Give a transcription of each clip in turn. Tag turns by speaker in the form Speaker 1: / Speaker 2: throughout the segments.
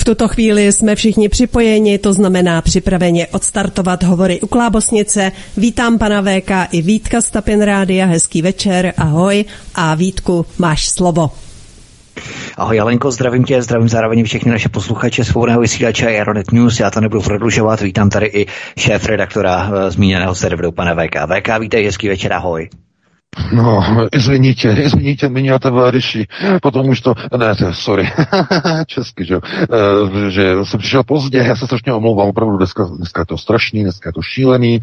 Speaker 1: V tuto chvíli jsme všichni připojeni, to znamená připraveně odstartovat hovory u Klábosnice. Vítám pana VK i Vítka z Tapin Rádia, hezký večer, ahoj a Vítku, máš slovo.
Speaker 2: Ahoj Jalenko, zdravím tě, zdravím zároveň všechny naše posluchače svobodného vysílače Aeronet News. Já to nebudu prodlužovat, vítám tady i šéf redaktora uh, zmíněného serveru, pana VK. VK, vítej, hezký večer, ahoj.
Speaker 3: No, izvinitě, izvinitě mi a tebe. Potom už to, ne, to, sorry, česky, že, e, že jsem přišel pozdě, já se strašně omlouvám, opravdu dneska, dneska je to strašný, dneska je to šílený, e,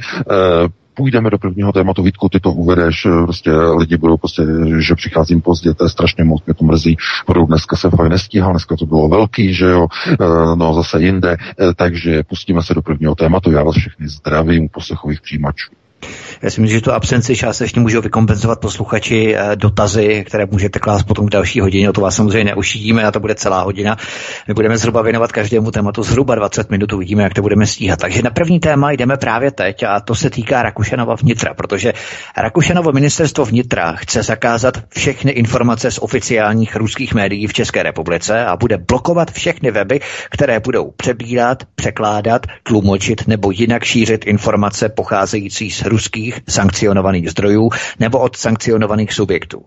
Speaker 3: půjdeme do prvního tématu, Vítku, ty to uvedeš, eh, prostě lidi budou prostě, že přicházím pozdě, to je strašně moc, mě to mrzí, budou dneska se fajn nestíhal, dneska to bylo velký, že jo, no zase jinde, takže pustíme se do prvního tématu, já vás všechny zdravím u poslechových přijímačů.
Speaker 2: Já si myslím, že tu absenci částečně můžou vykompenzovat posluchači eh, dotazy, které můžete klást potom v další hodině. O to vás samozřejmě neušidíme, a to bude celá hodina. My budeme zhruba věnovat každému tématu zhruba 20 minut, uvidíme, jak to budeme stíhat. Takže na první téma jdeme právě teď a to se týká Rakušanova vnitra, protože Rakušanovo ministerstvo vnitra chce zakázat všechny informace z oficiálních ruských médií v České republice a bude blokovat všechny weby, které budou přebírat, překládat, tlumočit nebo jinak šířit informace pocházející z ruských sankcionovaných zdrojů nebo od sankcionovaných subjektů.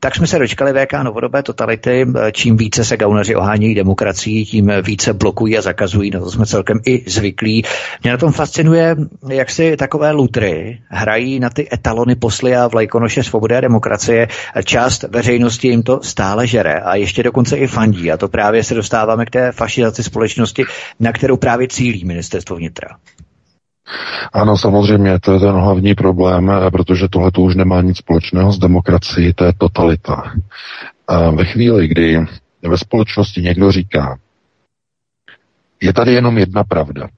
Speaker 2: Tak jsme se dočkali VK novodobé totality. Čím více se gauneři ohánějí demokracií, tím více blokují a zakazují. No to jsme celkem i zvyklí. Mě na tom fascinuje, jak si takové lutry hrají na ty etalony posly a vlajkonoše svobody a demokracie. Část veřejnosti jim to stále žere a ještě dokonce i fandí. A to právě se dostáváme k té fašizaci společnosti, na kterou právě cílí ministerstvo vnitra.
Speaker 3: Ano, samozřejmě, to je ten hlavní problém, eh, protože tohle to už nemá nic společného s demokracií, to je totalita. A ve chvíli, kdy ve společnosti někdo říká, je tady jenom jedna pravda,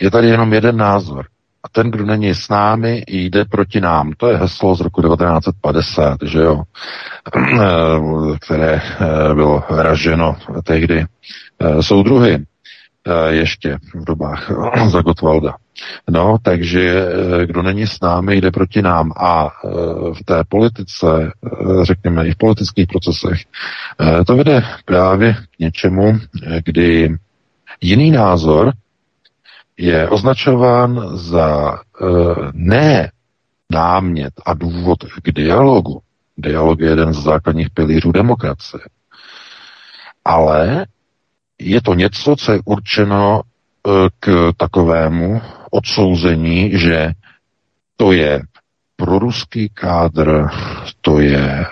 Speaker 3: je tady jenom jeden názor, a ten, kdo není s námi, jde proti nám. To je heslo z roku 1950, že jo, které eh, bylo raženo tehdy eh, soudruhy ještě v dobách za Gotwalda. No, takže eh, kdo není s námi, jde proti nám. A eh, v té politice, eh, řekněme i v politických procesech, to vede právě k něčemu, kdy jiný názor je označován za ne námět a důvod k dialogu. Dialog je jeden z základních pilířů demokracie. Ale je to něco, co je určeno k takovému odsouzení, že to je proruský kádr, to je e,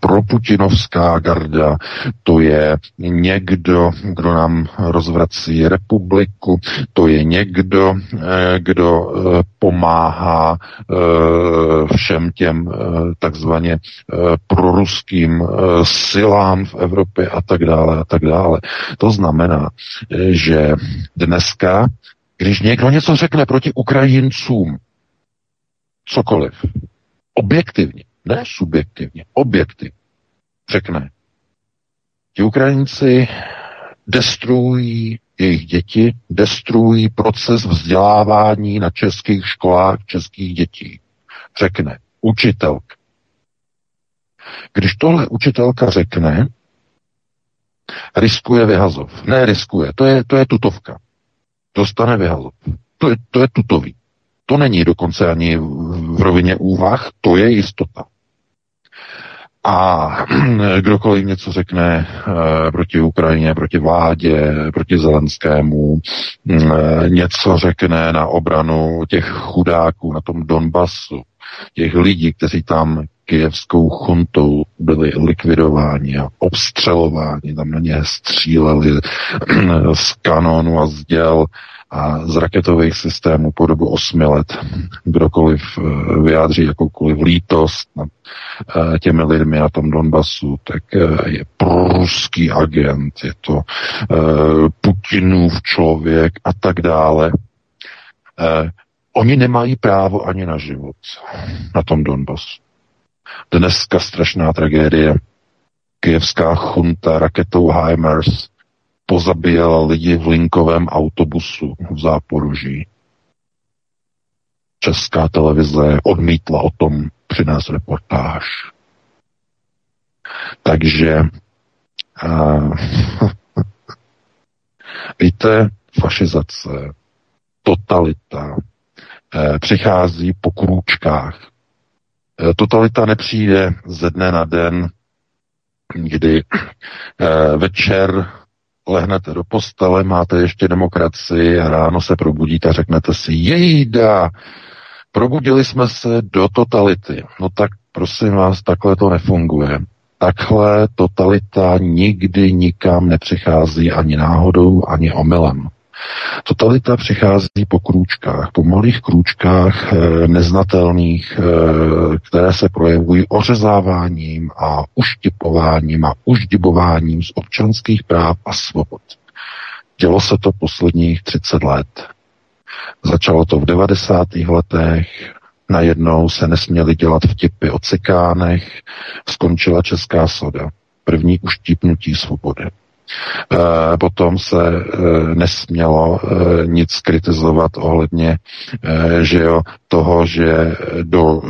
Speaker 3: proputinovská garda, to je někdo, kdo nám rozvrací republiku, to je někdo, e, kdo e, pomáhá e, všem těm e, takzvaně e, proruským e, silám v Evropě a tak dále a tak dále. To znamená, že dneska když někdo něco řekne proti Ukrajincům, cokoliv, objektivně, ne subjektivně, objektivně, řekne, ti Ukrajinci destruují jejich děti, destruují proces vzdělávání na českých školách českých dětí. Řekne učitelka. Když tohle učitelka řekne, riskuje vyhazov. Ne riskuje, to je, to je tutovka dostane vyhazov. To je, to je tutový. To není dokonce ani v rovině úvah, to je jistota. A kdokoliv něco řekne e, proti Ukrajině, proti vládě, proti Zelenskému, e, něco řekne na obranu těch chudáků na tom Donbasu, těch lidí, kteří tam kijevskou chuntou byli likvidováni a obstřelováni, tam na ně stříleli z kanonu a z děl a z raketových systémů po dobu osmi let. Kdokoliv eh, vyjádří jakoukoliv lítost nad eh, těmi lidmi na tom Donbasu, tak eh, je proruský agent, je to Putinův člověk a tak dále. Oni nemají právo ani na život na tom Donbasu. Dneska strašná tragédie. Kijevská chunta raketou HIMARS pozabíjela lidi v linkovém autobusu v Záporoží. Česká televize odmítla o tom přinést reportáž. Takže uh, víte, fašizace, totalita uh, přichází po krůčkách. Uh, totalita nepřijde ze dne na den, kdy uh, večer lehnete do postele, máte ještě demokracii a ráno se probudíte a řeknete si, jejda, probudili jsme se do totality. No tak prosím vás, takhle to nefunguje. Takhle totalita nikdy nikam nepřichází ani náhodou, ani omylem. Totalita přichází po krůčkách, po malých krůčkách e, neznatelných, e, které se projevují ořezáváním a uštipováním a uždibováním z občanských práv a svobod. Dělo se to posledních 30 let. Začalo to v 90. letech, najednou se nesměly dělat vtipy o cikánech, skončila česká soda. První uštípnutí svobody. Eh, potom se eh, nesmělo eh, nic kritizovat ohledně že jo, toho, že do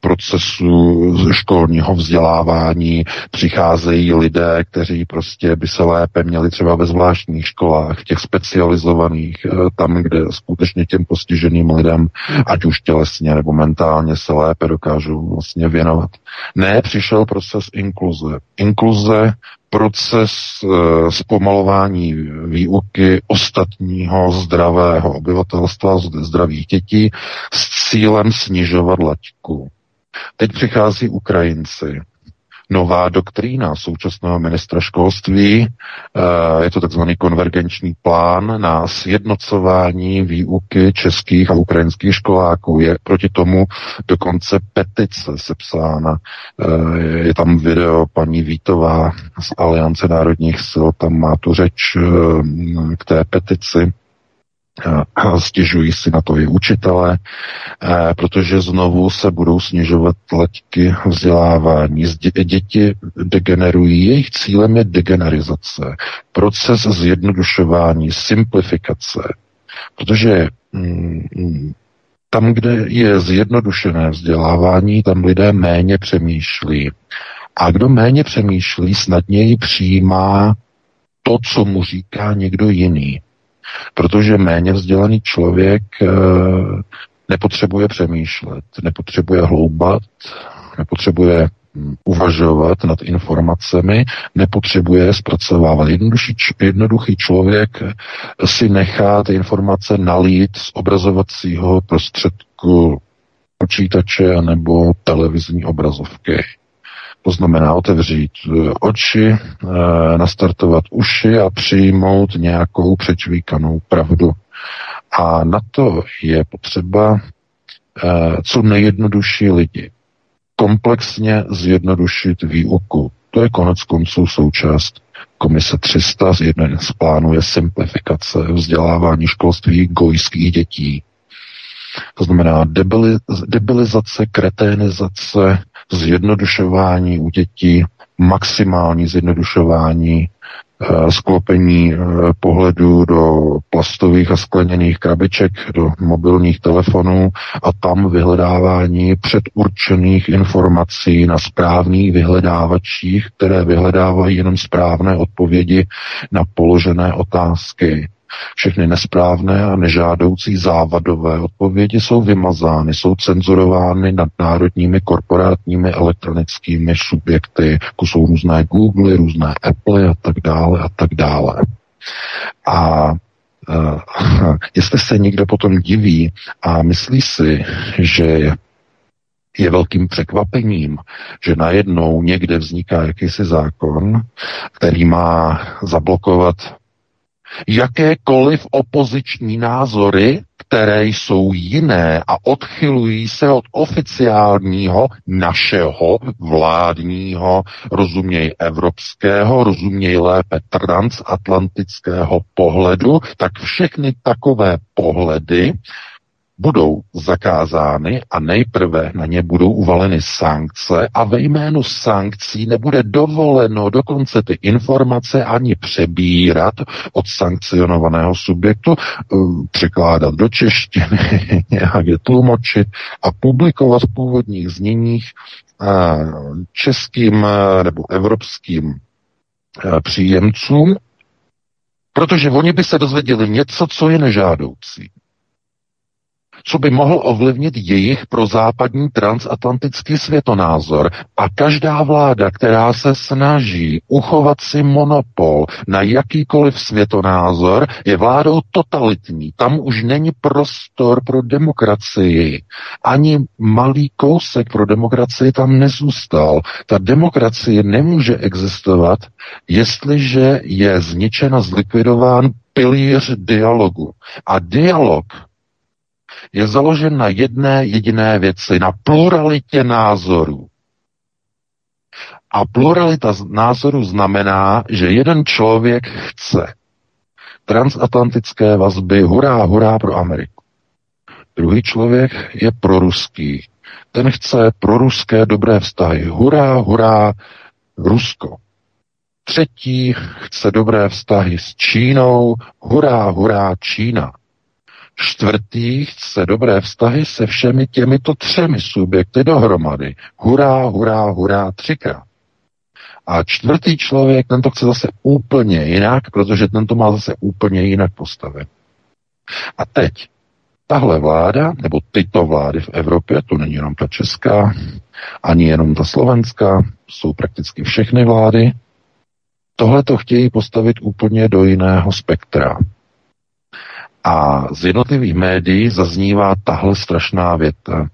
Speaker 3: procesu školního vzdělávání přicházejí lidé, kteří prostě by se lépe měli třeba ve zvláštních školách, těch specializovaných, tam, kde skutečně těm postiženým lidem, ať už tělesně nebo mentálně, se lépe dokážou vlastně věnovat. Ne, přišel proces inkluze. Inkluze proces e, zpomalování výuky ostatního zdravého obyvatelstva, zdravých dětí s cílem snižovat laťku. Teď přichází Ukrajinci, nová doktrína současného ministra školství. Eh, je to takzvaný konvergenční plán na sjednocování výuky českých a ukrajinských školáků. Je proti tomu dokonce petice sepsána. Eh, je tam video paní Vítová z Aliance národních sil, tam má tu řeč eh, k té petici stěžují si na to i učitele, protože znovu se budou snižovat letky vzdělávání. Děti degenerují, jejich cílem je degenerizace, proces zjednodušování, simplifikace, protože mm, tam, kde je zjednodušené vzdělávání, tam lidé méně přemýšlí. A kdo méně přemýšlí, snadněji přijímá to, co mu říká někdo jiný. Protože méně vzdělaný člověk eh, nepotřebuje přemýšlet, nepotřebuje hloubat, nepotřebuje hm, uvažovat nad informacemi, nepotřebuje zpracovávat. Jednoduchý, jednoduchý člověk si nechá ty informace nalít z obrazovacího prostředku počítače nebo televizní obrazovky. To znamená otevřít eh, oči, eh, nastartovat uši a přijmout nějakou přečvíkanou pravdu. A na to je potřeba eh, co nejjednodušší lidi. Komplexně zjednodušit výuku. To je konec konců součást Komise 300 z jeden z plánů je simplifikace vzdělávání školství gojských dětí. To znamená debilizace, kreténizace zjednodušování u dětí, maximální zjednodušování, eh, sklopení eh, pohledu do plastových a skleněných krabiček, do mobilních telefonů a tam vyhledávání předurčených informací na správných vyhledávačích, které vyhledávají jenom správné odpovědi na položené otázky. Všechny nesprávné a nežádoucí závadové odpovědi jsou vymazány, jsou cenzurovány nadnárodními korporátními elektronickými subjekty, jako jsou různé Google, různé Apple a tak dále a tak dále. A Uh, jestli se někdo potom diví a myslí si, že je velkým překvapením, že najednou někde vzniká jakýsi zákon, který má zablokovat jakékoliv opoziční názory, které jsou jiné a odchylují se od oficiálního našeho vládního, rozuměj evropského, rozuměj lépe transatlantického pohledu, tak všechny takové pohledy budou zakázány a nejprve na ně budou uvaleny sankce a ve jménu sankcí nebude dovoleno dokonce ty informace ani přebírat od sankcionovaného subjektu, eh, překládat do češtiny, nějak je tlumočit a publikovat v původních zněních eh, českým eh, nebo evropským příjemcům, protože oni by se dozvěděli něco, co je nežádoucí co by mohl ovlivnit jejich prozápadní transatlantický světonázor. A každá vláda, která se snaží uchovat si monopol na jakýkoliv světonázor, je vládou totalitní. Tam už není prostor pro demokracii. Ani malý kousek pro demokracii tam nezůstal. Ta demokracie nemůže existovat, jestliže je zničena, zlikvidován pilíř dialogu. A dialog je založen na jedné jediné věci, na pluralitě názorů. A pluralita názorů znamená, že jeden člověk chce transatlantické vazby, hurá, hurá pro Ameriku. Druhý člověk je proruský. Ten chce proruské dobré vztahy. Hurá, hurá, Rusko. Třetí chce dobré vztahy s Čínou. Hurá, hurá, Čína. Čtvrtý chce dobré vztahy se všemi těmito třemi subjekty dohromady. Hurá, hurá, hurá, třikrát. A čtvrtý člověk, ten to chce zase úplně jinak, protože ten to má zase úplně jinak postaven. A teď, tahle vláda, nebo tyto vlády v Evropě, to není jenom ta česká, ani jenom ta slovenská, jsou prakticky všechny vlády, tohle to chtějí postavit úplně do jiného spektra. A z jednotlivých médií zaznívá tahle strašná věta.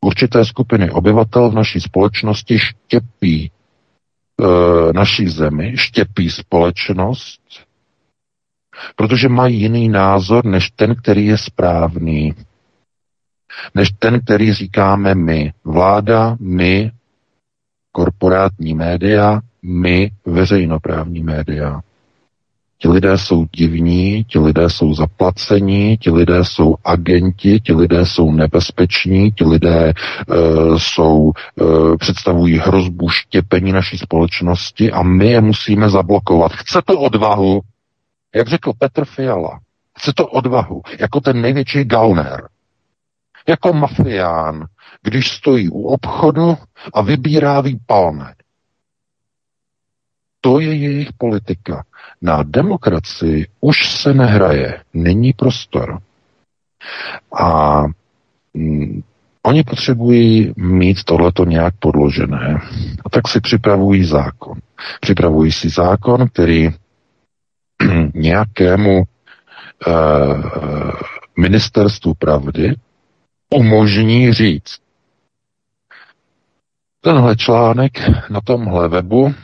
Speaker 3: Určité skupiny obyvatel v naší společnosti štěpí e, naší zemi, štěpí společnost, protože mají jiný názor než ten, který je správný. Než ten, který říkáme my. Vláda, my, korporátní média, my, veřejnoprávní média. Ti lidé jsou divní, ti lidé jsou zaplacení, ti lidé jsou agenti, ti lidé jsou nebezpeční, ti lidé uh, jsou, uh, představují hrozbu štěpení naší společnosti a my je musíme zablokovat. Chce to odvahu, jak řekl Petr Fiala, chce to odvahu, jako ten největší gauner, jako mafián, když stojí u obchodu a vybírá výpalné. To je jejich politika. Na demokracii už se nehraje, není prostor. A mm, oni potřebují mít tohleto nějak podložené. A tak si připravují zákon. Připravují si zákon, který nějakému e, ministerstvu pravdy umožní říct, tenhle článek na tomhle webu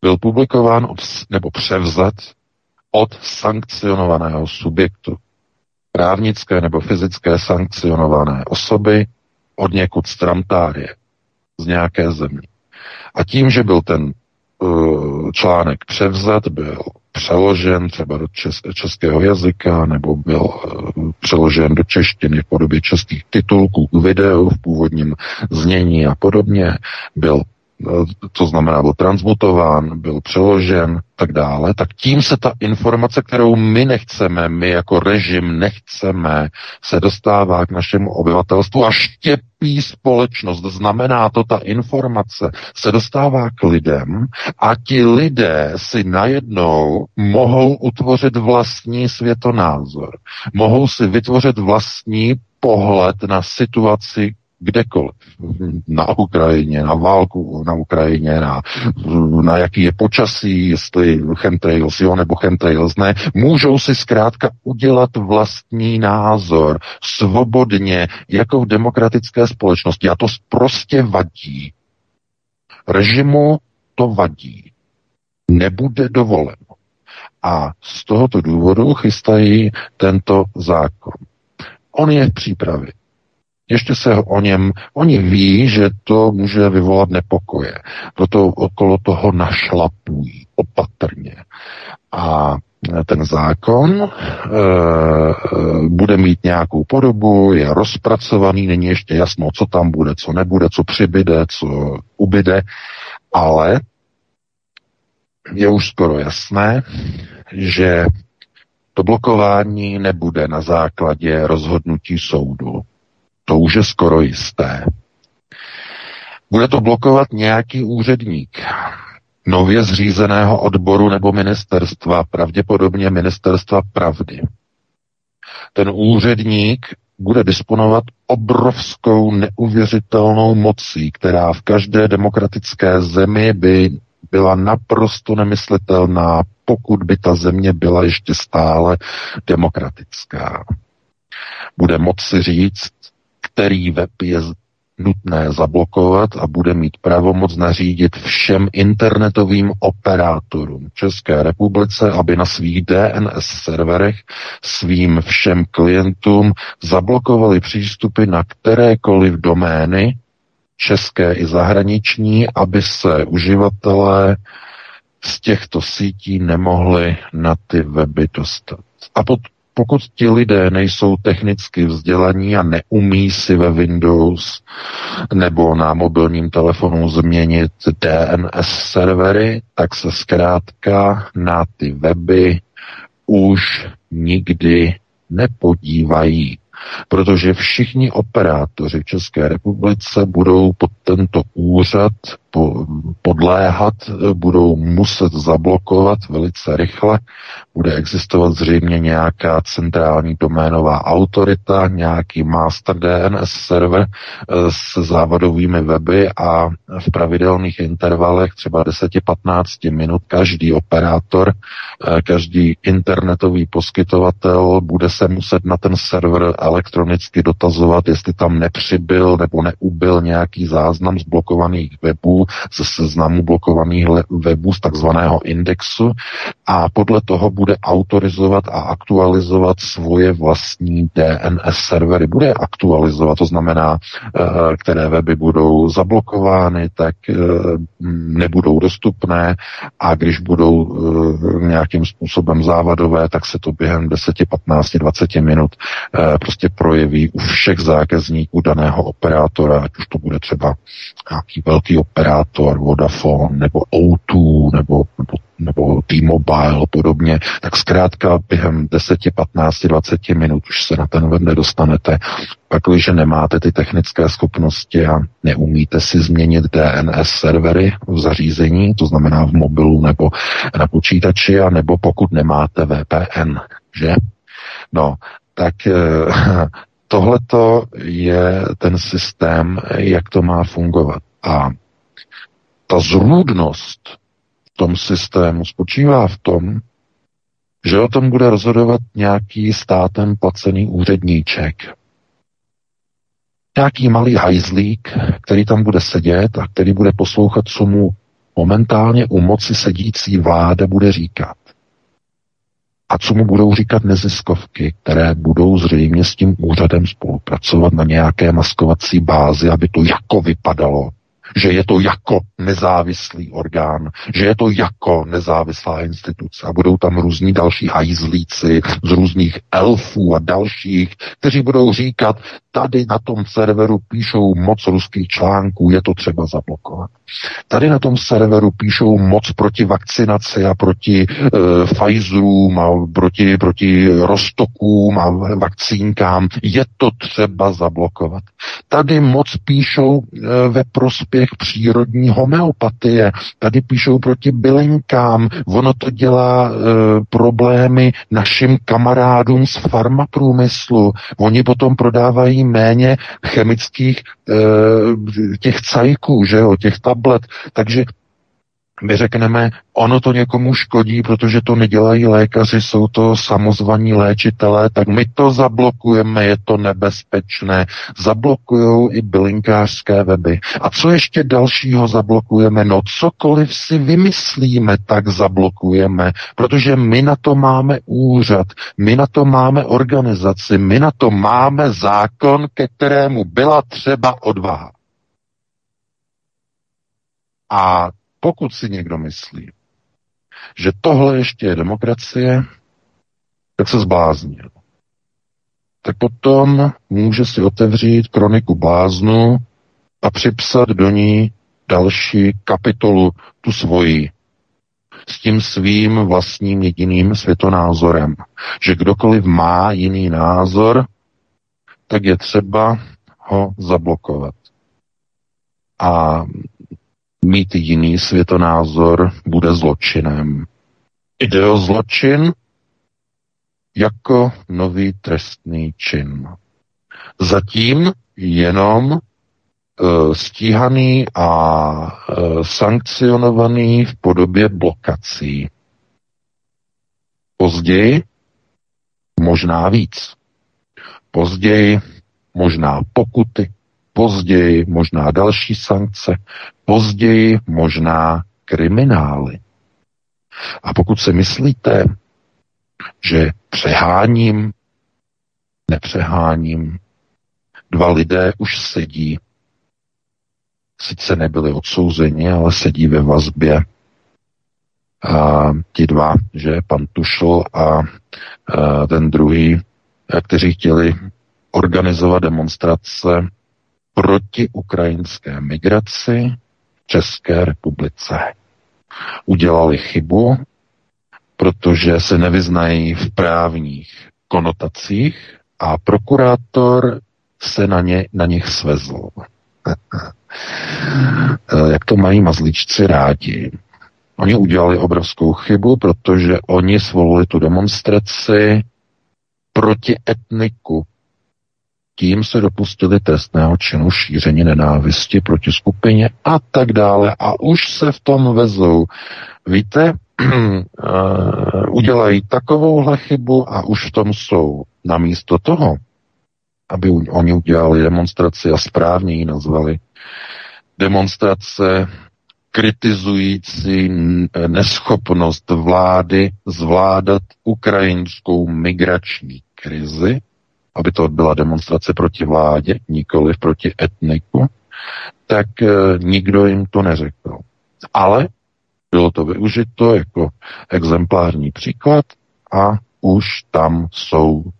Speaker 3: byl publikován nebo převzat od sankcionovaného subjektu. Právnické nebo fyzické sankcionované osoby od někud z Tramtárie, z nějaké země. A tím, že byl ten uh, článek převzat, byl přeložen třeba do čes- českého jazyka nebo byl uh, přeložen do češtiny v podobě českých titulků, video v původním znění a podobně, byl to znamená, byl transmutován, byl přeložen, tak dále, tak tím se ta informace, kterou my nechceme, my jako režim nechceme, se dostává k našemu obyvatelstvu a štěpí společnost. Znamená to, ta informace se dostává k lidem a ti lidé si najednou mohou utvořit vlastní světonázor. Mohou si vytvořit vlastní pohled na situaci, kdekoliv. Na Ukrajině, na válku na Ukrajině, na, na jaký je počasí, jestli chemtrails jo nebo chemtrails ne. Můžou si zkrátka udělat vlastní názor svobodně, jako v demokratické společnosti. A to prostě vadí. Režimu to vadí. Nebude dovoleno. A z tohoto důvodu chystají tento zákon. On je v přípravě. Ještě se o něm, oni ví, že to může vyvolat nepokoje, proto okolo toho našlapují opatrně. A ten zákon e, bude mít nějakou podobu, je rozpracovaný, není ještě jasno, co tam bude, co nebude, co přibyde, co ubyde, ale je už skoro jasné, že to blokování nebude na základě rozhodnutí soudu. To už je skoro jisté. Bude to blokovat nějaký úředník nově zřízeného odboru nebo ministerstva, pravděpodobně ministerstva pravdy. Ten úředník bude disponovat obrovskou neuvěřitelnou mocí, která v každé demokratické zemi by byla naprosto nemyslitelná, pokud by ta země byla ještě stále demokratická. Bude moci říct, který web je nutné zablokovat a bude mít pravomoc nařídit všem internetovým operátorům České republice, aby na svých DNS serverech svým všem klientům zablokovali přístupy na kterékoliv domény, české i zahraniční, aby se uživatelé z těchto sítí nemohli na ty weby dostat. A pod, pokud ti lidé nejsou technicky vzdělaní a neumí si ve Windows nebo na mobilním telefonu změnit DNS servery, tak se zkrátka na ty weby už nikdy nepodívají. Protože všichni operátoři v České republice budou pod tento úřad podléhat, budou muset zablokovat velice rychle. Bude existovat zřejmě nějaká centrální doménová autorita, nějaký master DNS server eh, s závadovými weby a v pravidelných intervalech třeba 10-15 minut každý operátor, eh, každý internetový poskytovatel bude se muset na ten server elektronicky dotazovat, jestli tam nepřibyl nebo neubyl nějaký záznam z blokovaných webů, ze seznamu blokovaných webů z takzvaného indexu a podle toho bude autorizovat a aktualizovat svoje vlastní DNS servery. Bude aktualizovat, to znamená, eh, které weby budou zablokovány, tak eh, nebudou dostupné a když budou eh, nějakým způsobem závadové, tak se to během 10, 15, 20 minut prostě projeví u všech zákazníků daného operátora, ať už to bude třeba nějaký velký operátor, Vodafone, nebo O2, nebo, nebo, nebo T-Mobile podobně, tak zkrátka během 10, 15, 20 minut už se na ten web nedostanete. Pak, když nemáte ty technické schopnosti a neumíte si změnit DNS servery v zařízení, to znamená v mobilu nebo na počítači, a nebo pokud nemáte VPN, že? No, tak Tohleto je ten systém, jak to má fungovat. A ta zrůdnost v tom systému spočívá v tom, že o tom bude rozhodovat nějaký státem placený úředníček. Nějaký malý hajzlík, který tam bude sedět a který bude poslouchat, co mu momentálně u moci sedící vláda bude říkat. A co mu budou říkat neziskovky, které budou zřejmě s tím úřadem spolupracovat na nějaké maskovací bázi, aby to jako vypadalo, že je to jako nezávislý orgán, že je to jako nezávislá instituce a budou tam různí další hajzlíci z různých elfů a dalších, kteří budou říkat, tady na tom serveru píšou moc ruských článků, je to třeba zablokovat. Tady na tom serveru píšou moc proti vakcinaci a proti e, Pfizerům a proti, proti Rostokům a vakcínkám. Je to třeba zablokovat. Tady moc píšou e, ve prospěch přírodní homeopatie. Tady píšou proti bylinkám. Ono to dělá e, problémy našim kamarádům z farmaprůmyslu. Oni potom prodávají méně chemických e, těch cajků, že jo, těch tablet. Takže my řekneme, ono to někomu škodí, protože to nedělají lékaři, jsou to samozvaní léčitelé, tak my to zablokujeme, je to nebezpečné. Zablokují i bylinkářské weby. A co ještě dalšího zablokujeme? No cokoliv si vymyslíme, tak zablokujeme, protože my na to máme úřad, my na to máme organizaci, my na to máme zákon, ke kterému byla třeba odvaha. A pokud si někdo myslí, že tohle ještě je demokracie, tak se zbláznil. Tak potom může si otevřít kroniku bláznu a připsat do ní další kapitolu, tu svoji, s tím svým vlastním jediným světonázorem. Že kdokoliv má jiný názor, tak je třeba ho zablokovat. A mít jiný světonázor bude zločinem. Jde o zločin jako nový trestný čin. Zatím jenom Eh, stíhaný a eh, sankcionovaný v podobě blokací. Později možná víc. Později možná pokuty, později možná další sankce, později možná kriminály. A pokud si myslíte, že přeháním, nepřeháním, dva lidé už sedí sice nebyli odsouzeni, ale sedí ve vazbě a ti dva, že pan Tušl a, a ten druhý, kteří chtěli organizovat demonstrace proti ukrajinské migraci v České republice. Udělali chybu, protože se nevyznají v právních konotacích a prokurátor se na, ně, na nich svezl. Jak to mají mazličci rádi. Oni udělali obrovskou chybu, protože oni svolili tu demonstraci proti etniku. Tím se dopustili trestného činu šíření nenávisti proti skupině a tak dále. A už se v tom vezou. Víte, eh, udělají takovouhle chybu a už v tom jsou. Namísto toho, aby oni udělali demonstraci a správně ji nazvali, demonstrace kritizující neschopnost vlády zvládat ukrajinskou migrační krizi, aby to byla demonstrace proti vládě, nikoli proti etniku, tak e, nikdo jim to neřekl. Ale bylo to využito jako exemplární příklad a už tam jsou e,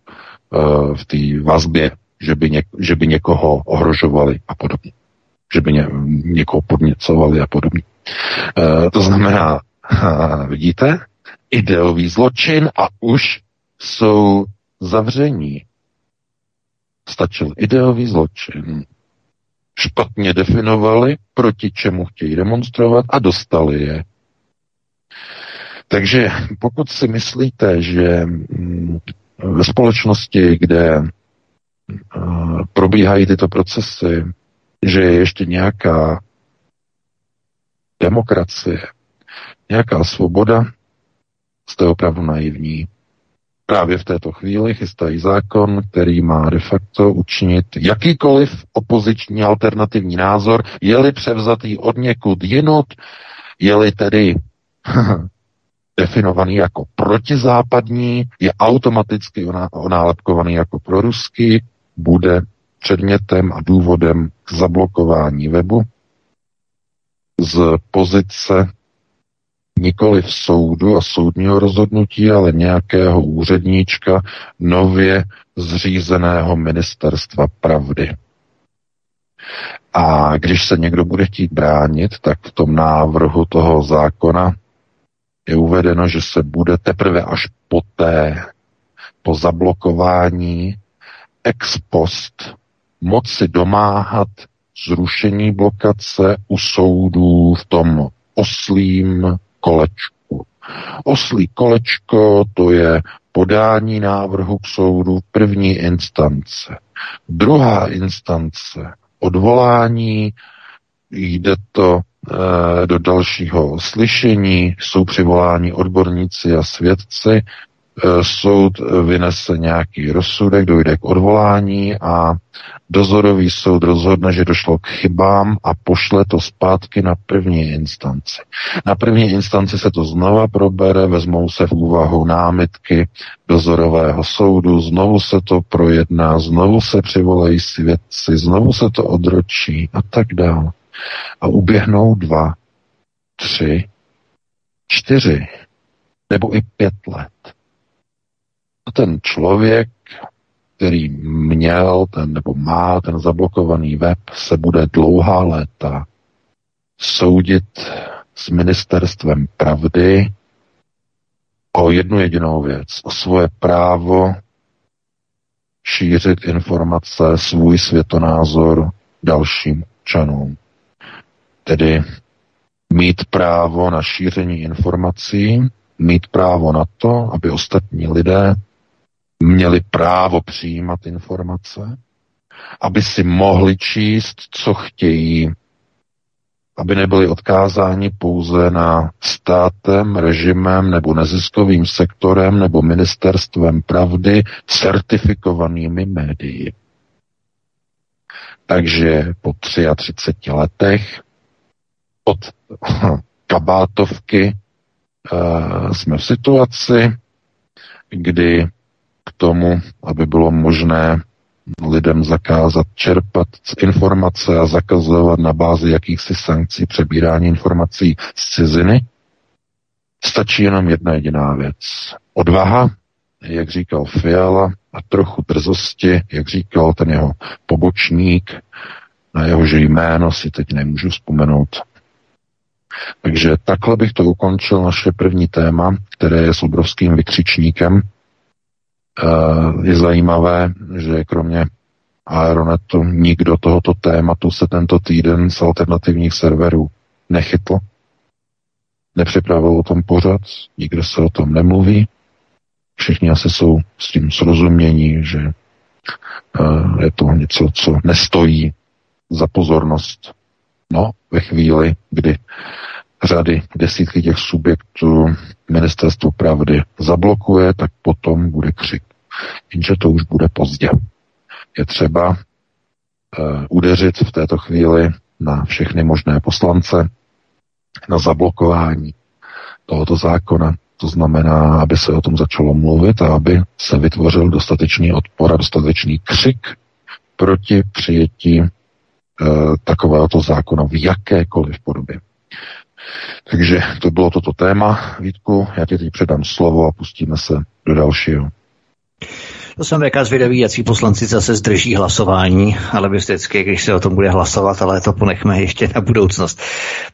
Speaker 3: v té vazbě, že by, něk, že by někoho ohrožovali a podobně že by ně, někoho podněcovali a podobně. E, to znamená, vidíte, ideový zločin a už jsou zavření. Stačil ideový zločin. Špatně definovali, proti čemu chtějí demonstrovat a dostali je. Takže pokud si myslíte, že mm, ve společnosti, kde probíhají tyto procesy, že je ještě nějaká demokracie, nějaká svoboda, jste opravdu naivní. Právě v této chvíli chystají zákon, který má de facto učinit jakýkoliv opoziční alternativní názor, je-li převzatý od někud jinut, je-li tedy definovaný jako protizápadní, je automaticky onálepkovaný jako proruský, bude předmětem a důvodem k zablokování webu z pozice nikoli v soudu a soudního rozhodnutí, ale nějakého úředníčka nově zřízeného ministerstva pravdy. A když se někdo bude chtít bránit, tak v tom návrhu toho zákona je uvedeno, že se bude teprve až poté, po zablokování ex post moci domáhat zrušení blokace u soudů v tom oslím kolečku. Oslí kolečko to je podání návrhu k soudu první instance. Druhá instance odvolání, jde to e, do dalšího slyšení, jsou přivoláni odborníci a svědci, Eh, soud vynese nějaký rozsudek, dojde k odvolání a dozorový soud rozhodne, že došlo k chybám a pošle to zpátky na první instanci. Na první instanci se to znova probere, vezmou se v úvahu námitky dozorového soudu, znovu se to projedná, znovu se přivolají svědci, znovu se to odročí a tak dále. A uběhnou dva, tři, čtyři nebo i pět let, ten člověk, který měl ten nebo má ten zablokovaný web, se bude dlouhá léta soudit s ministerstvem pravdy o jednu jedinou věc, o svoje právo šířit informace, svůj světonázor dalším občanům. Tedy mít právo na šíření informací, mít právo na to, aby ostatní lidé měli právo přijímat informace, aby si mohli číst, co chtějí, aby nebyli odkázáni pouze na státem, režimem nebo neziskovým sektorem nebo ministerstvem pravdy certifikovanými médii. Takže po 33 letech od kabátovky uh, jsme v situaci, kdy k tomu, aby bylo možné lidem zakázat čerpat informace a zakazovat na bázi jakýchsi sankcí přebírání informací z ciziny, stačí jenom jedna jediná věc. Odvaha, jak říkal Fiala, a trochu drzosti, jak říkal ten jeho pobočník, na jehož jméno si teď nemůžu vzpomenout. Takže takhle bych to ukončil naše první téma, které je s obrovským vykřičníkem je zajímavé, že kromě Aeronetu nikdo tohoto tématu se tento týden z alternativních serverů nechytl. Nepřipravil o tom pořad, nikdo se o tom nemluví. Všichni asi jsou s tím srozumění, že uh, je to něco, co nestojí za pozornost. No, ve chvíli, kdy řady, desítky těch subjektů ministerstvo pravdy zablokuje, tak potom bude křik. Jenže to už bude pozdě. Je třeba uh, udeřit v této chvíli na všechny možné poslance, na zablokování tohoto zákona. To znamená, aby se o tom začalo mluvit a aby se vytvořil dostatečný odpor a dostatečný křik proti přijetí e, takovéhoto zákona v jakékoliv podobě. Takže to bylo toto téma. Vítku, já ti teď předám slovo a pustíme se do dalšího.
Speaker 2: To jsem jaká zvědavý, jaký poslanci zase zdrží hlasování, ale vždycky, když se o tom bude hlasovat, ale to ponechme ještě na budoucnost.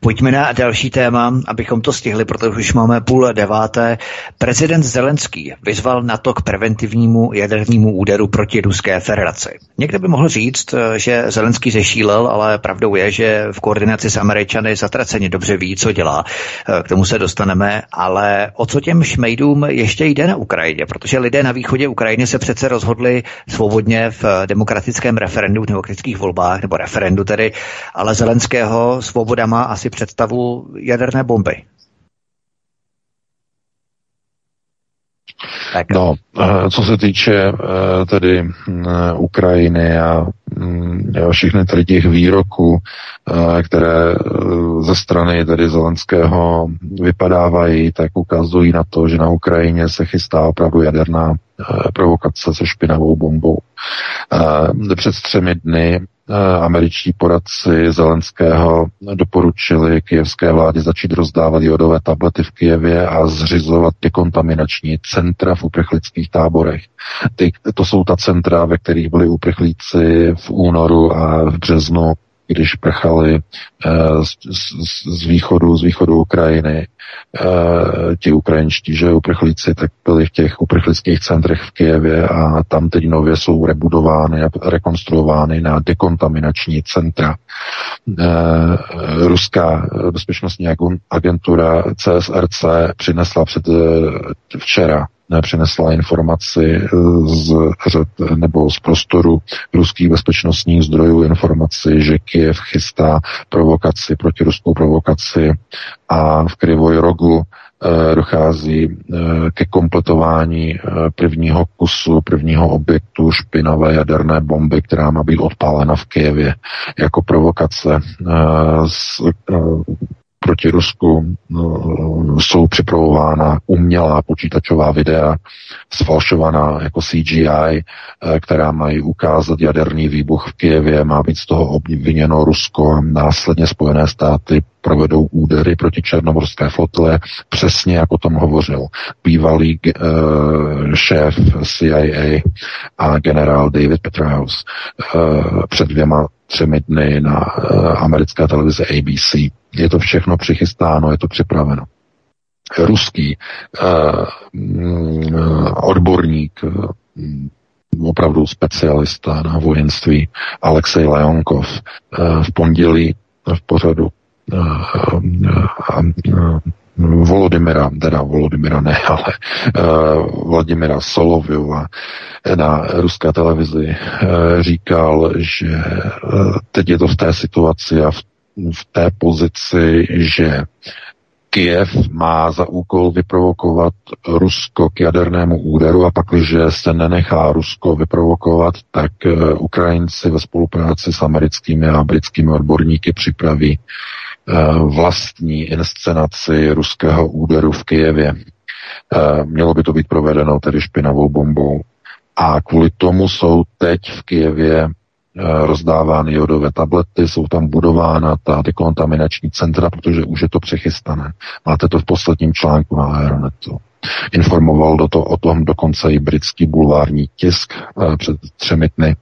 Speaker 2: Pojďme na další téma, abychom to stihli, protože už máme půl deváté. Prezident Zelenský vyzval na to k preventivnímu jadernímu úderu proti Ruské federaci. Někdo by mohl říct, že Zelenský zešílel, ale pravdou je, že v koordinaci s Američany zatraceně dobře ví, co dělá. K tomu se dostaneme, ale o co těm šmejdům ještě jde na Ukrajině, protože lidé na východě Ukrajiny se přece rozhodli svobodně v demokratickém referendu, v demokratických volbách, nebo referendu tedy, ale Zelenského svoboda má asi představu jaderné bomby.
Speaker 3: Tak. No, eh, co se týče eh, tedy mm, Ukrajiny a mm, všechny tady těch výroků, eh, které ze strany tedy Zelenského vypadávají, tak ukazují na to, že na Ukrajině se chystá opravdu jaderná provokace se špinavou bombou. Před třemi dny Eh, američtí poradci Zelenského doporučili kijevské vládě začít rozdávat jodové tablety v Kijevě a zřizovat dekontaminační centra v uprchlických táborech. Ty, to jsou ta centra, ve kterých byli uprchlíci v únoru a v březnu když prchali uh, z, z, z východu, z východu Ukrajiny, uh, ti ukrajinští, že uprchlíci, tak byli v těch uprchlických centrech v Kijevě a tam teď nově jsou rebudovány a rekonstruovány na dekontaminační centra. Uh, ruská bezpečnostní agentura CSRC přinesla před včera přinesla informaci eh, z řad nebo z prostoru ruských bezpečnostních zdrojů informaci, že Kiev chystá provokaci, protiruskou provokaci a v Krivoj rogu eh, dochází eh, ke kompletování prvního kusu, prvního objektu špinavé jaderné bomby, která má být odpálena v Kijevě jako provokace proti Rusku no, jsou připravována umělá počítačová videa, sfalšovaná jako CGI, eh, která mají ukázat jaderný výbuch v Kijevě, má být z toho obviněno Rusko, následně Spojené státy provedou údery proti černomorské flotile, přesně jak o tom hovořil bývalý uh, šéf CIA a generál David Petraeus uh, před dvěma třemi dny na uh, americké televizi ABC. Je to všechno přichystáno, je to připraveno. Ruský uh, odborník, uh, opravdu specialista na vojenství Alexej Leonkov uh, v pondělí v pořadu uh, Volodymyra, teda Volodymyra ne, ale uh, Vladimira Soloviova na ruské televizi uh, říkal, že uh, teď je to v té situaci a v, v té pozici, že Kiev má za úkol vyprovokovat Rusko k jadernému úderu a pak, když se nenechá Rusko vyprovokovat, tak uh, Ukrajinci ve spolupráci s americkými a britskými odborníky připraví uh, vlastní inscenaci ruského úderu v Kijevě. Uh, mělo by to být provedeno tedy špinavou bombou. A kvůli tomu jsou teď v Kijevě Eh, rozdávány jodové tablety, jsou tam budována ta dekontaminační centra, protože už je to přechystané. Máte to v posledním článku na Aeronetu. Informoval do to, o tom dokonce i britský bulvární tisk eh, před třemi dny.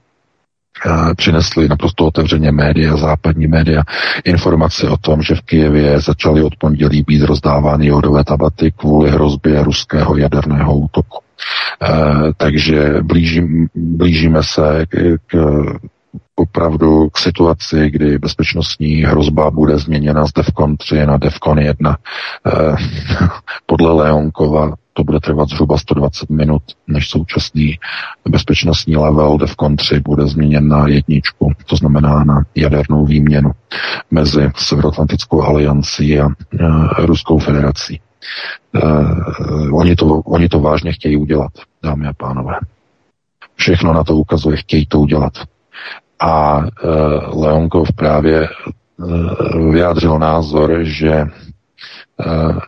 Speaker 3: Eh, přinesli naprosto otevřeně média, západní média, informace o tom, že v Kijevě začaly od pondělí být rozdávány jodové tablety kvůli hrozbě ruského jaderného útoku. takže blížím, blížíme se k, k opravdu k situaci, kdy bezpečnostní hrozba bude změněna z DEFCON 3 na DEFCON 1. Eh, podle Leonkova to bude trvat zhruba 120 minut, než současný bezpečnostní level DEFCON 3 bude změněn na jedničku, to znamená na jadernou výměnu mezi Severoatlantickou aliancí a e, Ruskou federací. E, oni, to, oni to vážně chtějí udělat, dámy a pánové. Všechno na to ukazuje, chtějí to udělat. A uh, Leonkov právě uh, vyjádřil názor, že uh,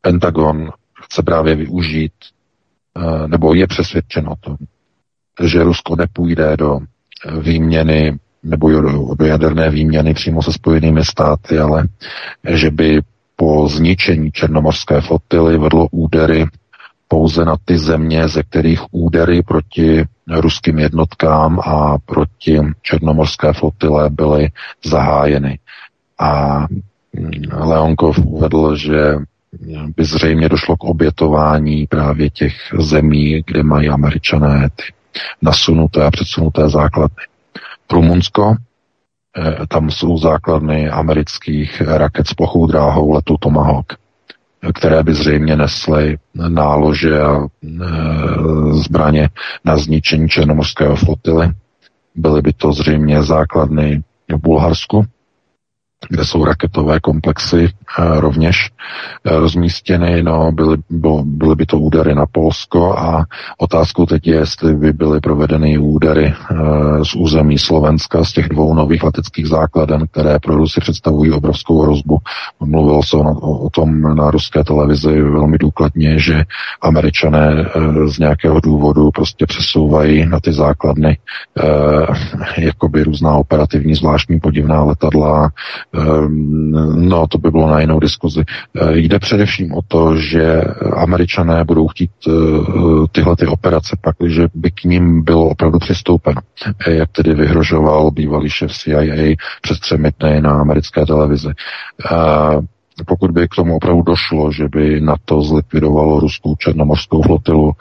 Speaker 3: Pentagon chce právě využít, nebo je přesvědčen o tom, že Rusko nepůjde do výměny nebo do jaderné výměny přímo se spojenými státy, ale že by po zničení černomorské flotily vedlo údery pouze na ty země, ze kterých údery proti ruským jednotkám a proti černomorské flotile byly zahájeny. A mm, Leonkov uvedl, že by zřejmě došlo k obětování právě těch zemí, kde mají američané ty nasunuté a předsunuté základny. Rumunsko, eh, tam jsou základny amerických raket s plochou dráhou letu Tomahawk které by zřejmě nesly nálože a e, zbraně na zničení černomorského flotily. Byly by to zřejmě základny v Bulharsku, kde jsou raketové komplexy eh, rovněž eh, rozmístěny. No, byly, byly by to údery na Polsko a otázkou teď je, jestli by byly provedeny údery eh, z území Slovenska, z těch dvou nových leteckých základen, které pro Rusy představují obrovskou hrozbu. Mluvil se o, o tom na ruské televizi velmi důkladně, že američané z nějakého důvodu prostě přesouvají na ty základny jakoby různá operativní zvláštní podivná letadla, no, to by bylo na jinou diskuzi. Eh, jde především o to, že američané budou chtít eh, tyhle ty operace pak, že by k ním bylo opravdu přistoupeno. Eh, jak tedy vyhrožoval bývalý šéf CIA přes třemi dny na americké televizi pokud by k tomu opravdu došlo, že by na to zlikvidovalo ruskou černomorskou flotilu,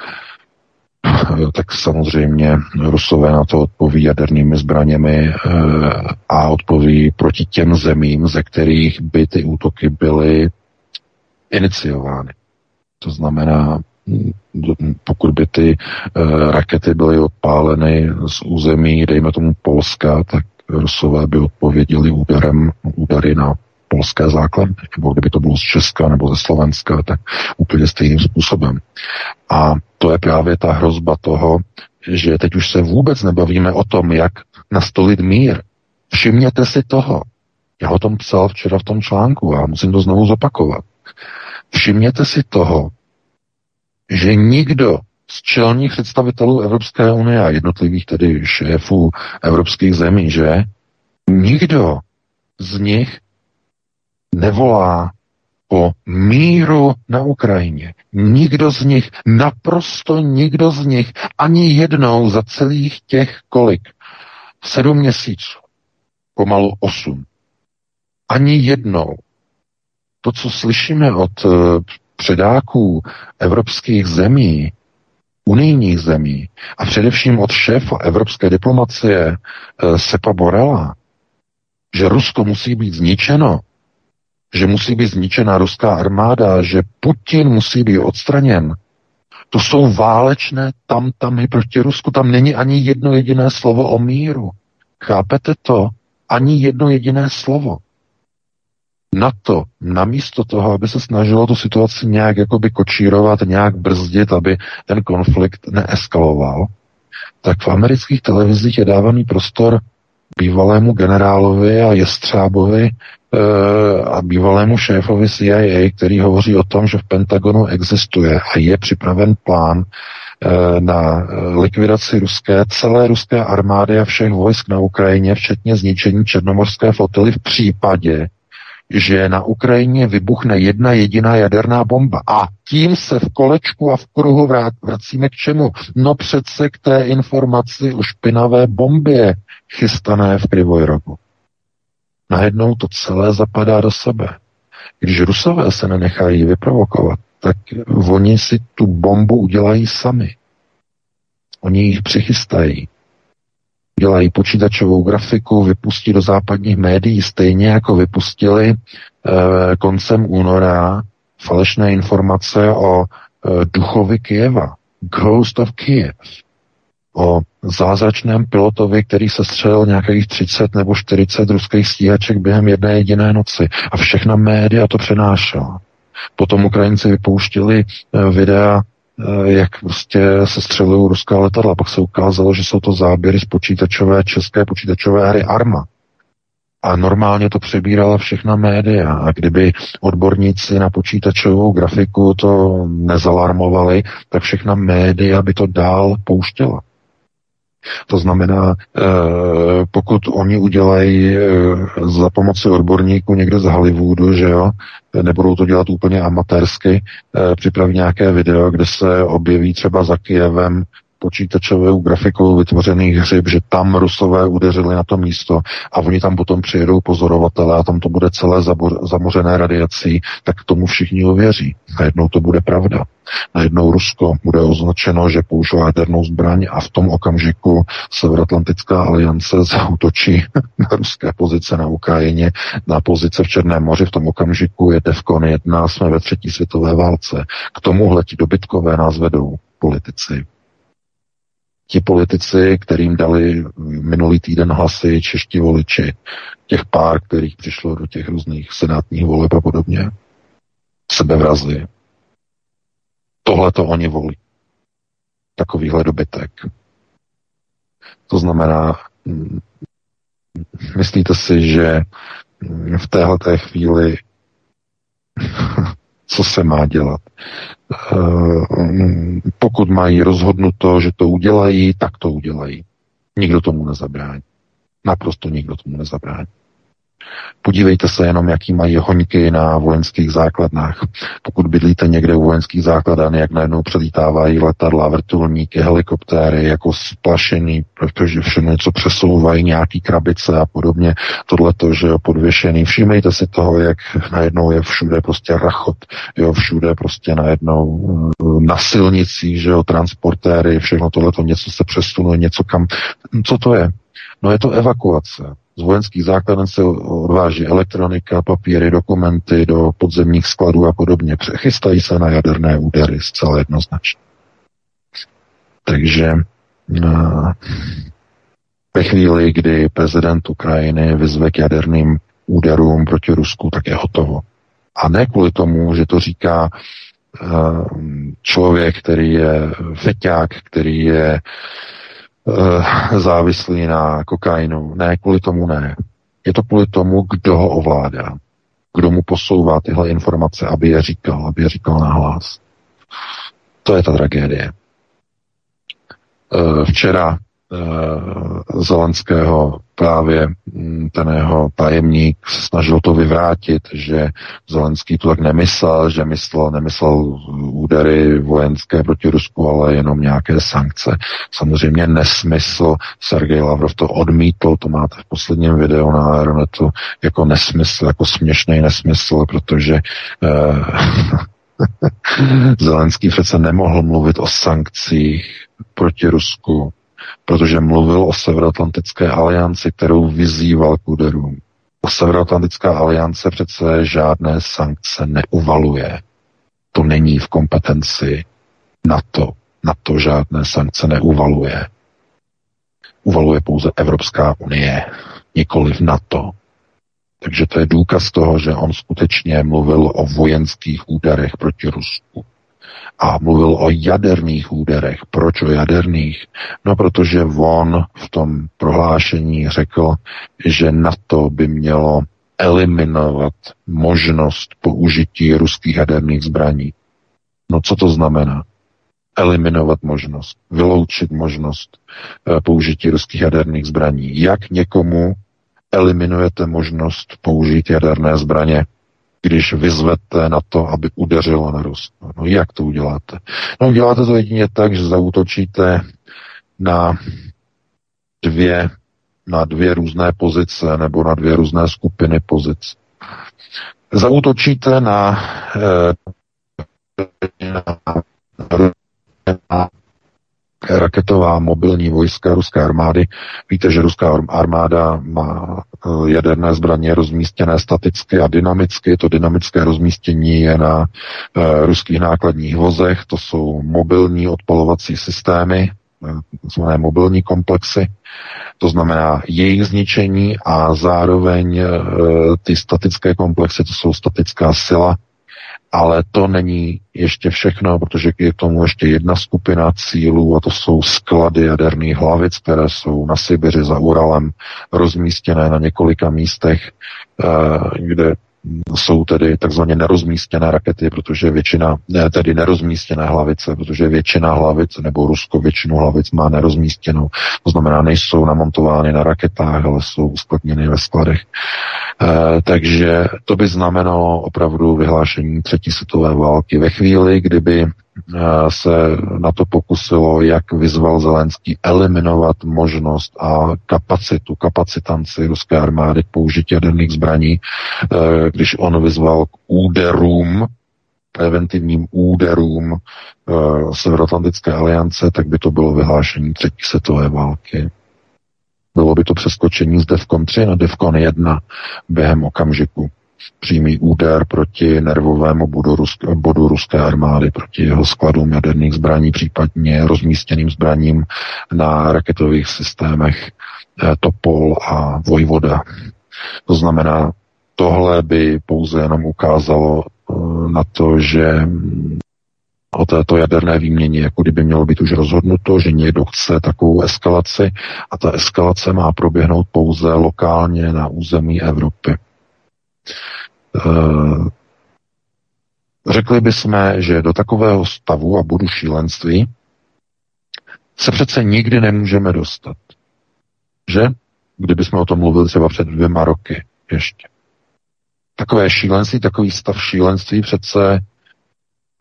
Speaker 3: tak samozřejmě Rusové na to odpoví jadernými zbraněmi eh, a odpoví proti těm zemím, ze kterých by ty útoky byly iniciovány. To znamená, pokud by ty eh, rakety byly odpáleny z území, dejme tomu Polska, tak Rusové by odpověděli úderem, údery na polské základny, nebo kdyby to bylo z Česka nebo ze Slovenska, tak úplně stejným způsobem. A to je právě ta hrozba toho, že teď už se vůbec nebavíme o tom, jak nastolit mír. Všimněte si toho. Já o tom psal včera v tom článku a musím to znovu zopakovat. Všimněte si toho, že nikdo z čelních představitelů Evropské unie a jednotlivých tedy šéfů evropských zemí, že nikdo z nich nevolá po míru na Ukrajině. Nikdo z nich, naprosto nikdo z nich, ani jednou za celých těch kolik? Sedm měsíců, pomalu osm. Ani jednou. To, co slyšíme od eh, předáků evropských zemí, unijních zemí a především od šéfa evropské diplomacie eh, Sepa Borela, že Rusko musí být zničeno, že musí být zničena ruská armáda, že Putin musí být odstraněn. To jsou válečné tam tamy proti Rusku. Tam není ani jedno jediné slovo o míru. Chápete to? Ani jedno jediné slovo. Na to, namísto toho, aby se snažilo tu situaci nějak jakoby kočírovat, nějak brzdit, aby ten konflikt neeskaloval, tak v amerických televizích je dávaný prostor bývalému generálovi a jestřábovi e, a bývalému šéfovi CIA, který hovoří o tom, že v Pentagonu existuje a je připraven plán e, na likvidaci ruské, celé ruské armády a všech vojsk na Ukrajině, včetně zničení černomorské flotily v případě, že na Ukrajině vybuchne jedna jediná jaderná bomba. A tím se v kolečku a v kruhu vracíme k čemu? No přece k té informaci o špinavé bombě chystané v Krivojrogu. Najednou to celé zapadá do sebe. Když Rusové se nenechají vyprovokovat, tak oni si tu bombu udělají sami. Oni jich přichystají dělají počítačovou grafiku, vypustí do západních médií stejně jako vypustili e, koncem února falešné informace o e, duchovi Kijeva, Ghost of Kiev, o zázračném pilotovi, který se střelil nějakých 30 nebo 40 ruských stíhaček během jedné jediné noci. A všechna média to přenášela. Potom Ukrajinci vypouštili e, videa Eh, jak prostě se střelují ruská letadla. Pak se ukázalo, že jsou to záběry z počítačové, české počítačové hry Arma. A normálně to přebírala všechna média. A kdyby odborníci na počítačovou grafiku to nezalarmovali, tak všechna média by to dál pouštěla. To znamená, eh, pokud oni udělají eh, za pomoci odborníků někde z Hollywoodu, že jo, nebudou to dělat úplně amatérsky, eh, připraví nějaké video, kde se objeví třeba za Kijevem počítačovou grafikou vytvořených hřib, že tam Rusové udeřili na to místo a oni tam potom přijedou pozorovatele a tam to bude celé zamořené radiací, tak tomu všichni uvěří. Najednou to bude pravda. Najednou Rusko bude označeno, že používá jadernou zbraň a v tom okamžiku Severoatlantická aliance zautočí na ruské pozice na Ukrajině, na pozice v Černém moři. V tom okamžiku je Defcon 1, jsme ve třetí světové válce. K tomuhle ti dobytkové nás vedou politici ti politici, kterým dali minulý týden hlasy čeští voliči, těch pár, kterých přišlo do těch různých senátních voleb a podobně, sebevrazy. Tohle to oni volí. Takovýhle dobytek. To znamená, myslíte si, že v téhle chvíli co se má dělat. Eh, pokud mají rozhodnuto, že to udělají, tak to udělají. Nikdo tomu nezabrání. Naprosto nikdo tomu nezabrání. Podívejte se jenom, jaký mají hoňky na vojenských základnách. Pokud bydlíte někde u vojenských základan, jak najednou přelítávají letadla, vrtulníky, helikoptéry, jako splašený, protože všechno něco přesouvají, nějaký krabice a podobně. Tohle to, že jo, podvěšený. Všimejte si toho, jak najednou je všude prostě rachot, jo, všude prostě najednou eh, na silnicích, že jo, transportéry, všechno tohle to něco se přesunuje, něco kam. Co to je? No je to evakuace. Z vojenských základen se odváží elektronika, papíry, dokumenty do podzemních skladů a podobně. Přechystají se na jaderné údery zcela jednoznačně. Takže eh, ve chvíli, kdy prezident Ukrajiny vyzve k jaderným úderům proti Rusku, tak je hotovo. A ne kvůli tomu, že to říká eh, člověk, který je feťák, který je závislý na kokainu. Ne, kvůli tomu ne. Je to kvůli tomu, kdo ho ovládá. Kdo mu posouvá tyhle informace, aby je říkal, aby je říkal na hlas. To je ta tragédie. Eh, včera Zelenského právě mm, ten jeho tajemník snažil to vyvrátit, že Zelenský to tak nemyslel, že myslel, nemyslel údery vojenské proti Rusku, ale jenom nějaké sankce. Samozřejmě nesmysl. Sergej Lavrov to odmítl, to máte v posledním videu na Aeronetu, jako nesmysl, jako směšný nesmysl, protože eh, Zelenský přece nemohl mluvit o sankcích proti Rusku, protože mluvil o Severoatlantické alianci, kterou vyzýval k úderům. Severoatlantická aliance přece žádné sankce neuvaluje. To není v kompetenci NATO. NATO žádné sankce neuvaluje. Uvaluje pouze Evropská unie, nikoli v NATO. Takže to je důkaz toho, že on skutečně mluvil o vojenských úderech proti Rusku. A mluvil o jaderných úderech. Proč o jaderných? No, protože on v tom prohlášení řekl, že NATO by mělo eliminovat možnost použití ruských jaderných zbraní. No co to znamená? Eliminovat možnost, vyloučit možnost e, použití ruských jaderných zbraní. Jak někomu eliminujete možnost použít jaderné zbraně, když vyzvete na to, aby udeřilo na Rusko. No jak to uděláte? No uděláte to jedině tak, že zautočíte na dvě, na dvě různé pozice nebo na dvě různé skupiny pozic. Zautočíte na, eh, na, na raketová mobilní vojska ruské armády. Víte, že ruská armáda má eh, jaderné zbraně rozmístěné staticky a dynamicky. To dynamické rozmístění je na uh, ruských nákladních vozech. To jsou mobilní odpalovací systémy, eh, takzvané mobilní komplexy. To znamená jejich zničení a zároveň ty statické komplexy, to jsou statická sila, ale to není ještě všechno, protože je k tomu ještě jedna skupina cílů a to jsou sklady jaderných hlavic, které jsou na Sibiři za Uralem rozmístěné na několika místech, eh, kde jsou tedy takzvaně nerozmístěné rakety, protože většina, ne, tedy nerozmístěné hlavice, protože většina hlavic, nebo Rusko většinu hlavic má nerozmístěnou. To znamená, nejsou namontovány na raketách, ale jsou uskladněny ve skladech. E, takže to by znamenalo opravdu vyhlášení třetí světové války. Ve chvíli, kdyby se na to pokusilo, jak vyzval Zelenský eliminovat možnost a kapacitu, kapacitanci ruské armády k použití jaderných zbraní, eh, když on vyzval k úderům, preventivním úderům eh, Severoatlantické aliance, tak by to bylo vyhlášení třetí světové války. Bylo by to přeskočení z DEFCON 3 na DEFCON 1 během okamžiku přímý úder proti nervovému bodu, ruské, bodu ruské armády, proti jeho skladům jaderných zbraní, případně rozmístěným zbraním na raketových systémech eh, Topol a Vojvoda. To znamená, tohle by pouze jenom ukázalo eh, na to, že mm, o této jaderné výměně, jako kdyby mělo být už rozhodnuto, že někdo chce takovou eskalaci a ta eskalace má proběhnout pouze lokálně na území Evropy. Eh, řekli bychom, že do takového stavu a bodu šílenství se přece nikdy nemůžeme dostat. Že? Kdybychom o tom mluvili třeba před dvěma roky ještě. Takové šílenství, takový stav šílenství přece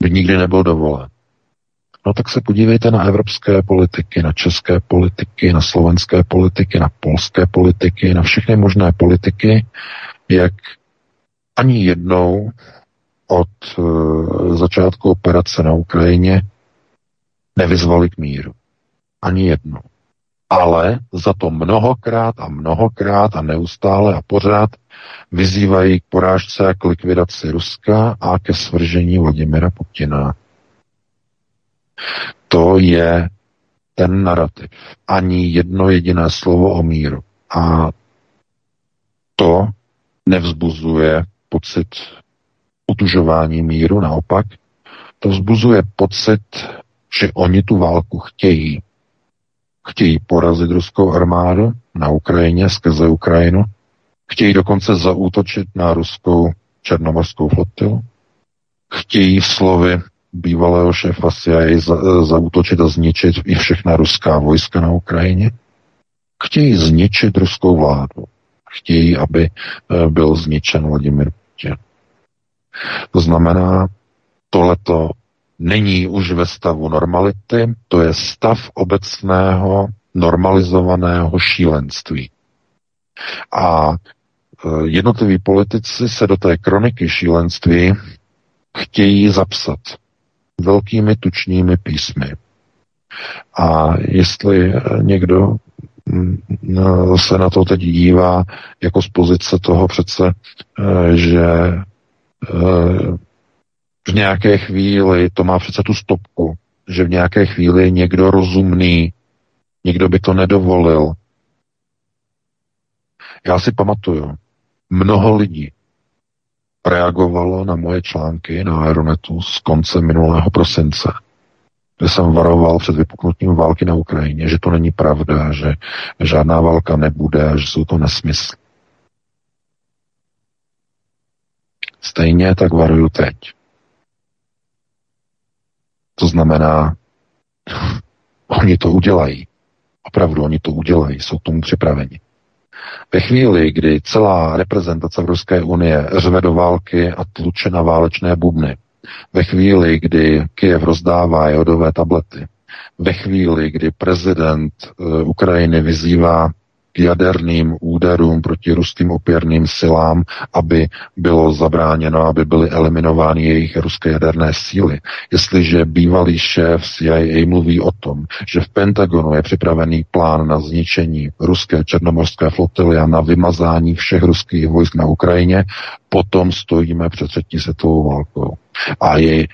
Speaker 3: by nikdy nebyl dovolen. No tak se podívejte na evropské politiky, na české politiky, na slovenské politiky, na polské politiky, na všechny možné politiky, jak ani jednou od uh, začátku operace na Ukrajině nevyzvali k míru. Ani jednou. Ale za to mnohokrát a mnohokrát a neustále a pořád vyzývají k porážce a k likvidaci Ruska a ke svržení Vladimira Putina. To je ten narrativ. Ani jedno jediné slovo o míru. A to nevzbuzuje pocit utužování míru, naopak, to vzbuzuje pocit, že oni tu válku chtějí. Chtějí porazit ruskou armádu na Ukrajině, skrze Ukrajinu. Chtějí dokonce zaútočit na ruskou černomorskou flotilu. Chtějí slovy bývalého šéfa CIA za, zaútočit a zničit i všechna ruská vojska na Ukrajině. chtějí zničit ruskou vládu. Chtějí, aby byl zničen Vladimir Putin. To znamená, tohleto není už ve stavu normality, to je stav obecného normalizovaného šílenství. A e, jednotliví politici se do té kroniky šílenství chtějí zapsat velkými tučními písmy. A jestli někdo mm, se na to teď dívá jako z pozice toho přece, e, že e, v nějaké chvíli to má přece tu stopku, že v nějaké chvíli někdo rozumný, někdo by to nedovolil. Já si pamatuju, mnoho lidí reagovalo na moje články na Aeronetu z konce minulého prosince, kde jsem varoval před vypuknutím války na Ukrajině, že to není pravda, že žádná válka nebude, že jsou to nesmysly. Stejně tak varuju teď. To znamená, oni to udělají. Opravdu, oni to udělají, jsou k tomu připraveni. Ve chvíli, kdy celá reprezentace Evropské unie řve do války a tluče na válečné bubny, ve chvíli, kdy Kiev rozdává jodové tablety, ve chvíli, kdy prezident uh, Ukrajiny vyzývá k jaderným úderům proti ruským opěrným silám, aby bylo zabráněno, aby byly eliminovány jejich ruské jaderné síly. Jestliže bývalý šéf CIA mluví o tom, že v Pentagonu je připravený plán na zničení ruské černomorské flotily a na vymazání všech ruských vojsk na Ukrajině, potom stojíme před třetí světovou válkou. A je,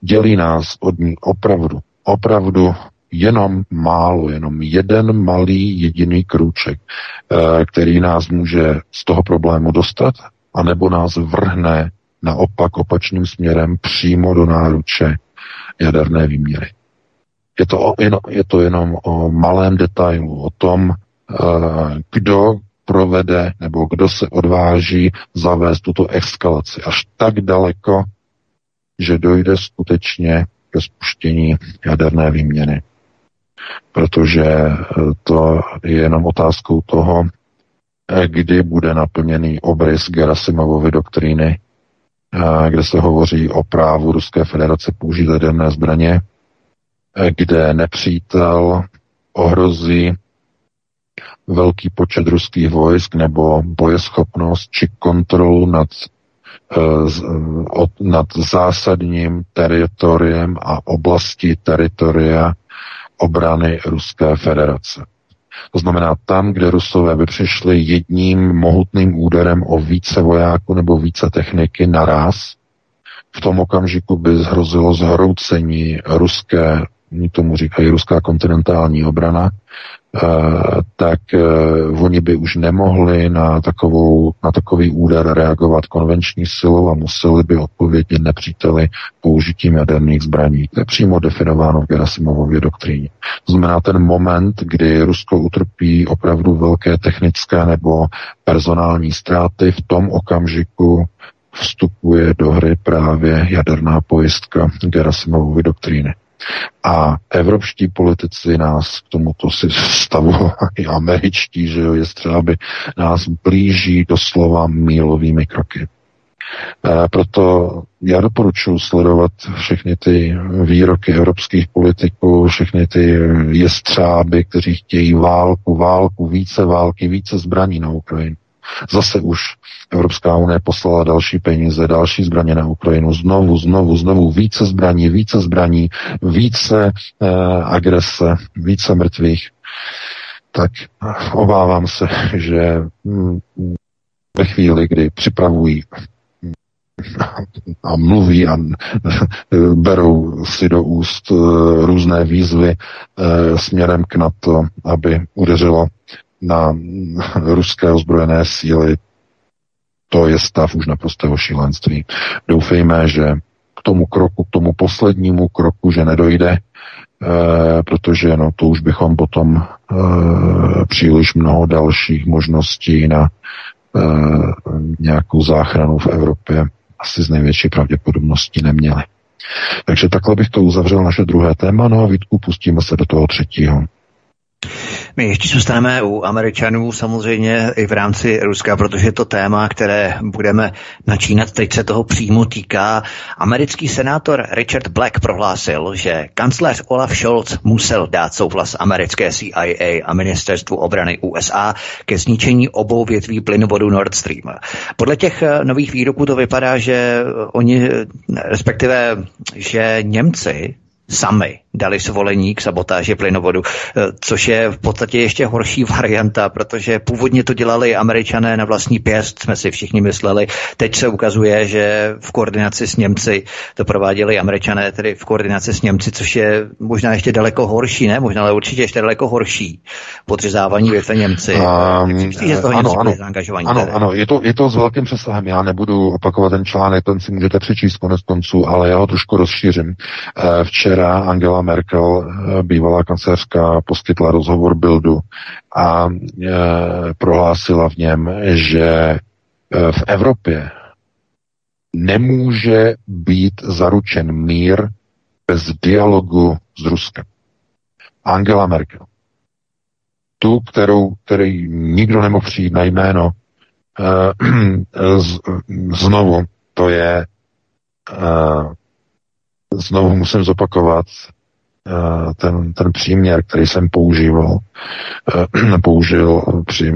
Speaker 3: dělí nás od ní opravdu, opravdu jenom málo, jenom jeden malý jediný krůček, eh, který nás může z toho problému dostat, anebo nás vrhne naopak opačným směrem přímo do náruče jaderné výměry. Je to, o, je to jenom o malém detailu, o tom, eh, kdo provede nebo kdo se odváží zavést tuto eskalaci až tak daleko, že dojde skutečně ke spuštění jaderné výměny protože eh, to je jenom otázkou toho, eh, kdy bude naplněný obrys Gerasimovovy doktríny, eh, kde se hovoří o právu Ruské federace použít jaderné zbraně, kde nepřítel ohrozí velký počet ruských vojsk nebo bojeschopnost či kontrolu nad, nad zásadním teritoriem a oblasti teritoria obrany Ruské federace. To znamená tam, kde Rusové by přišli jedním mohutným úderem o více vojáků nebo více techniky naraz, v tom okamžiku by zhrozilo zhroucení ruské, tomu říkají ruská kontinentální obrana, tak eh, oni by už nemohli na, takovou, na takový úder reagovat konvenční silou a museli by odpovědět nepříteli použitím jaderných zbraní. To je přímo definováno v Gerasimovově doktríně. To znamená ten moment, kdy Rusko utrpí opravdu velké technické nebo personální ztráty, v tom okamžiku vstupuje do hry právě jaderná pojistka Gerasimovovy doktríny. A evropští politici nás k tomuto si stavu, i američtí, že jo, je třeba, aby nás blíží doslova mílovými kroky. E, proto já doporučuji sledovat všechny ty výroky evropských politiků, všechny ty jestřáby, kteří chtějí válku, válku, více války, více zbraní na Ukrajinu. Zase už Evropská unie poslala další peníze, další zbraně na Ukrajinu, znovu, znovu, znovu, více zbraní, více zbraní, více eh, agrese, více mrtvých. Tak obávám se, že hm, ve chvíli, kdy připravují a mluví a berou si do úst eh, různé výzvy eh, směrem k NATO, aby udeřilo na ruské ozbrojené síly, to je stav už naprostého šílenství. Doufejme, že k tomu kroku, k tomu poslednímu kroku, že nedojde, e, protože no, to už bychom potom e, příliš mnoho dalších možností na e, nějakou záchranu v Evropě asi z největší pravděpodobností neměli. Takže takhle bych to uzavřel naše druhé téma, no a Vítku pustíme se do toho třetího.
Speaker 2: My ještě zůstaneme u Američanů samozřejmě i v rámci Ruska, protože to téma, které budeme načínat. Teď se toho přímo týká. Americký senátor Richard Black prohlásil, že kancléř Olaf Scholz musel dát souhlas americké CIA a ministerstvu obrany USA ke zničení obou větví plynovodu Nord Stream. Podle těch eh, nových výroků to vypadá, že oni, respektive, že Němci sami dali svolení k sabotáži plynovodu, eh, což je v podstatě ještě horší varianta, protože původně to dělali američané na vlastní pěst, jsme si všichni mysleli. Teď se ukazuje, že v koordinaci s Němci to prováděli američané, tedy v koordinaci s Němci, což je možná ještě daleko horší, ne? Možná, ale určitě ještě daleko horší podřezávání větve Němci. Um,
Speaker 3: ano, ano, ano, ano, je to, je to s velkým přesahem. Já nebudu opakovat ten článek, ten si můžete přečíst konec konců, ale já ho trošku rozšířím. Eh, včera Angela Merkel, eh, bývalá kancelářka, poskytla rozhovor Bildu a e, prohlásila v něm, že e, v Evropě nemůže být zaručen mír bez dialogu s Ruskem. Angela Merkel. Tu, kterou, který nikdo nemohl přijít na jméno, z, znovu, to je, znovu musím zopakovat, Eh, ten, ten příměr, který jsem používal, eh, použil při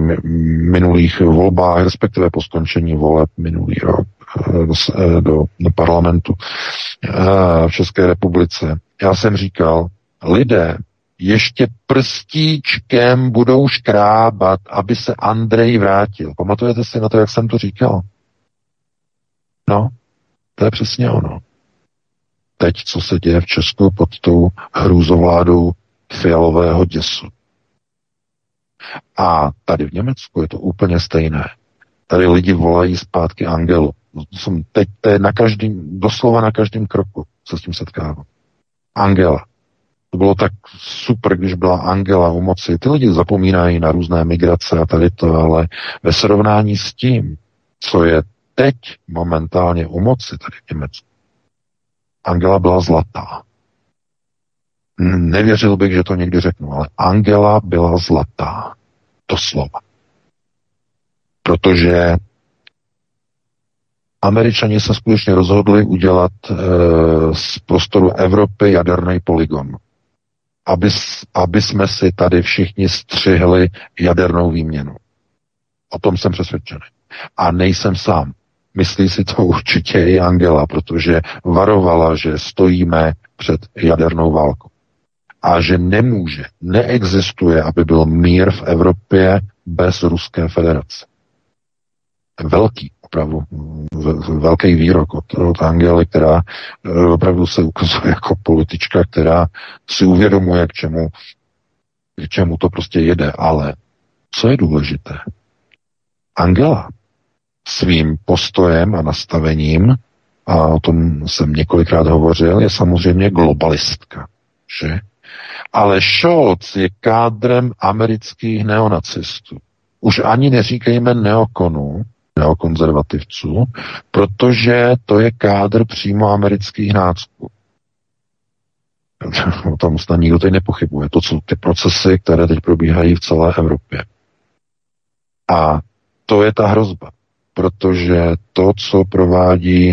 Speaker 3: minulých volbách, respektive po skončení voleb minulý rok eh, do, do, do parlamentu v České republice. Já jsem říkal, lidé ještě prstíčkem budou škrábat, aby se Andrej vrátil. Pamatujete si na to, jak jsem to říkal? No, to je přesně ono teď, co se děje v Česku pod tou hrůzovládou fialového děsu. A tady v Německu je to úplně stejné. Tady lidi volají zpátky Angelu. Jsem teď to je na každým, doslova na každém kroku se s tím setkávám. Angela. To bylo tak super, když byla Angela u moci. Ty lidi zapomínají na různé migrace a tady to, ale ve srovnání s tím, co je teď momentálně u moci tady v Německu, Angela byla zlatá. Nevěřil bych, že to někdy řeknu, ale Angela byla zlatá. To slova. Protože Američani se skutečně rozhodli udělat e, z prostoru Evropy jaderný poligon. Aby, aby jsme si tady všichni střihli jadernou výměnu. O tom jsem přesvědčený. A nejsem sám. Myslí si to určitě i Angela, protože varovala, že stojíme před jadernou válkou. A že nemůže, neexistuje, aby byl mír v Evropě bez Ruské federace. Velký, opravdu velký výrok od, od Angely, která eh, opravdu se ukazuje jako politička, která si uvědomuje, k čemu, k čemu to prostě jede. Ale co je důležité? Angela svým postojem a nastavením, a o tom jsem několikrát hovořil, je samozřejmě globalistka. Že? Ale Scholz je kádrem amerických neonacistů. Už ani neříkejme neokonů, neokonzervativců, protože to je kádr přímo amerických nácků. O tom snad nikdo teď nepochybuje. To jsou ty procesy, které teď probíhají v celé Evropě. A to je ta hrozba protože to, co provádí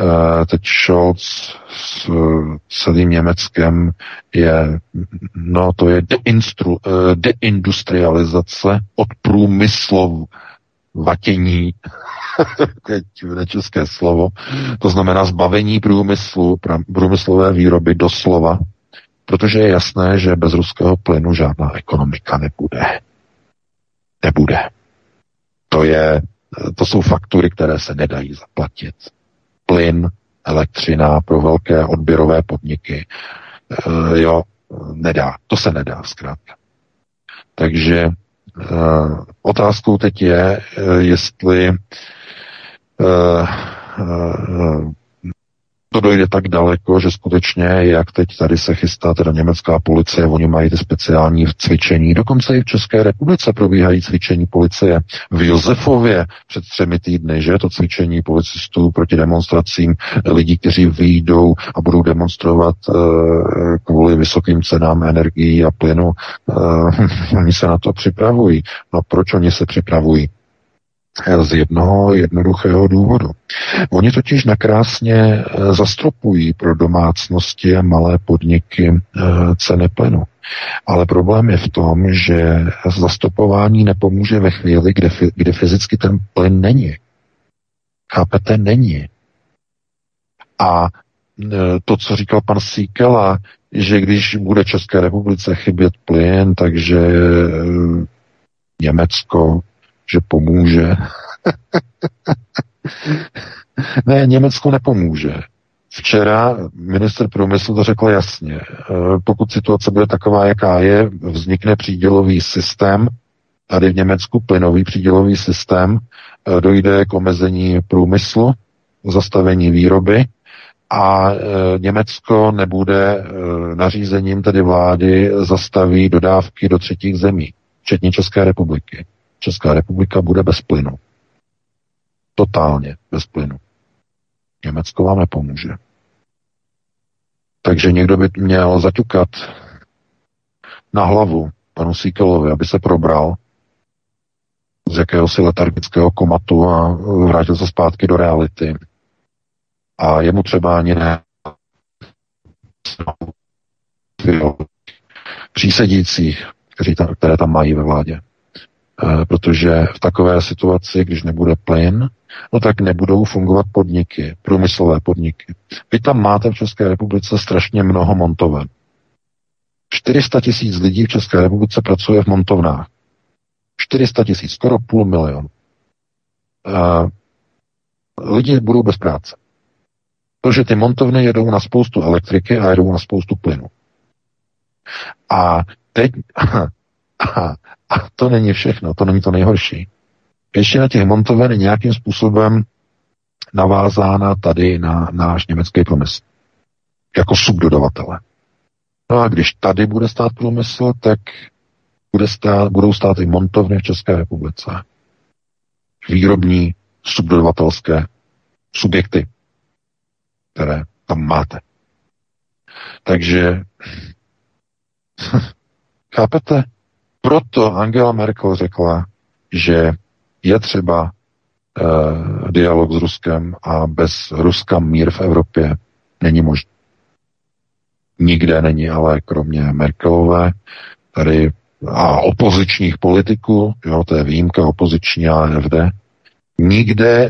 Speaker 3: uh, teď Scholz s uh, celým Německem, je, no to je deinstru, uh, deindustrializace od průmyslov vatění, teď české slovo, to znamená zbavení průmyslu, průmyslové výroby doslova, protože je jasné, že bez ruského plynu žádná ekonomika nebude. Nebude. To je to jsou faktury, které se nedají zaplatit. Plyn, elektřina pro velké odběrové podniky. E, jo, nedá. To se nedá zkrátka. Takže e, otázkou teď je, jestli to dojde tak daleko, že skutečně, jak teď tady se chystá teda německá policie, oni mají ty speciální cvičení, dokonce i v České republice probíhají cvičení policie. V Josefově před třemi týdny, že to cvičení policistů proti demonstracím lidí, kteří vyjdou a budou demonstrovat uh, kvůli vysokým cenám energií a plynu. Uh, oni se na to připravují. No proč oni se připravují? Z jednoho jednoduchého důvodu. Oni totiž nakrásně eh, zastropují pro domácnosti a malé podniky eh, ceny plynu. Ale problém je v tom, že zastopování nepomůže ve chvíli, kde, kde fyzicky ten plyn není. Chápete? Není. A eh, to, co říkal pan Síkela, že když bude České republice chybět plyn, takže Německo že pomůže. ne, Německo nepomůže. Včera minister průmyslu to řekl jasně. E, pokud situace bude taková, jaká je, vznikne přídělový systém, tady v Německu plynový přídělový systém, e, dojde k omezení průmyslu, zastavení výroby a e, Německo nebude nařízením tedy vlády zastaví dodávky do třetích zemí, včetně České republiky. Česká republika bude bez plynu. Totálně bez plynu. Německo vám nepomůže. Takže někdo by měl zaťukat na hlavu panu Síkelovi, aby se probral z jakéhosi letargického komatu a vrátil se zpátky do reality. A jemu třeba ani ne přísedících, kteří tam, které tam mají ve vládě. Eh, protože v takové situaci, když nebude plyn, no tak nebudou fungovat podniky, průmyslové podniky. Vy tam máte v České republice strašně mnoho montoven. 400 tisíc lidí v České republice pracuje v montovnách. 400 tisíc, skoro půl milion. Uh, lidi budou bez práce. Protože ty montovny jedou na spoustu elektriky a jedou na spoustu plynu. A teď, a to není všechno, to není to nejhorší. Většina těch montoven je nějakým způsobem navázána tady na náš německý průmysl. Jako subdodavatele. No a když tady bude stát průmysl, tak bude stát, budou stát i montovny v České republice. Výrobní, subdodavatelské subjekty, které tam máte. Takže chápete? Proto Angela Merkel řekla, že je třeba uh, dialog s Ruskem a bez Ruska mír v Evropě není možný. Nikde není, ale kromě Merkelové, tady a opozičních politiků, jo, to je výjimka opoziční AFD, nikde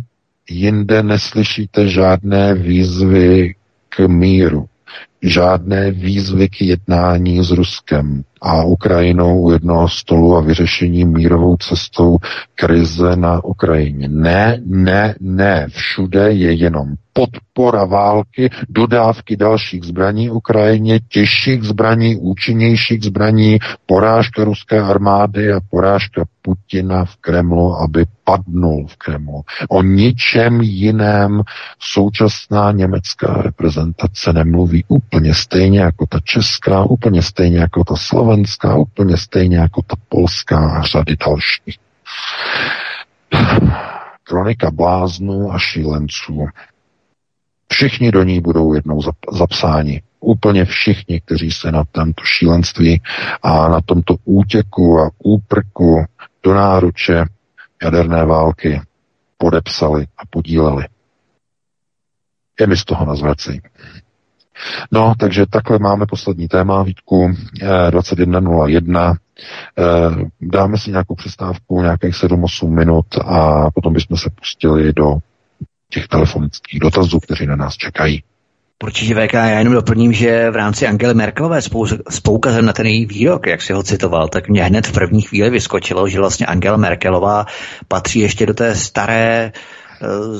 Speaker 3: jinde neslyšíte žádné výzvy k míru, žádné výzvy k jednání s Ruskem a Ukrajinou u jednoho stolu a vyřešení mírovou cestou krize na Ukrajině. Ne, ne, ne. Všude je jenom podpora války, dodávky dalších zbraní Ukrajině, těžších zbraní, účinnějších zbraní, porážka ruské armády a porážka Putina v Kremlu, aby padnul v Kremlu. O ničem jiném současná německá reprezentace nemluví stejně jako ta česká, úplně stejně jako ta slovenská, úplně stejně jako ta polská a řady dalších. Kronika bláznů a šílenců. Všichni do ní budou jednou zapsáni. Úplně všichni, kteří se na tomto šílenství a na tomto útěku a úprku do náruče jaderné války podepsali a podíleli. Je mi z toho nazvací. No, takže takhle máme poslední téma, Vítku, 21.01. Eh, eh, dáme si nějakou přestávku, nějakých 7-8 minut a potom bychom se pustili do těch telefonických dotazů, kteří na nás čekají.
Speaker 2: Určitě VK, já jenom doplním, že v rámci Angely Merkelové s poukazem na ten její výrok, jak si ho citoval, tak mě hned v první chvíli vyskočilo, že vlastně Angela Merkelová patří ještě do té staré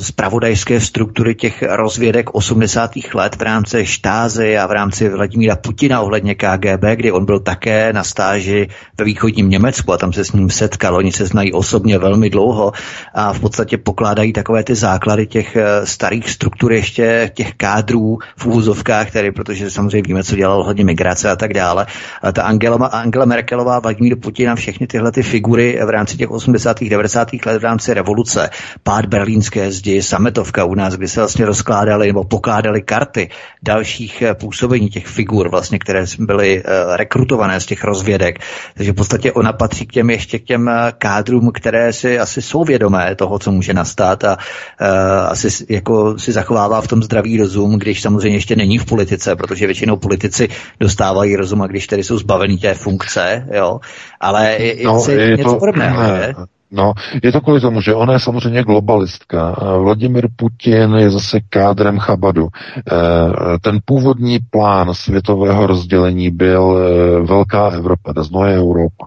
Speaker 2: zpravodajské struktury těch rozvědek 80. let v rámci štázy a v rámci Vladimíra Putina ohledně KGB, kdy on byl také na stáži ve východním Německu a tam se s ním setkal. Oni se znají osobně velmi dlouho a v podstatě pokládají takové ty základy těch eh, starých struktur ještě těch kádrů v úvozovkách, které, protože samozřejmě víme, co dělal hodně migrace a tak dále. A ta Angela, Angela Merkelová, Vladimír Putin a všechny tyhle ty figury v rámci těch 80. 90. let v rámci revoluce, pád berlínské zdi, sametovka u nás, kdy se vlastně rozkládaly nebo pokládaly karty dalších eh, působení těch figur, vlastně, které byly uh, rekrutované z těch rozvědek. Takže v podstatě ona patří k těm ještě k těm kádrům, které si asi jsou vědomé toho, co může nastat a uh, asi jako si zachovává v tom zdravý rozum, když samozřejmě ještě není v politice, protože většinou politici dostávají rozum a když tedy jsou zbavení té funkce, jo. Ale je, no, je něco podobného, ne?
Speaker 3: No, je to kvůli tomu, že ona je samozřejmě globalistka. Vladimir Putin je zase kádrem Chabadu. E, ten původní plán světového rozdělení byl e, Velká Evropa, das neue Europa.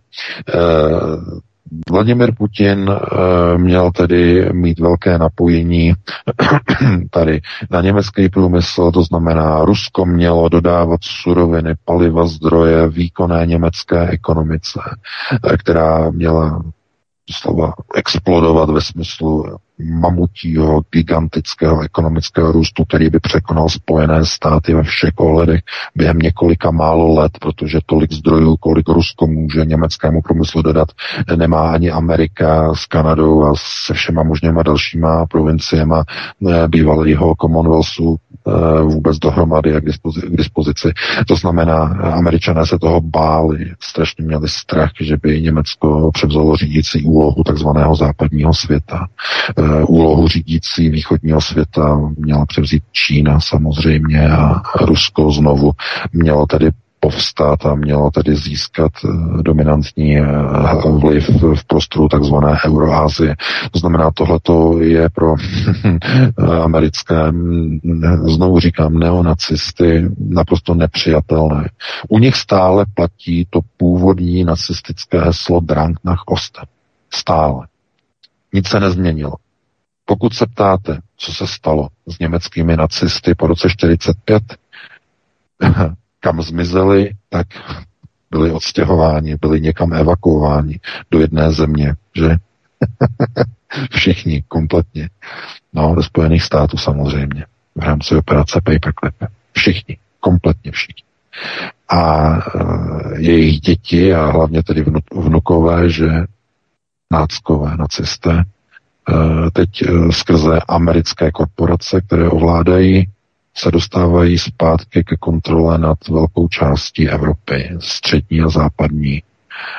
Speaker 3: E, Vladimir Putin měl tedy mít velké napojení tady na německý průmysl, to znamená, Rusko mělo dodávat suroviny, paliva, zdroje výkonné německé ekonomice, která měla slova explodovat ve smyslu mamutího, gigantického ekonomického růstu, který by překonal Spojené státy ve všech ohledech během několika málo let, protože tolik zdrojů, kolik Rusko může německému průmyslu dodat, nemá ani Amerika s Kanadou a se všema možněma dalšíma provinciema eh, bývalého Commonwealthu vůbec dohromady a k dispozici. To znamená, američané se toho báli, strašně měli strach, že by Německo převzalo řídící úlohu takzvaného západního světa. Eh, úlohu řídící východního světa měla převzít Čína samozřejmě a Rusko znovu mělo tedy povstát a mělo tedy získat eh, dominantní eh, vliv v prostoru takzvané Euroázie. To znamená, tohleto je pro americké, mm, znovu říkám, neonacisty naprosto nepřijatelné. U nich stále platí to původní nacistické heslo Drang nach Osten. Stále. Nic se nezměnilo. Pokud se ptáte, co se stalo s německými nacisty po roce 45, kam zmizeli, tak byli odstěhováni, byli někam evakuováni do jedné země, že? Všichni, kompletně. No, do Spojených států samozřejmě, v rámci operace Paperclip. Všichni, kompletně všichni. A e, jejich děti a hlavně tedy vnukové, že náckové, nacisté, Eh, teď eh, skrze americké korporace, které ovládají, se dostávají zpátky ke kontrole nad velkou částí Evropy, střední a západní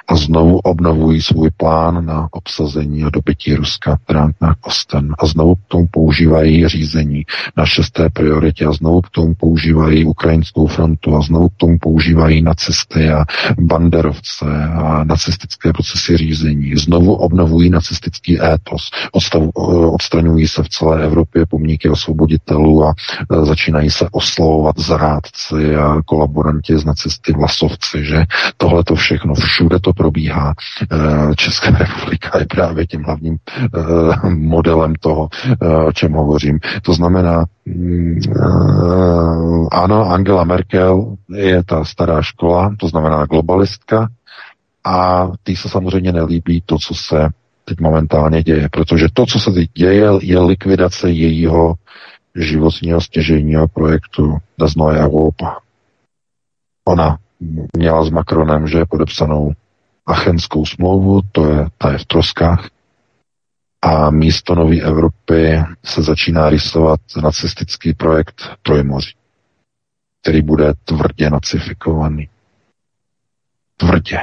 Speaker 3: a znovu obnovují svůj plán na obsazení a dobytí Ruska na Osten a znovu k tomu používají řízení na šesté prioritě a znovu k tomu používají ukrajinskou frontu a znovu k tomu používají nacisty a banderovce a nacistické procesy řízení. Znovu obnovují nacistický étos. Odstavu, odstraňují se v celé Evropě pomníky osvoboditelů a e, začínají se oslovovat zrádci a kolaboranti z nacisty vlasovci, že tohle to všechno všude všude to probíhá. Eh, Česká republika je právě tím hlavním eh, modelem toho, eh, o čem hovořím. To znamená, mm, ano, Angela Merkel je ta stará škola, to znamená globalistka, a tý se samozřejmě nelíbí to, co se teď momentálně děje, protože to, co se teď děje, je likvidace jejího životního stěžejního projektu Neue Europa. Ona měla s Macronem, že je podepsanou Achenskou smlouvu, to je, ta je v troskách. A místo nové Evropy se začíná rysovat nacistický projekt Trojmoří, který bude tvrdě nacifikovaný. Tvrdě.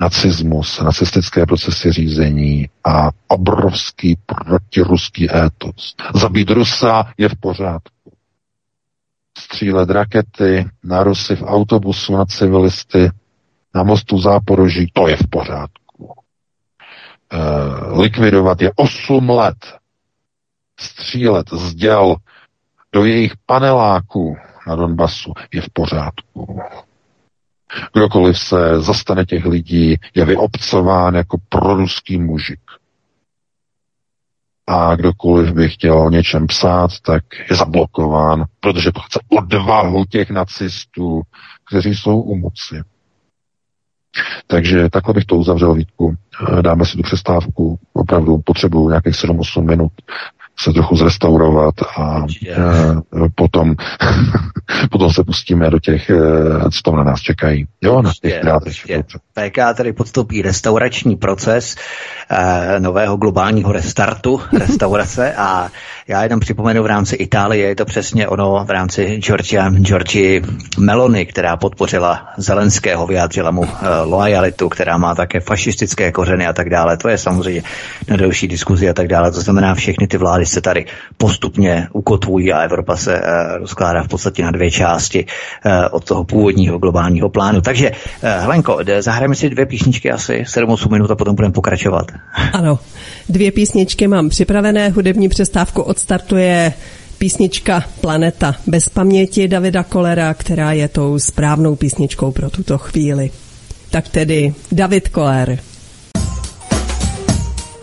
Speaker 3: Nacismus, nacistické procesy řízení a obrovský protiruský étos. Zabít Rusa je v pořádku. Střílet rakety na Rusy v autobusu na civilisty na mostu Záporoží, to je v pořádku. E, likvidovat je 8 let. Střílet z děl do jejich paneláků na Donbasu je v pořádku. Kdokoliv se zastane těch lidí, je vyobcován jako proruský mužik. A kdokoliv by chtěl o něčem psát, tak je zablokován, protože chce odvahu těch nacistů, kteří jsou u moci. Takže takhle bych to uzavřel, Vítku. Dáme si tu přestávku. Opravdu potřebuju nějakých 7-8 minut se trochu zrestaurovat a e, potom, potom se pustíme do těch, e, co tam na nás čekají. Jo, na těch
Speaker 2: PK tedy podstoupí restaurační proces e, nového globálního restartu restaurace a já jenom připomenu v rámci Itálie, je to přesně ono v rámci Georgia, Georgi Melony, která podpořila Zelenského, vyjádřila mu uh, lojalitu, která má také fašistické kořeny a tak dále. To je samozřejmě na další diskuzi a tak dále. To znamená, všechny ty vlády se tady postupně ukotvují a Evropa se uh, rozkládá v podstatě na dvě části uh, od toho původního globálního plánu. Takže, uh, Hlenko, zahrajeme si dvě písničky asi 7-8 minut a potom budeme pokračovat.
Speaker 1: Ano, dvě písničky mám připravené, hudební přestávku odstartuje písnička Planeta bez paměti Davida Kolera, která je tou správnou písničkou pro tuto chvíli. Tak tedy David Koller.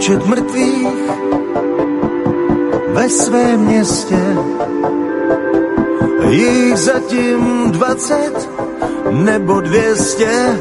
Speaker 4: Počet mrtvých ve svém městě. Jich zatím dvacet nebo dvěstě.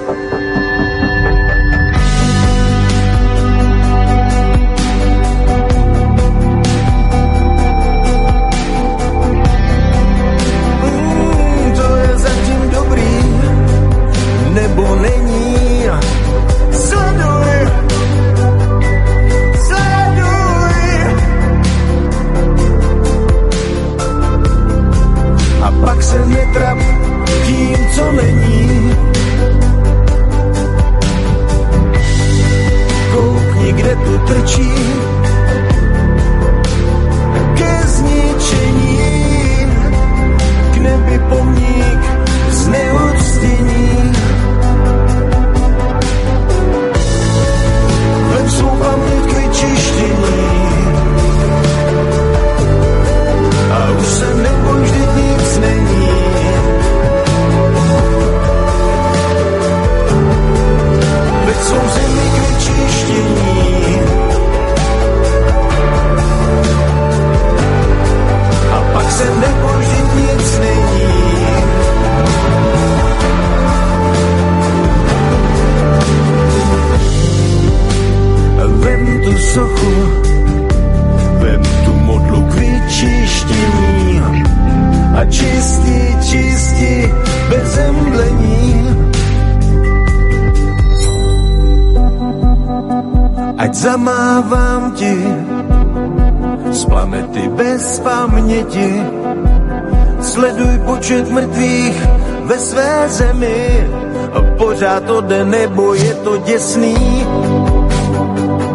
Speaker 4: To jde, nebo je to děsný.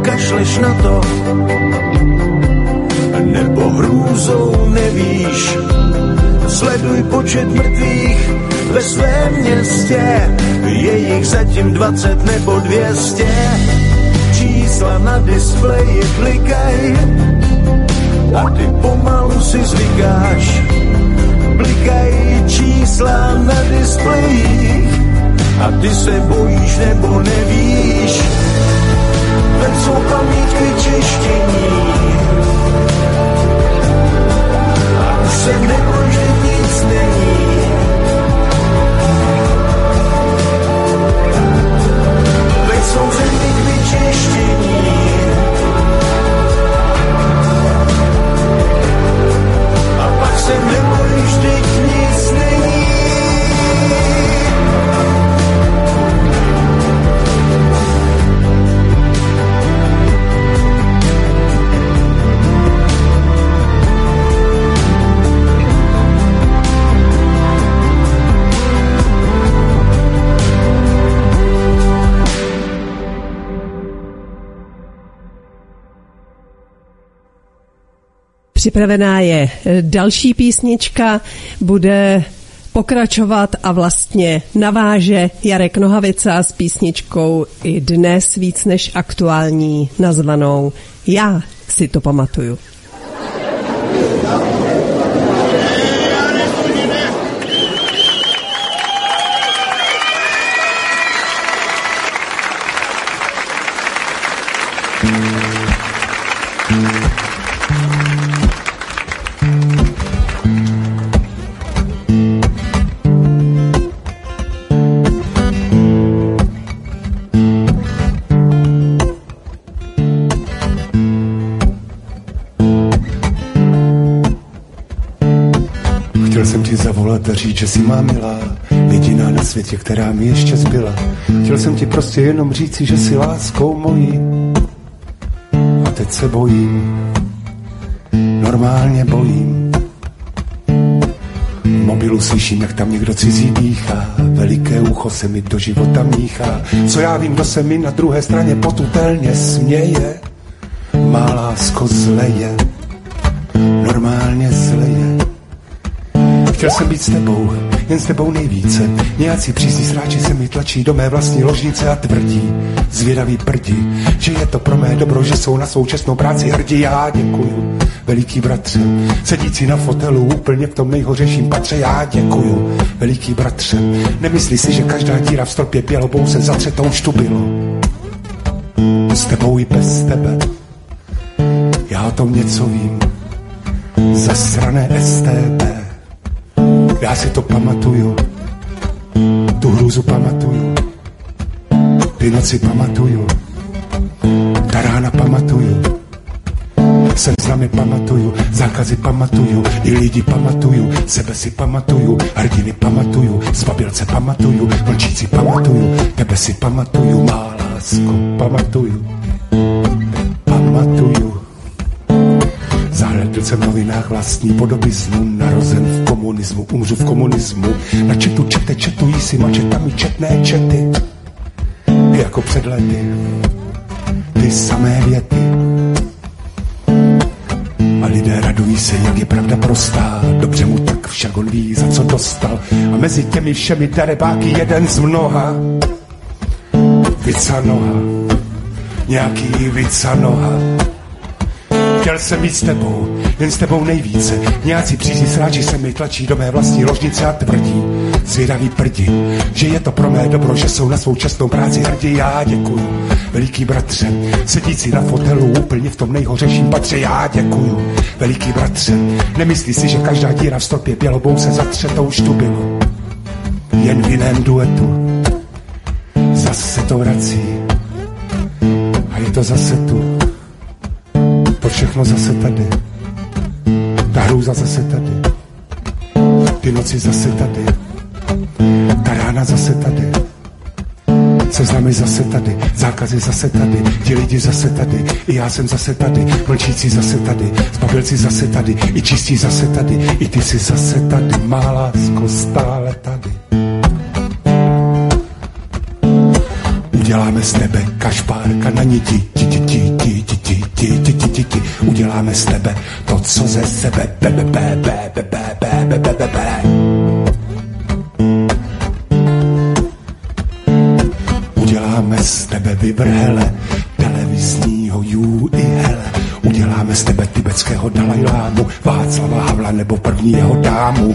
Speaker 4: Kašleš na to, nebo hrůzou nevíš. Sleduj počet mrtvých ve svém městě, je jich zatím 20 nebo 200. Čísla na displeji klikaj a ty pomalu si zvykáš. Blikají čísla na displejích a ty se bojíš nebo nevíš, veď jsou pamětky čištění. A už se že nic není. Veď jsou zemi k vyčištění. A pak se nebojíš,
Speaker 1: připravená je další písnička, bude pokračovat a vlastně naváže Jarek Nohavica s písničkou i dnes víc než aktuální nazvanou Já si to pamatuju.
Speaker 5: Říct, že si má milá, jediná na světě, která mi ještě zbyla. Chtěl jsem ti prostě jenom říci, že si láskou mojí. A teď se bojím, normálně bojím. V mobilu slyším, jak tam někdo cizí dýchá, veliké ucho se mi do života míchá. Co já vím, kdo se mi na druhé straně potutelně směje. Má lásko zleje, normálně zleje. Chtěl jsem být s tebou, jen s tebou nejvíce. Nějací přísní sráči se mi tlačí do mé vlastní ložnice a tvrdí, zvědaví prdi, že je to pro mé dobro, že jsou na svou čestnou práci hrdí. Já děkuju, veliký bratře, sedící na fotelu úplně v tom nejhořejším patře. Já děkuju, veliký bratře, nemyslí si, že každá díra v stropě bělobou se zatře tou bylo. S tebou i bez tebe, já o tom něco vím, zasrané STB. Já si to pamatuju, tu hrůzu pamatuju, ty noci pamatuju, ta rána pamatuju, jsem s nami pamatuju, zákazy pamatuju, i lidi pamatuju, sebe si pamatuju, hrdiny pamatuju, zbabilce pamatuju, vlčíci pamatuju, tebe si pamatuju, má lásko pamatuju, pamatuju. Zahledl jsem v novinách vlastní podobiznu, narozen v komunismu, umřu v komunismu. Na četu čete četují si mačetami četné čety, jako před lety, ty samé věty. A lidé radují se, jak je pravda prostá, dobře mu tak však on ví, za co dostal. A mezi těmi všemi darebáky jeden z mnoha, Vica noha, nějaký Vica noha, Chtěl jsem být s tebou, jen s tebou nejvíce. Nějací přízní sráči se mi tlačí do mé vlastní ložnice a tvrdí, zvědaví prdi, že je to pro mé dobro, že jsou na svou čestnou práci hrdí. Já děkuju, veliký bratře, sedící na fotelu úplně v tom nejhořejším patře. Já děkuju, veliký bratře, nemyslí si, že každá díra v stropě bělobou se zatře, to už tu bylo. Jen v jiném duetu zase to vrací a je to zase tu to všechno zase tady. Ta hrůza zase tady. Ty noci zase tady. Ta rána zase tady. Seznamy zase tady, zákazy zase tady, ti lidi zase tady, i já jsem zase tady, mlčící zase tady, zbabilci zase tady, i čistí zase tady, i ty jsi zase tady, má lásko stále tady. Uděláme z tebe kašpárka na niti, ti, ti, ti, ti, ti, ti, ti, ti, ti, ti, ti. Uděláme z tebe to, co ze sebe, be, be, be, be, be, be, be, be, be, be. Uděláme z tebe vyvrhele, televizního jú i hele. Uděláme z tebe tibetského Dalajlámu, Václava Havla nebo prvního dámu.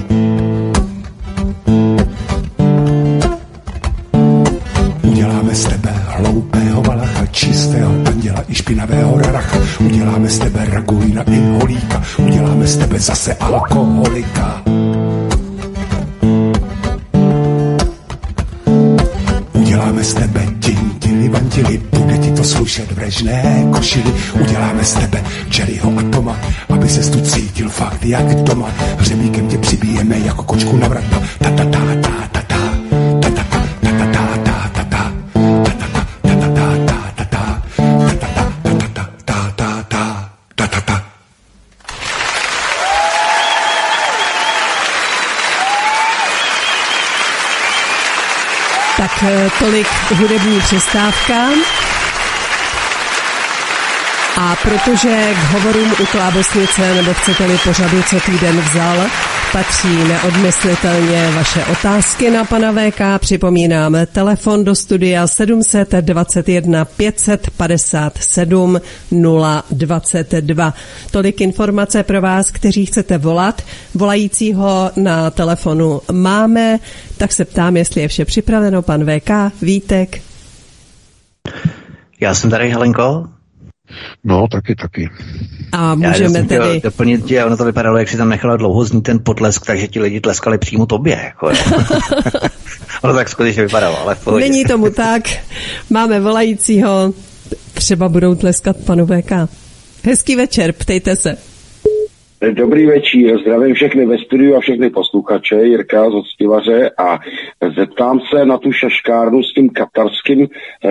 Speaker 1: Hudební přestávka. A protože k hovorům u Klábosnice, nebo chcete-li pořadu, co týden vzal, patří neodmyslitelně vaše otázky na pana VK. Připomínám telefon do studia 721 557 022. Tolik informace pro vás, kteří chcete volat. Volajícího na telefonu máme, tak se ptám, jestli je vše připraveno. Pan VK, Vítek.
Speaker 2: Já jsem tady, Helenko.
Speaker 3: No, taky, taky.
Speaker 1: A můžeme
Speaker 2: Já
Speaker 1: tedy...
Speaker 2: doplnit tě, ono to vypadalo, jak si tam nechala dlouho znít ten potlesk, takže ti lidi tleskali přímo tobě. Jako, ono tak skutečně vypadalo, ale v pohodě.
Speaker 1: Není tomu tak. Máme volajícího. Třeba budou tleskat panu VK. Hezký večer, ptejte se.
Speaker 6: Dobrý večer, zdravím všechny ve studiu a všechny posluchače, Jirka z Octivaře a zeptám se na tu šaškárnu s tím katarským eh,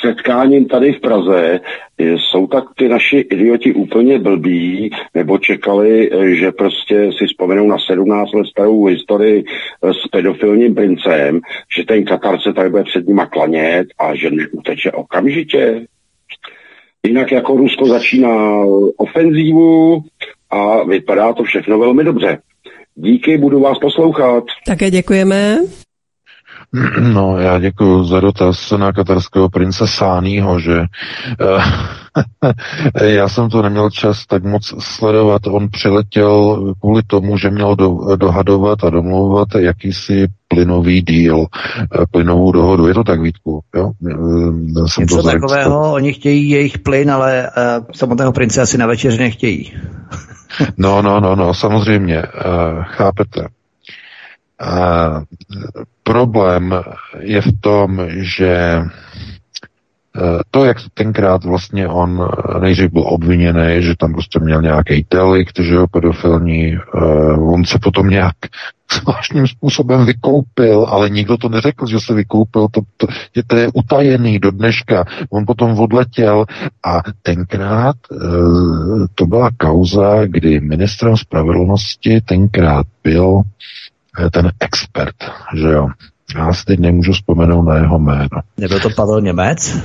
Speaker 6: setkáním tady v Praze. Jsou tak ty naši idioti úplně blbí, nebo čekali, eh, že prostě si vzpomenou na 17 let starou historii eh, s pedofilním princem, že ten Katar se tady bude před nima klanět a že neuteče okamžitě? Jinak jako Rusko začíná ofenzívu a vypadá to všechno velmi dobře. Díky, budu vás poslouchat.
Speaker 1: Také děkujeme.
Speaker 3: No, já děkuji za dotaz na katarského prince Sánýho, že eh, já jsem to neměl čas tak moc sledovat. On přiletěl kvůli tomu, že měl do, dohadovat a domlouvat jakýsi plynový díl, eh, plynovou dohodu. Je to tak, Vítku? Jo? Eh, Jsem
Speaker 2: Něco
Speaker 3: to
Speaker 2: takového, oni chtějí jejich plyn, ale uh, samotného prince asi na večeři nechtějí.
Speaker 3: No, no, no, no, samozřejmě, uh, chápete. Uh, problém je v tom, že uh, to, jak tenkrát vlastně on uh, nejdřív byl obviněný, že tam prostě měl nějaký delikt, že jo, pedofilní, on se potom nějak zvláštním způsobem vykoupil, ale nikdo to neřekl, že se vykoupil, to, to, je, to je utajený do dneška. On potom odletěl a tenkrát e, to byla kauza, kdy ministrem spravedlnosti tenkrát byl e, ten expert, že jo. Já si teď nemůžu vzpomenout na jeho jméno.
Speaker 2: Nebyl to Pavel Němec?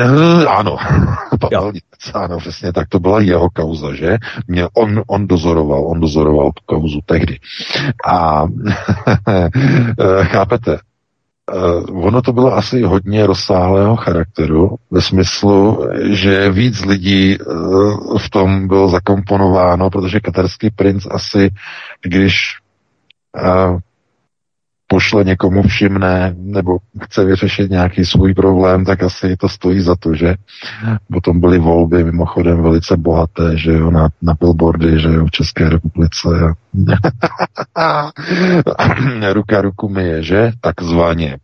Speaker 3: Uh, ano, Pavel Němec, ano, přesně tak, to byla jeho kauza, že? Mě, on, on dozoroval, on dozoroval tu kauzu tehdy. A eh, chápete, uh, ono to bylo asi hodně rozsáhlého charakteru, ve smyslu, že víc lidí uh, v tom bylo zakomponováno, protože katarský princ asi, když pošle někomu všimné nebo chce vyřešit nějaký svůj problém, tak asi to stojí za to, že potom byly volby mimochodem velice bohaté, že jo, na, na billboardy, že jo, v České republice. Ruka ruku myje, že? Takzvaně.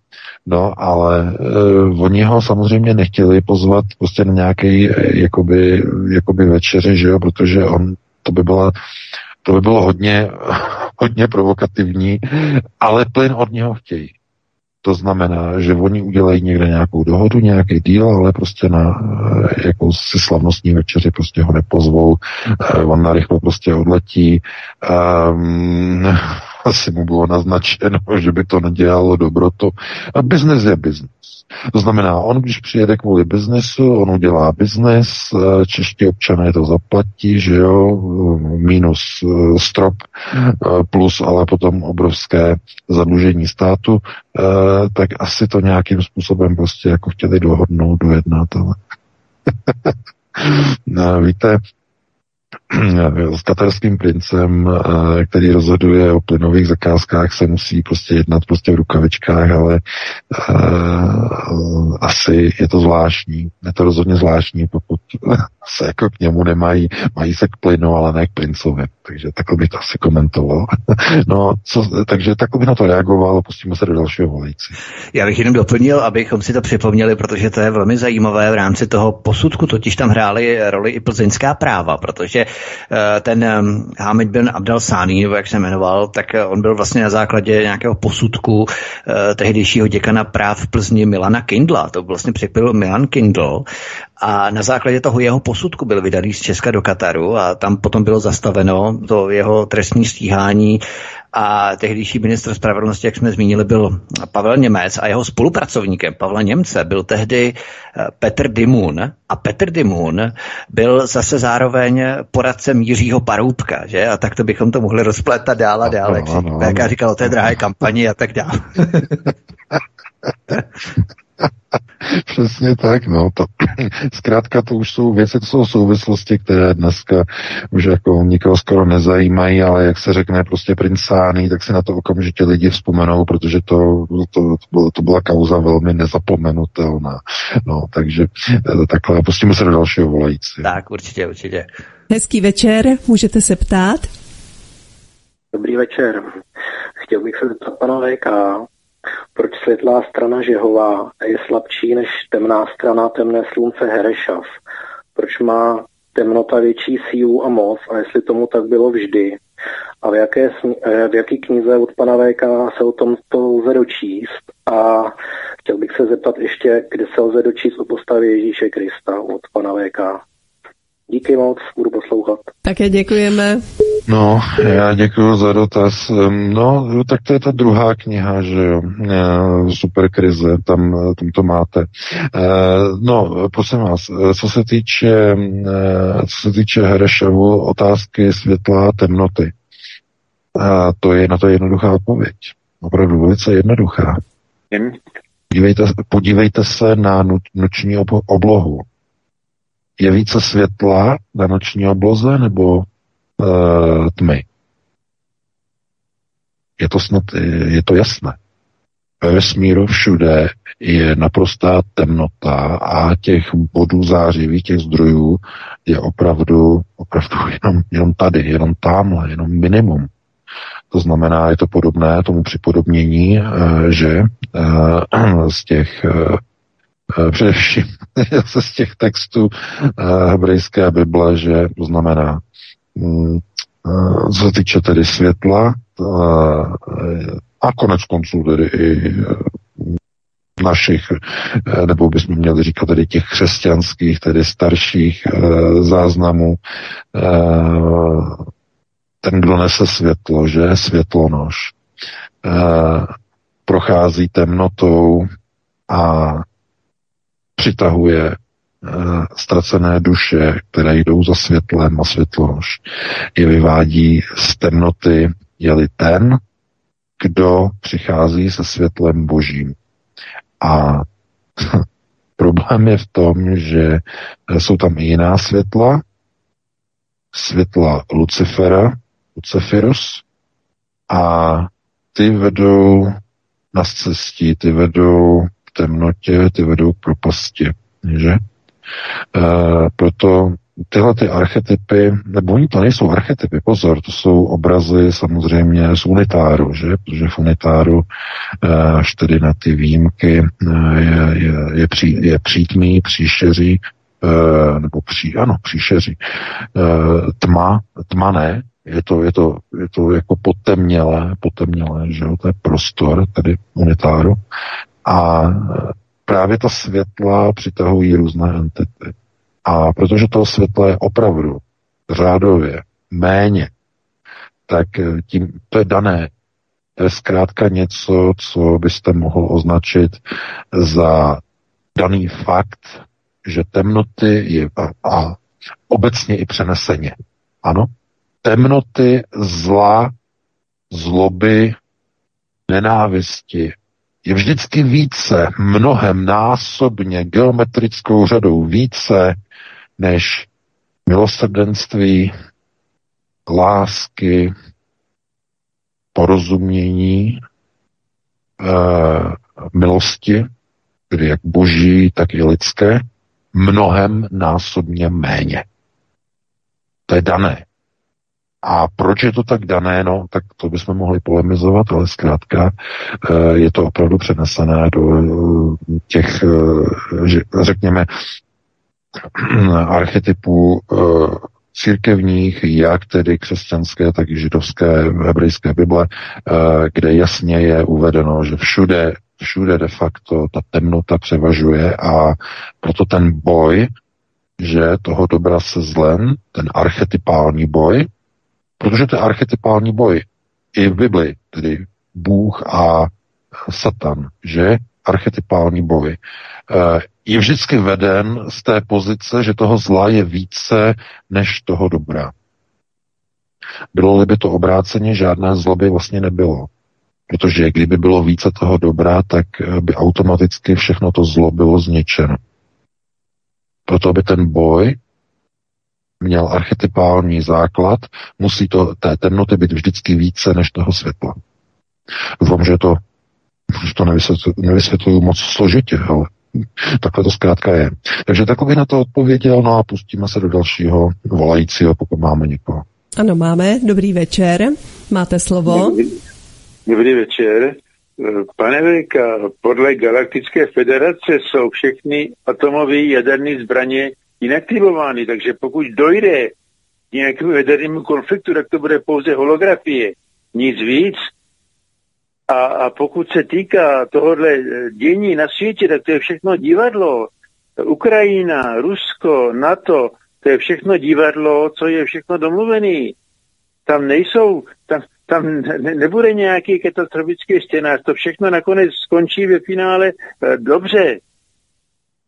Speaker 3: No, ale uh, oni ho samozřejmě nechtěli pozvat prostě na nějaký jakoby, jakoby večeři, že jo, protože on, to by byla to by bylo hodně, hodně provokativní, ale plyn od něho chtějí. To znamená, že oni udělají někde nějakou dohodu, nějaký díl, ale prostě na jakousi slavnostní večeři prostě ho nepozvou. On narychlo prostě odletí. Um, asi mu bylo naznačeno, že by to nedělalo dobrotu. A biznes je biznes. To znamená, on když přijede kvůli biznesu, on udělá biznes, čeští občané to zaplatí, že jo, minus strop, plus ale potom obrovské zadlužení státu, tak asi to nějakým způsobem prostě jako chtěli dohodnout, dojednat, ale víte, s katarským princem, který rozhoduje o plynových zakázkách, se musí prostě jednat prostě v rukavičkách, ale uh, asi je to zvláštní. Je to rozhodně zvláštní, pokud se jako k němu nemají, mají se k plynu, ale ne k princovi. Takže takhle bych to asi komentoval. no, co, takže takhle bych na to reagoval a pustíme se do dalšího volající.
Speaker 2: Já bych jenom doplnil, abychom si to připomněli, protože to je velmi zajímavé v rámci toho posudku, totiž tam hrály roli i plzeňská práva, protože ten Hamid bin Abdel Sani, nebo jak se jmenoval, tak on byl vlastně na základě nějakého posudku tehdejšího děkana práv v Plzni Milana Kindla. To vlastně připil Milan Kindl a na základě toho jeho posudku byl vydaný z Česka do Kataru a tam potom bylo zastaveno to jeho trestní stíhání a tehdejší ministr spravedlnosti, jak jsme zmínili, byl Pavel Němec a jeho spolupracovníkem Pavla Němce byl tehdy eh, Petr Dimun a Petr Dimun byl zase zároveň poradcem Jiřího Paroubka, že? A tak to bychom to mohli rozplétat dál a dál, jak si říkal o té drahé kampani a tak dále.
Speaker 3: Přesně tak, no. To, zkrátka to už jsou věci, to jsou souvislosti, které dneska už jako nikoho skoro nezajímají, ale jak se řekne prostě princány, tak si na to okamžitě lidi vzpomenou, protože to, to, to, bylo, to byla kauza velmi nezapomenutelná. No, takže eh, takhle pustíme se do dalšího volající.
Speaker 2: Tak, určitě, určitě.
Speaker 1: Hezký večer, můžete se ptát?
Speaker 7: Dobrý večer. Chtěl bych se zeptat pana VK, proč světlá strana Žehová je slabší než temná strana temné slunce Herešav? Proč má temnota větší sílu a moc a jestli tomu tak bylo vždy? A v jaké, v jaký knize od pana VK se o tom to lze dočíst? A chtěl bych se zeptat ještě, kde se lze dočíst o postavě Ježíše Krista od pana VK. Díky moc, budu poslouchat.
Speaker 1: Také děkujeme.
Speaker 3: No, já děkuji za dotaz. No, tak to je ta druhá kniha, že jo, eh, Super krize, tam, tam to máte. Eh, no, prosím vás, eh, co se týče, co se týče Herešovu, otázky světla a temnoty, to je na to jednoduchá odpověď. Opravdu velice jednoduchá. Podívejte, podívejte se na noční oblohu. Je více světla na noční obloze nebo uh, tmy. Je to snad, je to jasné. Ve vesmíru všude je naprostá temnota a těch bodů zářivých, těch zdrojů je opravdu, opravdu jenom, jenom tady, jenom tamhle, jenom minimum. To znamená, je to podobné tomu připodobnění, eh, že eh, z těch především z těch textů hebrejské Bible, že to znamená Mm, eh, co se týče tedy světla eh, a konec konců tedy i eh, našich, nebo bychom měli říkat tedy těch křesťanských, tedy starších záznamů, ten, kdo nese světlo, že? Světlonož, prochází temnotou a přitahuje Eh, ztracené duše, které jdou za světlem a světlož, je vyvádí z temnoty, je-li ten, kdo přichází se světlem božím. A problém je v tom, že jsou tam i jiná světla, světla Lucifera, Luciferus, a ty vedou na cestí, ty vedou temnotě, ty vedou k propasti, že? Uh, proto tyhle ty archetypy, nebo oni to nejsou archetypy, pozor, to jsou obrazy samozřejmě z unitáru, že? Protože v unitáru, uh, až tedy na ty výjimky, uh, je, je, je, pří, je přítmý, příšeří, uh, nebo pří, ano, příšeří, uh, tma, tma ne, je to, je to, je to jako potemnělé, potemnělé, že jo, to je prostor, tedy unitáru. A právě ta světla přitahují různé entity. A protože toho světla je opravdu řádově méně, tak eh, tím to je dané. To je zkrátka něco, co byste mohl označit za daný fakt, že temnoty je a, a obecně i přeneseně. Ano, temnoty zla, zloby, nenávisti, je vždycky více, mnohem násobně, geometrickou řadou více, než milosrdenství, lásky, porozumění, eh, milosti, tedy jak boží, tak i lidské, mnohem násobně méně. To je dané. A proč je to tak dané, no, tak to bychom mohli polemizovat, ale zkrátka eh, je to opravdu přenesené do eh, těch, eh, řekněme, archetypů církevních, jak tedy křesťanské, tak i židovské, hebrejské Bible, kde jasně je uvedeno, že všude, všude de facto ta temnota převažuje a proto ten boj, že toho dobra se zlem, ten archetypální boj, Protože to je archetypální boj. i v Bibli, tedy Bůh a Satan, že archetypální boj, eh, je vždycky veden z té pozice, že toho zla je více než toho dobra. Bylo-li by to obráceně, žádné zlo by vlastně nebylo. Protože kdyby bylo více toho dobra, tak eh, by automaticky všechno to zlo bylo zničeno. Proto by ten boj měl archetypální základ, musí to té temnoty být vždycky více než toho světla. Doufám, že to, že to nevysvětluji, nevysvětluju moc složitě, ale takhle to zkrátka je. Takže bych na to odpověděl, no a pustíme se do dalšího volajícího, pokud máme někoho.
Speaker 1: Ano, máme. Dobrý večer. Máte slovo.
Speaker 8: Dobrý, dobrý večer. Pane Vejka, podle Galaktické federace jsou všechny atomové jaderné zbraně inaktivovány, takže pokud dojde k nějakému jadernému konfliktu, tak to bude pouze holografie, nic víc. A, a pokud se týká tohohle dění na světě, tak to je všechno divadlo. Ukrajina, Rusko, NATO, to je všechno divadlo, co je všechno domluvený. Tam nejsou, tam, tam ne, nebude nějaký katastrofický scénář, to všechno nakonec skončí ve finále e, dobře.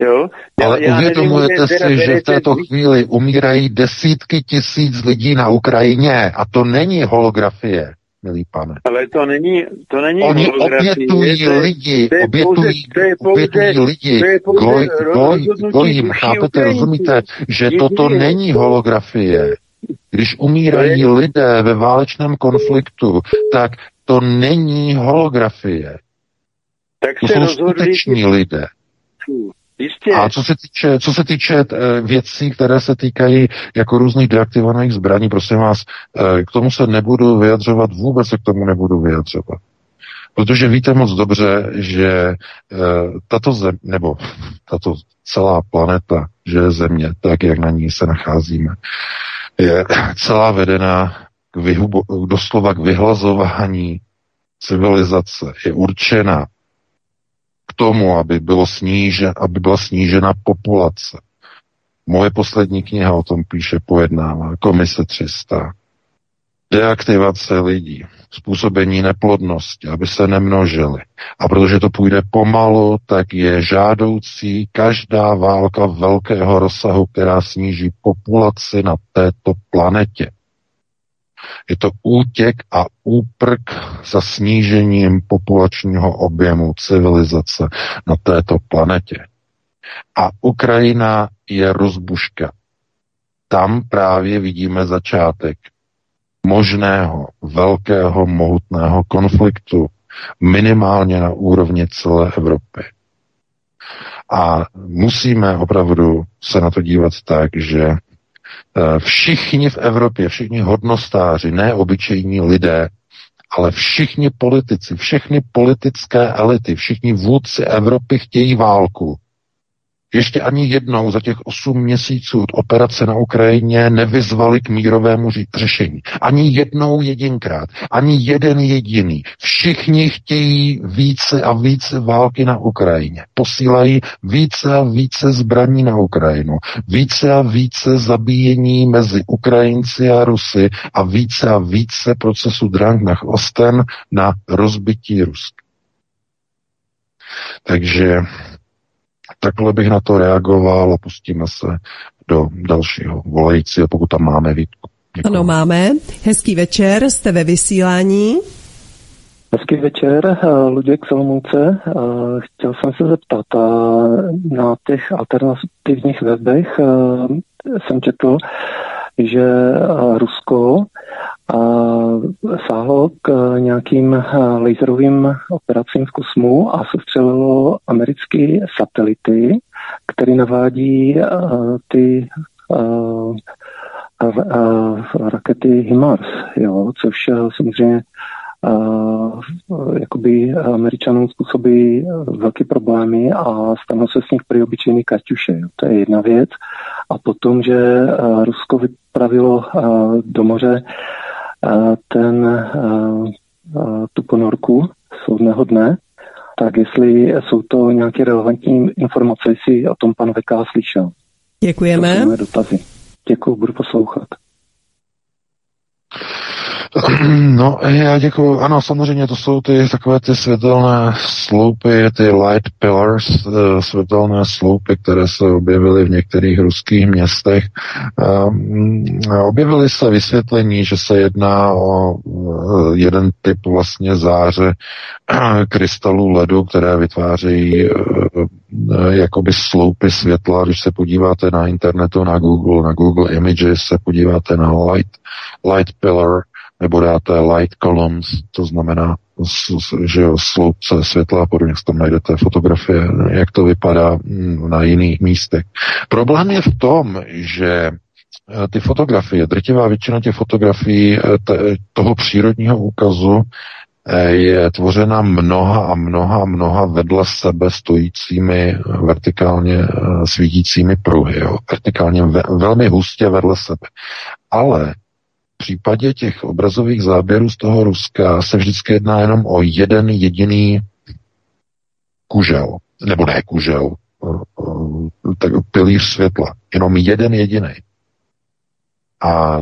Speaker 8: Jo?
Speaker 3: Ale já uvědomujete si, že v této chvíli umírají desítky tisíc lidí na Ukrajině a to není holografie, milý pane.
Speaker 8: Ale to není, to není
Speaker 3: Oni obětují lidi, obětují, obětují lidi, goj, goj, gojím, chápete, rozumíte, že toto není holografie. Když umírají lidé ve válečném konfliktu, tak to není holografie.
Speaker 8: Tak
Speaker 3: to jsou
Speaker 8: rozhodli,
Speaker 3: skuteční lidé.
Speaker 8: Jistě.
Speaker 3: A co se týče, co se týče eh, věcí, které se týkají jako různých deaktivovaných zbraní, prosím vás, eh, k tomu se nebudu vyjadřovat, vůbec se k tomu nebudu vyjadřovat. Protože víte moc dobře, že eh, tato zem, nebo tato celá planeta, že je země, tak jak na ní se nacházíme, je celá vedena k vyhubo, doslova k vyhlazování civilizace, je určena tomu, aby, bylo snížen, aby byla snížena populace. Moje poslední kniha o tom píše, pojednává, Komise 300. Deaktivace lidí, způsobení neplodnosti, aby se nemnožili. A protože to půjde pomalu, tak je žádoucí každá válka velkého rozsahu, která sníží populaci na této planetě. Je to útěk a úprk za snížením populačního objemu civilizace na této planetě. A Ukrajina je rozbuška. Tam právě vidíme začátek možného velkého mohutného konfliktu, minimálně na úrovni celé Evropy. A musíme opravdu se na to dívat tak, že všichni v Evropě, všichni hodnostáři, ne obyčejní lidé, ale všichni politici, všechny politické elity, všichni vůdci Evropy chtějí válku. Ještě ani jednou za těch osm měsíců od operace na Ukrajině nevyzvali k mírovému řešení. Ani jednou jedinkrát. Ani jeden jediný. Všichni chtějí více a více války na Ukrajině. Posílají více a více zbraní na Ukrajinu. Více a více zabíjení mezi Ukrajinci a Rusy a více a více procesu Drang nach Osten na rozbití Ruska. Takže Takhle bych na to reagoval a pustíme se do dalšího volajícího, pokud tam máme výtku.
Speaker 1: Děkuji. Ano, máme. Hezký večer, jste ve vysílání.
Speaker 7: Hezký večer, eh, Luděk Solomouce. Eh, chtěl jsem se zeptat, na těch alternativních webech eh, jsem četl, že Rusko sáhlo k nějakým laserovým operacím v kosmu a sestřelilo americké satelity, které navádí ty rakety HIMARS, jo, což samozřejmě jakoby američanům způsobí velké problémy a stanou se z nich prý obyčejný kaťuše. To je jedna věc. A potom, že Rusko vypravilo do moře ten, tu ponorku soudného dne, tak jestli jsou to nějaké relevantní informace, jestli o tom pan VK slyšel.
Speaker 1: Děkujeme.
Speaker 7: To dotazy. Děkuji, budu poslouchat.
Speaker 3: No, já děkuji. Ano, samozřejmě to jsou ty takové ty světelné sloupy, ty light pillars, eh, světelné sloupy, které se objevily v některých ruských městech. Ehm, objevily se vysvětlení, že se jedná o eh, jeden typ vlastně záře krystalů ledu, které vytvářejí eh, jakoby sloupy světla. Když se podíváte na internetu, na Google, na Google Images, se podíváte na light, light pillar, nebo dáte light columns, to znamená, že sloupce světla a podobně, tam najdete fotografie, jak to vypadá mm, na jiných místech. Problém je v tom, že eh, ty fotografie, drtivá většina těch fotografií eh, toho přírodního úkazu eh, je tvořena mnoha a mnoha a mnoha vedle sebe stojícími vertikálně svítícími pruhy, jo, vertikálně ve, velmi hustě vedle sebe. Ale případě těch obrazových záběrů z toho Ruska se vždycky jedná jenom o jeden jediný kužel, nebo ne kužel, tak pilíř světla. Jenom jeden jediný. A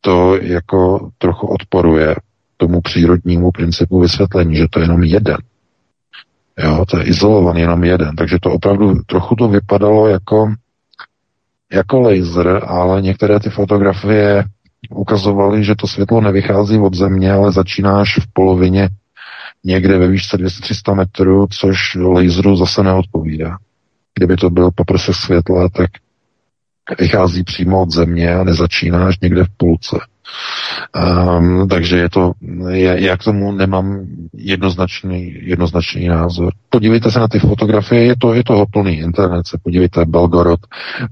Speaker 3: to jako trochu odporuje tomu přírodnímu principu vysvětlení, že to je jenom jeden. Jo, to je izolovaný jenom jeden. Takže to opravdu trochu to vypadalo jako, jako laser, ale některé ty fotografie ukazovali, že to světlo nevychází od země, ale začíná až v polovině někde ve výšce 200-300 metrů, což laseru zase neodpovídá. Kdyby to byl poprsek světla, tak vychází přímo od země a nezačíná až někde v půlce. Um, takže je to, je, já k tomu nemám jednoznačný, jednoznačný názor. Podívejte se na ty fotografie, je to, je toho plný internet, se podívejte, Belgorod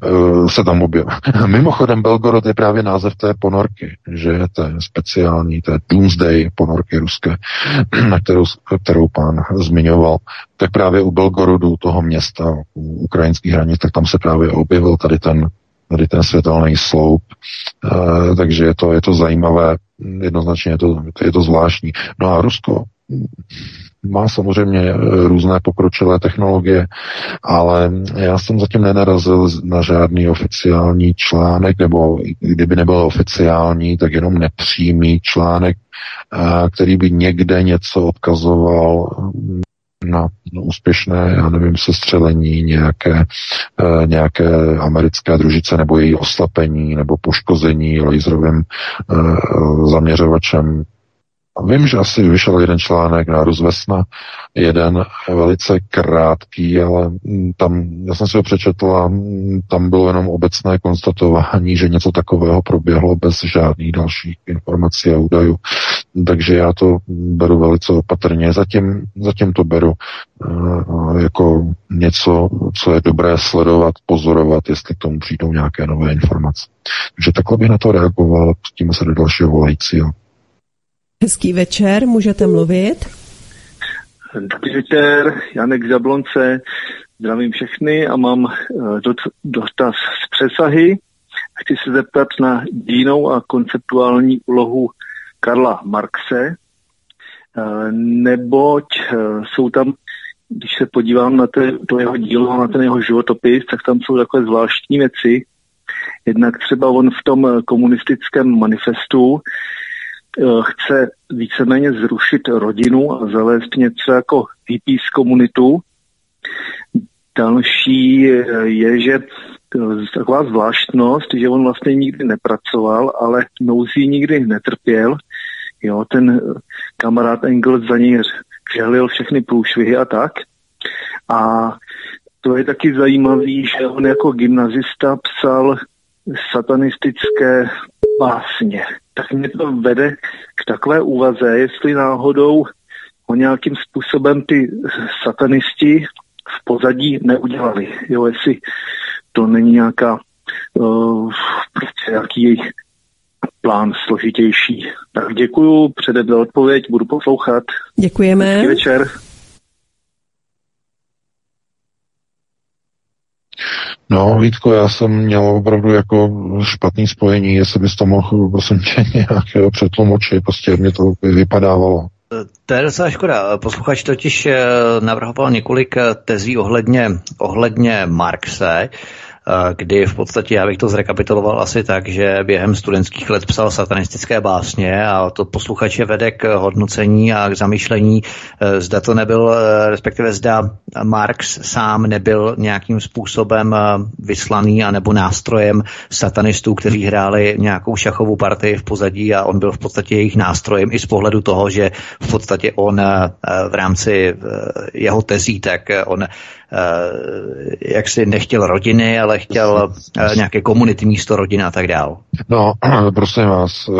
Speaker 3: uh, se tam objevil. Mimochodem Belgorod je právě název té ponorky, že je to speciální, té Doomsday ponorky ruské, na kterou, kterou pán zmiňoval. Tak právě u Belgorodu, toho města, u ukrajinských hranic, tak tam se právě objevil tady ten tady ten světelný sloup, e, takže je to, je to zajímavé, jednoznačně je to, je to zvláštní. No a Rusko má samozřejmě eh, různé pokročilé technologie, ale já jsem zatím nenarazil na žádný oficiální článek, nebo kdyby nebyl oficiální, tak jenom nepřímý článek, eh, který by někde něco odkazoval na úspěšné, já nevím, sestřelení nějaké, e, nějaké americké družice nebo její oslapení nebo poškození laserovým e, zaměřovačem Vím, že asi vyšel jeden článek na Rozvesna, jeden velice krátký, ale tam, já jsem si ho přečetl a tam bylo jenom obecné konstatování, že něco takového proběhlo bez žádných dalších informací a údajů. Takže já to beru velice opatrně. Zatím, zatím to beru uh, jako něco, co je dobré sledovat, pozorovat, jestli k tomu přijdou nějaké nové informace. Takže takhle bych na to reagoval, pustíme se do dalšího volajícího.
Speaker 1: Hezký večer, můžete mluvit?
Speaker 9: Dobrý večer, Janek Zablonce, zdravím všechny a mám eh, dotaz z přesahy. Chci se zeptat na dínou a konceptuální úlohu Karla Marxe, eh, neboť eh, jsou tam, když se podívám na to jeho dílo, na ten jeho životopis, tak tam jsou takové zvláštní věci. Jednak třeba on v tom komunistickém manifestu Eh, chce víceméně zrušit rodinu a zavést něco jako hippies komunitu. Další eh, je, že eh, taková zvláštnost, že on vlastně nikdy nepracoval, ale nouzí nikdy netrpěl. Jo, ten kamarád Engels za něj přehlil všechny průšvihy a tak. A to je taky zajímavý, že on jako gymnazista psal satanistické básně tak mě to vede k takové úvaze, jestli náhodou ho nějakým způsobem ty satanisti v pozadí neudělali. Jo, jestli to není nějaká uh, prostě nějaký jejich plán složitější. Tak děkuju, předem odpověď, budu poslouchat.
Speaker 1: Děkujeme.
Speaker 9: Hezký večer.
Speaker 3: No, Vítko, já jsem měl opravdu jako špatný spojení, jestli bys to mohl, prosím tě, nějak přetlumočit, prostě mě to vypadávalo.
Speaker 2: To je docela škoda. Posluchač totiž eh, navrhoval několik eh, tezí ohledně, ohledně Marxe. Kdy v podstatě, já bych to zrekapituloval asi tak, že během studentských let psal satanistické básně a to posluchače vede k hodnocení a k zamýšlení, zda to nebyl, respektive zda Marx sám nebyl nějakým způsobem vyslaný a nebo nástrojem satanistů, kteří hráli nějakou šachovou partii v pozadí a on byl v podstatě jejich nástrojem i z pohledu toho, že v podstatě on v rámci jeho tezí, tak on jak si nechtěl rodiny, ale chtěl nějaké komunity místo rodiny a tak dál.
Speaker 3: No, prosím vás,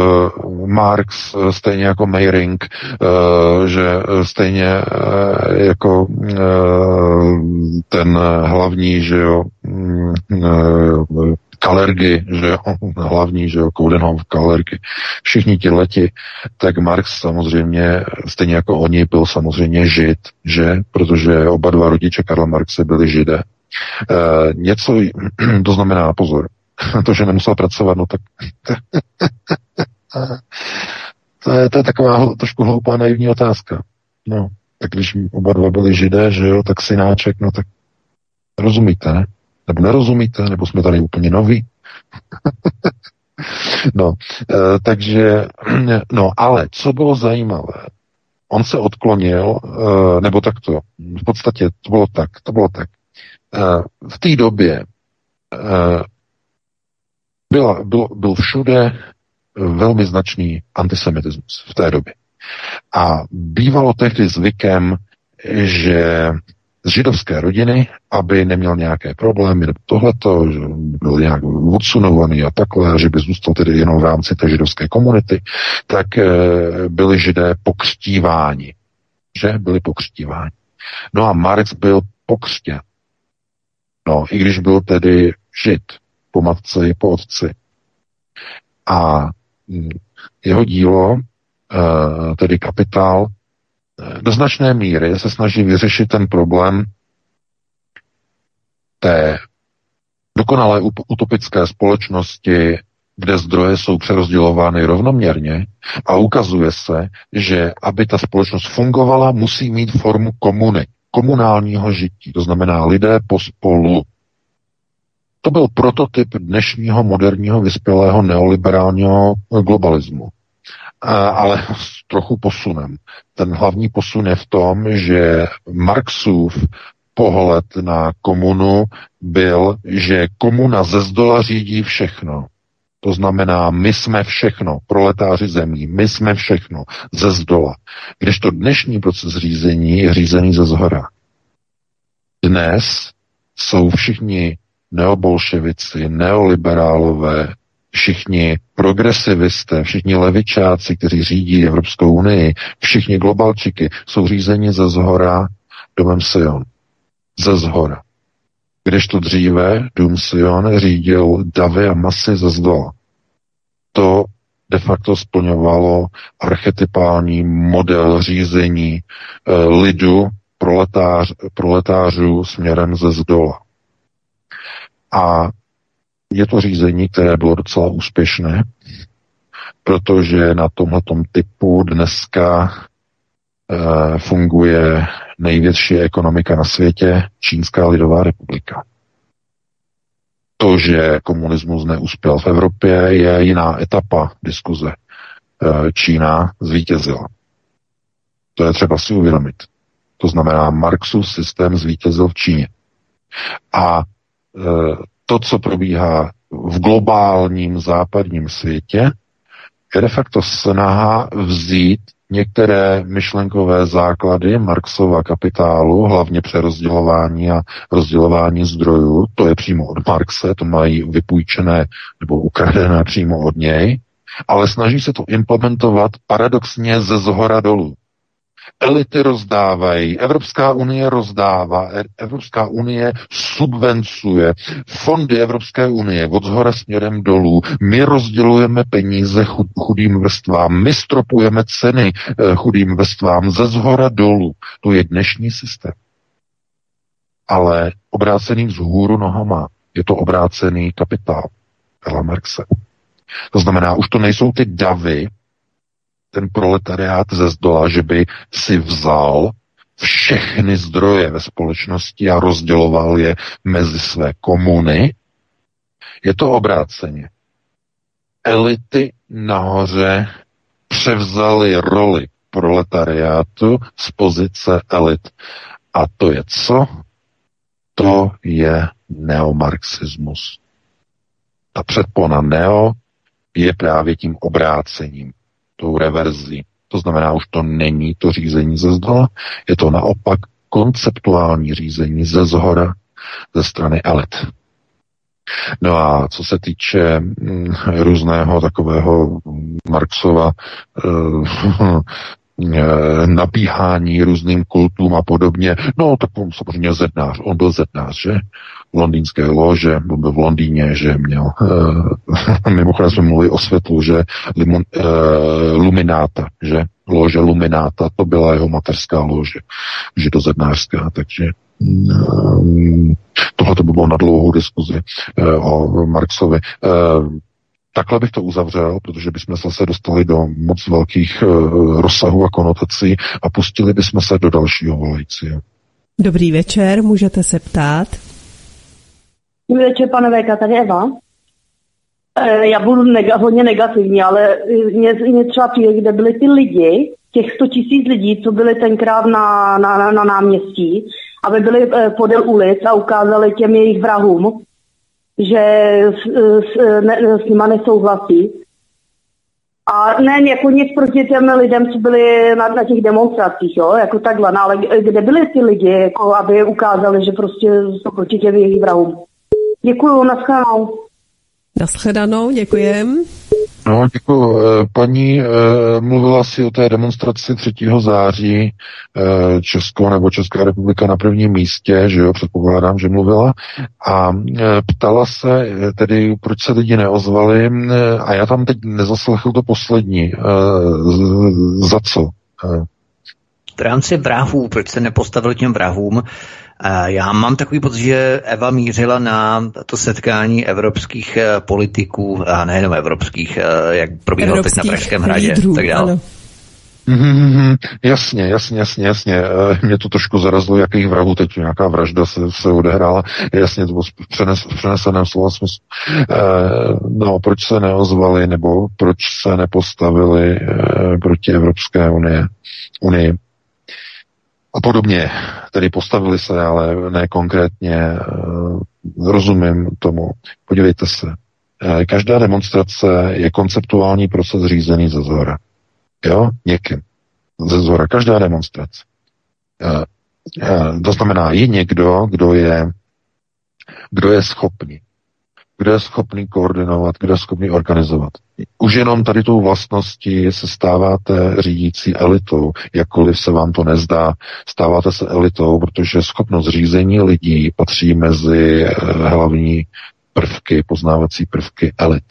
Speaker 3: Marx stejně jako Meyring, že stejně jako ten hlavní, že jo, Kalergy, že jo, hlavní, že jo, Koudenhoff, Kalergy, všichni ti leti, tak Marx samozřejmě, stejně jako oni, byl samozřejmě žid, že, protože oba dva rodiče Karla Marxe byli židé. E, něco, to znamená, pozor, to, že nemusel pracovat, no tak to je, to je taková trošku hloupá naivní otázka. No, tak když oba dva byli židé, že jo, tak synáček, no tak rozumíte, ne? Nebo nerozumíte, nebo jsme tady úplně noví. no, e, takže, no, ale co bylo zajímavé, on se odklonil, e, nebo takto, v podstatě to bylo tak, to bylo tak. E, v té době byla, byl, byl všude velmi značný antisemitismus v té době. A bývalo tehdy zvykem, že z židovské rodiny, aby neměl nějaké problémy nebo tohleto, že byl nějak odsunovaný a takhle, že by zůstal tedy jenom v rámci té židovské komunity, tak e, byli židé pokřtíváni. Že? Byli pokřtíváni. No a Marx byl pokřtěn. No, i když byl tedy žid po matce i po otci. A hm, jeho dílo, e, tedy kapitál, do značné míry se snaží vyřešit ten problém té dokonalé utopické společnosti, kde zdroje jsou přerozdělovány rovnoměrně a ukazuje se, že aby ta společnost fungovala, musí mít formu komuny, komunálního žití, to znamená lidé pospolu. To byl prototyp dnešního moderního vyspělého neoliberálního globalismu ale s trochu posunem. Ten hlavní posun je v tom, že Marxův pohled na komunu byl, že komuna ze zdola řídí všechno. To znamená, my jsme všechno, proletáři zemí, my jsme všechno ze zdola. Když to dnešní proces řízení je řízený ze zhora. Dnes jsou všichni neobolševici, neoliberálové, všichni progresivisté, všichni levičáci, kteří řídí Evropskou unii, všichni globalčiky jsou řízeni ze zhora domem Sion. Ze zhora. Když to dříve dům Sion řídil davy a masy ze zdola. To de facto splňovalo archetypální model řízení e, lidu proletář, proletářů směrem ze zdola. A je to řízení, které bylo docela úspěšné, protože na tomhle typu dneska e, funguje největší ekonomika na světě, Čínská lidová republika. To, že komunismus neuspěl v Evropě, je jiná etapa diskuze. E, Čína zvítězila. To je třeba si uvědomit. To znamená, Marxův systém zvítězil v Číně. A e, to, co probíhá v globálním západním světě, je de facto snaha vzít některé myšlenkové základy Marxova kapitálu, hlavně přerozdělování a rozdělování zdrojů, to je přímo od Marxe, to mají vypůjčené nebo ukradené přímo od něj, ale snaží se to implementovat paradoxně ze zhora dolů elity rozdávají, Evropská unie rozdává, e- Evropská unie subvencuje fondy Evropské unie od zhora směrem dolů. My rozdělujeme peníze chudým vrstvám, my stropujeme ceny e, chudým vrstvám ze zhora dolů. To je dnešní systém. Ale obrácený vzhůru nohama. Je to obrácený kapitál. Karla Marxe. To znamená, už to nejsou ty davy, ten proletariát ze zdola, že by si vzal všechny zdroje ve společnosti a rozděloval je mezi své komuny, Je to obráceně. Elity nahoře převzaly roli proletariátu z pozice elit. A to je co? To je neomarxismus. Ta předpona neo je právě tím obrácením, tou reverzí. To znamená, už to není to řízení ze zdola, je to naopak konceptuální řízení ze zhora, ze strany elit. No a co se týče mm, různého takového Marxova eh, nabíhání různým kultům a podobně. No, tak on samozřejmě zednář. On byl zednář, že? V londýnské lože, on byl v Londýně, že měl, uh, mimochodem jsme mluvili o světlu, že limon, uh, Lumináta, že? Lože Lumináta, to byla jeho mateřská lože, židozednářská, takže um, tohle to by bylo na dlouhou diskuzi uh, o Marxovi. Uh, Takhle bych to uzavřel, protože bychom se dostali do moc velkých uh, rozsahů a konotací a pustili bychom se do dalšího volajícího.
Speaker 1: Dobrý večer, můžete se ptát.
Speaker 10: Dobrý večer, pane Véka, tady Eva. E, já budu neg- hodně negativní, ale mě, mě třeba přijde, kde byli ty lidi, těch 100 tisíc lidí, co byli tenkrát na, na, na, na náměstí, aby byli e, podél ulic a ukázali těm jejich vrahům, že s, s, ne, s nima nesouhlasí. A ne jako nic proti těm lidem, co byli na, na těch demonstracích, jo, jako takhle, no, ale kde byli ty lidi, jako aby ukázali, že prostě jsou proti těm jejich vrahům. Děkuju, nashledanou.
Speaker 1: Nashledanou, děkujem.
Speaker 3: No, děkuji. Eh, paní eh, mluvila si o té demonstraci 3. září eh, Česko nebo Česká republika na prvním místě, že jo, předpokládám, že mluvila. A ptala se tedy, proč se lidi neozvali. A já tam teď nezaslechl to poslední. Za co?
Speaker 2: V rámci vrahů, proč se nepostavil těm vrahům, já mám takový pocit, že Eva mířila na to setkání evropských eh, politiků, a nejenom evropských, eh, jak probíhalo teď na Pražském hradě. Lídrů, tak dále.
Speaker 3: Mm-hmm, jasně, jasně, jasně, jasně. Eh, mě to trošku zarazilo, jakých vrahů teď nějaká vražda se, se odehrála. Jasně, to bylo v, přenes, v přeneseném slova smyslu. E, no, proč se neozvali, nebo proč se nepostavili e, proti Evropské unie, unii? A podobně. Tedy postavili se, ale ne konkrétně. Eh, rozumím tomu. Podívejte se. Eh, každá demonstrace je konceptuální proces řízený ze zhora. Jo? Někým. Ze zhora. Každá demonstrace. Eh, to znamená, je někdo, kdo je, kdo je schopný kdo je schopný koordinovat, kdo je schopný organizovat. Už jenom tady tou vlastností se stáváte řídící elitou, jakkoliv se vám to nezdá, stáváte se elitou, protože schopnost řízení lidí patří mezi eh, hlavní prvky, poznávací prvky elit.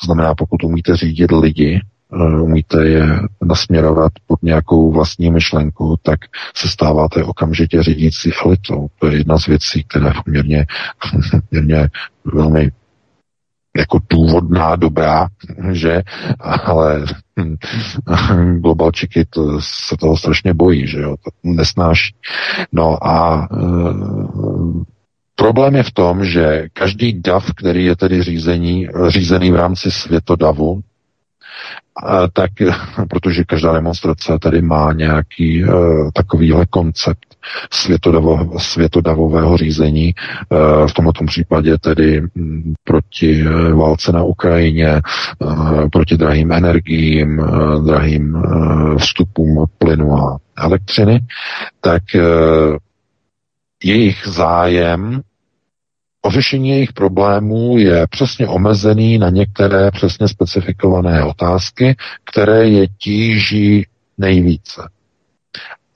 Speaker 3: To znamená, pokud umíte řídit lidi, eh, umíte je nasměrovat pod nějakou vlastní myšlenku, tak se stáváte okamžitě řídící elitou. To je jedna z věcí, která poměrně, poměrně velmi jako důvodná, dobrá, že, ale globalčiky to, se toho strašně bojí, že jo, to nesnáší. No a e, problém je v tom, že každý DAV, který je tedy řízení, řízený v rámci světodavu, tak, protože každá demonstrace tady má nějaký uh, takovýhle koncept světodavo, světodavového řízení, uh, v tomto případě tedy um, proti uh, válce na Ukrajině, uh, proti drahým energiím, drahým vstupům plynu a elektřiny, tak jejich zájem o řešení jejich problémů je přesně omezený na některé přesně specifikované otázky, které je tíží nejvíce.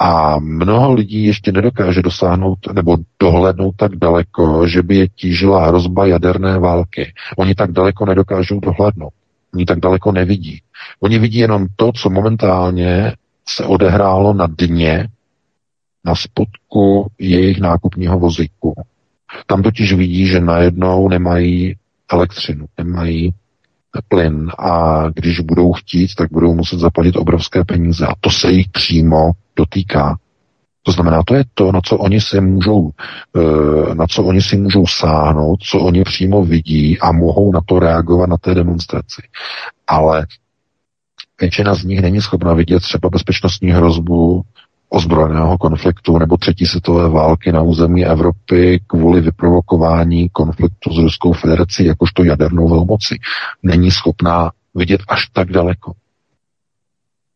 Speaker 3: A mnoho lidí ještě nedokáže dosáhnout nebo dohlednout tak daleko, že by je tížila hrozba jaderné války. Oni tak daleko nedokážou dohlednout. Oni tak daleko nevidí. Oni vidí jenom to, co momentálně se odehrálo na dně, na spodku jejich nákupního vozíku. Tam totiž vidí, že najednou nemají elektřinu, nemají plyn a když budou chtít, tak budou muset zaplatit obrovské peníze. A to se jich přímo dotýká. To znamená, to je to, na co oni si můžou, eh, na co oni si můžou sáhnout, co oni přímo vidí a mohou na to reagovat na té demonstraci. Ale většina z nich není schopna vidět třeba bezpečnostní hrozbu ozbrojeného konfliktu nebo třetí světové války na území Evropy kvůli vyprovokování konfliktu s Ruskou federací jakožto jadernou velmoci. Není schopná vidět až tak daleko.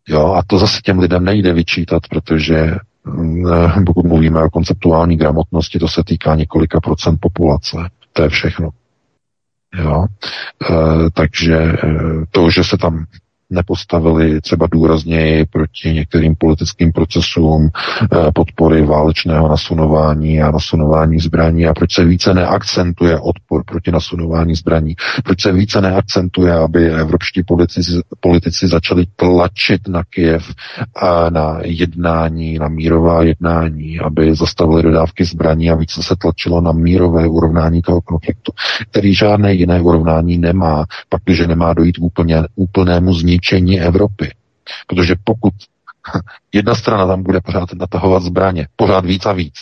Speaker 3: Jo, a to zase těm lidem nejde vyčítat, protože mm, pokud mluvíme o konceptuální gramotnosti, to se týká několika procent populace. To je všechno. Jo? E, takže e, to, že se tam nepostavili třeba důrazněji proti některým politickým procesům eh, podpory válečného nasunování a nasunování zbraní. A proč se více neakcentuje odpor proti nasunování zbraní, proč se více neakcentuje, aby evropští politici, politici začali tlačit na Kiev a na jednání, na mírová jednání, aby zastavili dodávky zbraní a více se tlačilo na mírové urovnání toho konfliktu, který žádné jiné urovnání nemá, pak, nemá dojít úplně, úplnému zničení zničení Evropy. Protože pokud jedna strana tam bude pořád natahovat zbraně, pořád víc a víc,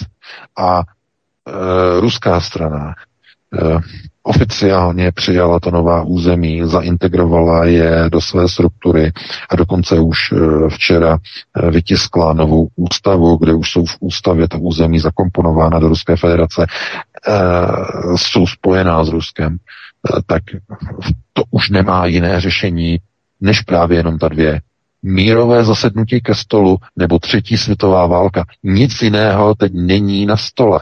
Speaker 3: a e, ruská strana e, oficiálně přijala to nová území, zaintegrovala je do své struktury a dokonce už e, včera e, vytiskla novou ústavu, kde už jsou v ústavě ta území zakomponována do Ruské federace, e, jsou spojená s Ruskem, tak to už nemá jiné řešení, než právě jenom ta dvě. Mírové zasednutí ke stolu nebo třetí světová válka. Nic jiného teď není na stole.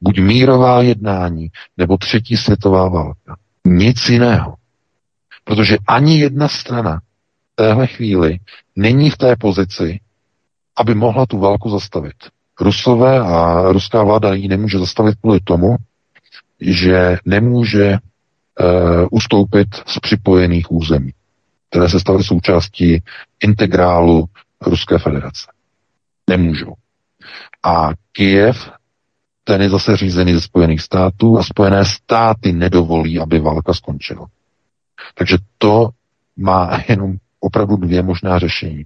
Speaker 3: Buď mírová jednání nebo třetí světová válka. Nic jiného. Protože ani jedna strana v téhle chvíli není v té pozici, aby mohla tu válku zastavit. Rusové a ruská vláda ji nemůže zastavit kvůli tomu, že nemůže uh, ustoupit z připojených území které se staly součástí integrálu Ruské federace. Nemůžou. A Kiev, ten je zase řízený ze Spojených států a Spojené státy nedovolí, aby válka skončila. Takže to má jenom opravdu dvě možná řešení.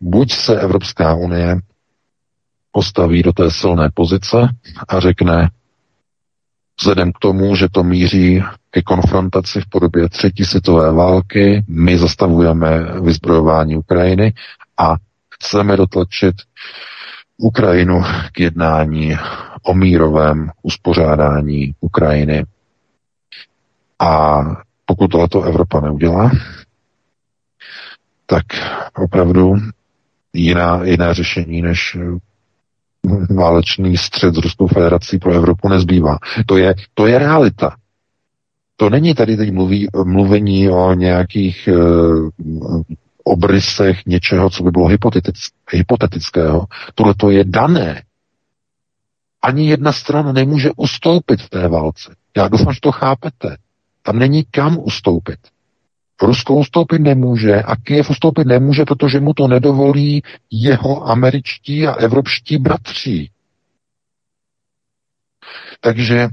Speaker 3: Buď se Evropská unie postaví do té silné pozice a řekne, Vzhledem k tomu, že to míří ke konfrontaci v podobě třetí světové války, my zastavujeme vyzbrojování Ukrajiny a chceme dotlačit Ukrajinu k jednání o mírovém uspořádání Ukrajiny. A pokud tohleto Evropa neudělá, tak opravdu jiná, jiné řešení než válečný střed s Ruskou federací pro Evropu nezbývá. To je, to je realita. To není tady teď mluví, mluvení o nějakých e, obrysech něčeho, co by bylo hypotetic, hypotetického. Tohle to je dané. Ani jedna strana nemůže ustoupit v té válce. Já doufám, že to chápete. Tam není kam ustoupit. Rusko ustoupit nemůže a Kiev ustoupit nemůže, protože mu to nedovolí jeho američtí a evropští bratři. Takže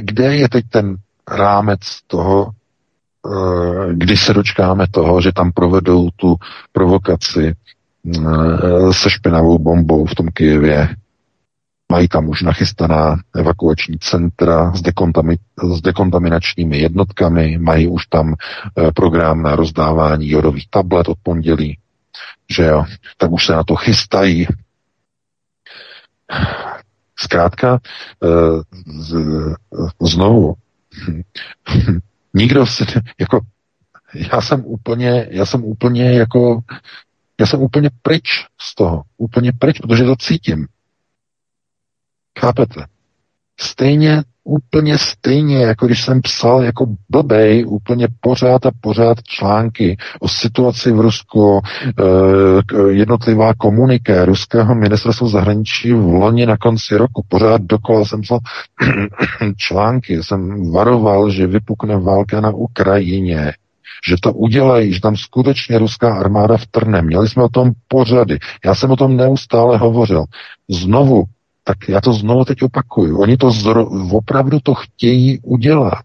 Speaker 3: kde je teď ten rámec toho, eh, kdy se dočkáme toho, že tam provedou tu provokaci eh, se špinavou bombou v tom Kijevě, Mají tam už nachystaná evakuační centra s, dekontami, s dekontaminačními jednotkami, mají už tam e, program na rozdávání jodových tablet od pondělí, že jo, tak už se na to chystají. Zkrátka, e, z, znovu, nikdo si, jako, já jsem úplně, já jsem úplně jako, já jsem úplně pryč z toho, úplně pryč, protože to cítím. Chápete? Stejně, úplně stejně, jako když jsem psal jako blbej úplně pořád a pořád články o situaci v Rusku, eh, jednotlivá komuniké ruského ministerstva zahraničí v loni na konci roku. Pořád dokola jsem psal články, jsem varoval, že vypukne válka na Ukrajině, že to udělají, že tam skutečně ruská armáda vtrne. Měli jsme o tom pořady. Já jsem o tom neustále hovořil. Znovu tak já to znovu teď opakuju. Oni to zro- opravdu to chtějí udělat.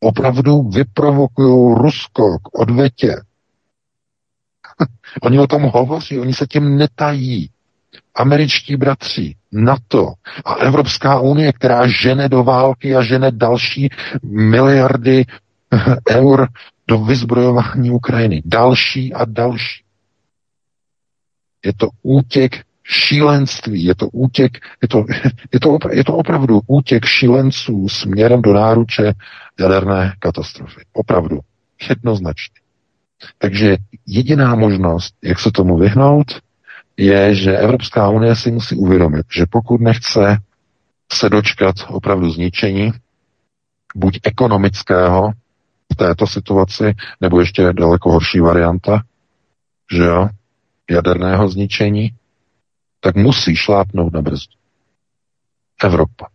Speaker 3: Opravdu vyprovokují Rusko k odvetě. oni o tom hovoří, oni se tím netají. američtí bratři, NATO a Evropská unie, která žene do války a žene další miliardy eur do vyzbrojování Ukrajiny. Další a další. Je to útěk šílenství, je to útěk, je to, je to, je to opravdu útěk šílenců směrem do náruče jaderné katastrofy. Opravdu. Jednoznačně. Takže jediná možnost, jak se tomu vyhnout, je, že Evropská unie si musí uvědomit, že pokud nechce se dočkat opravdu zničení, buď ekonomického v této situaci, nebo ještě daleko horší varianta, že jo, jaderného zničení, tak musí šlápnout na brzdu. Evropa.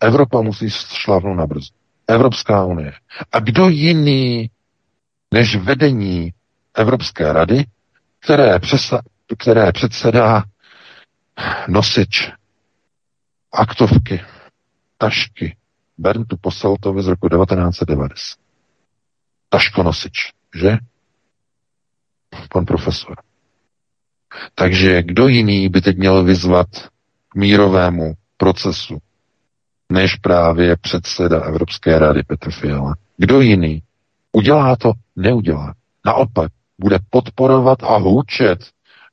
Speaker 3: Evropa musí šlápnout na brzdu. Evropská unie. A kdo jiný než vedení Evropské rady, které, přesa, které předsedá nosič aktovky, tašky Berntu Poseltovi z roku 1990. Taškonosič, že? Pan profesor. Takže kdo jiný by teď měl vyzvat k mírovému procesu, než právě předseda Evropské rady Petr Fiala? Kdo jiný? Udělá to? Neudělá. Naopak, bude podporovat a hůčet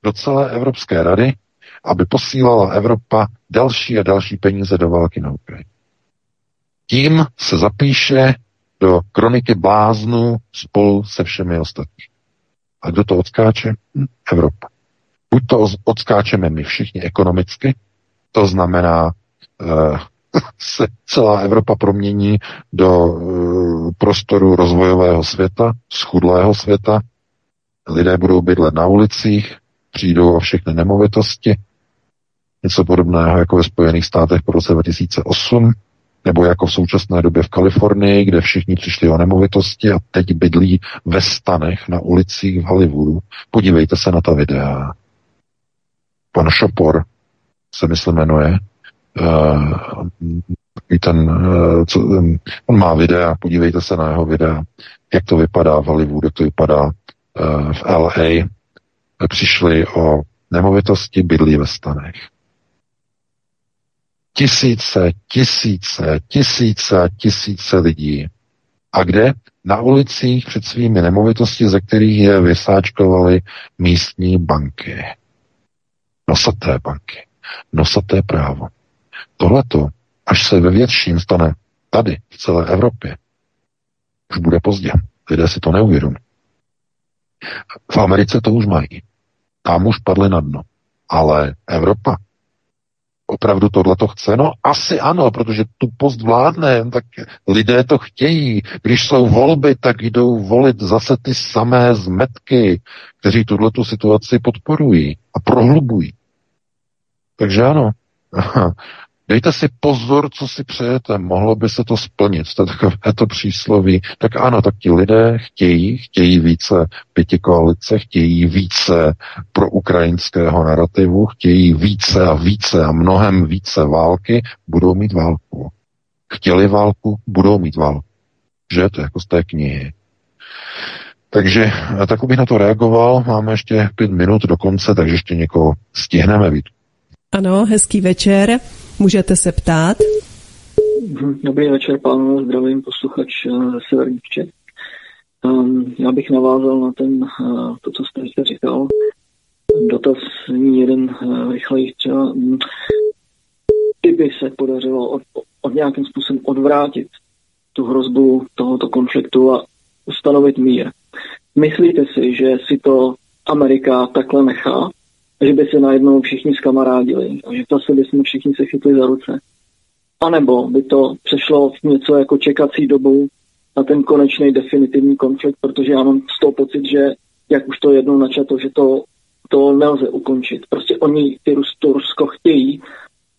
Speaker 3: do celé Evropské rady, aby posílala Evropa další a další peníze do války na Ukrajině. Tím se zapíše do kroniky bláznů spolu se všemi ostatními. A kdo to odskáče? Hm, Evropa. Buď to odskáčeme my všichni ekonomicky, to znamená, uh, se celá Evropa promění do uh, prostoru rozvojového světa, schudlého světa, lidé budou bydlet na ulicích, přijdou o všechny nemovitosti, něco podobného jako ve Spojených státech po roce 2008, nebo jako v současné době v Kalifornii, kde všichni přišli o nemovitosti a teď bydlí ve stanech na ulicích v Hollywoodu. Podívejte se na ta videa pan Šopor se myslím jmenuje, uh, ten, uh, co, um, on má videa, podívejte se na jeho videa, jak to vypadá v Hollywoodu, jak to vypadá uh, v LA. Přišli o nemovitosti, bydlí ve stanech. Tisíce, tisíce, tisíce, tisíce lidí. A kde? Na ulicích před svými nemovitosti, ze kterých je vysáčkovaly místní banky nosaté banky, nosaté právo. Tohleto, až se ve větším stane tady, v celé Evropě, už bude pozdě. Lidé si to neuvědomí. V Americe to už mají. Tam už padly na dno. Ale Evropa opravdu tohle to chce? No asi ano, protože tu post vládne, tak lidé to chtějí. Když jsou volby, tak jdou volit zase ty samé zmetky, kteří tuhle situaci podporují a prohlubují. Takže ano, dejte si pozor, co si přejete, mohlo by se to splnit, to takové to přísloví. Tak ano, tak ti lidé chtějí, chtějí více pěti koalice, chtějí více pro ukrajinského narrativu, chtějí více a více a mnohem více války, budou mít válku. Chtěli válku, budou mít válku. Že? To je jako z té knihy. Takže tak bych na to reagoval. Máme ještě pět minut do konce, takže ještě někoho stihneme, Vít.
Speaker 1: Ano, hezký večer. Můžete se ptát.
Speaker 11: Dobrý večer, pánové, zdravím posluchač eh, Severní Čech. Um, já bych navázal na ten, uh, to, co jste říkal. Dotaz není jeden uh, rychlejší třeba. Um, kdyby se podařilo od, od nějakým způsobem odvrátit tu hrozbu tohoto konfliktu a ustanovit mír, myslíte si, že si to Amerika takhle nechá že by se najednou všichni zkamarádili a že zase bychom všichni se chytli za ruce. A nebo by to přešlo v něco jako čekací dobu na ten konečný definitivní konflikt, protože já mám z toho pocit, že jak už to jednou načato, že to, to nelze ukončit. Prostě oni ty Rus, to Rusko chtějí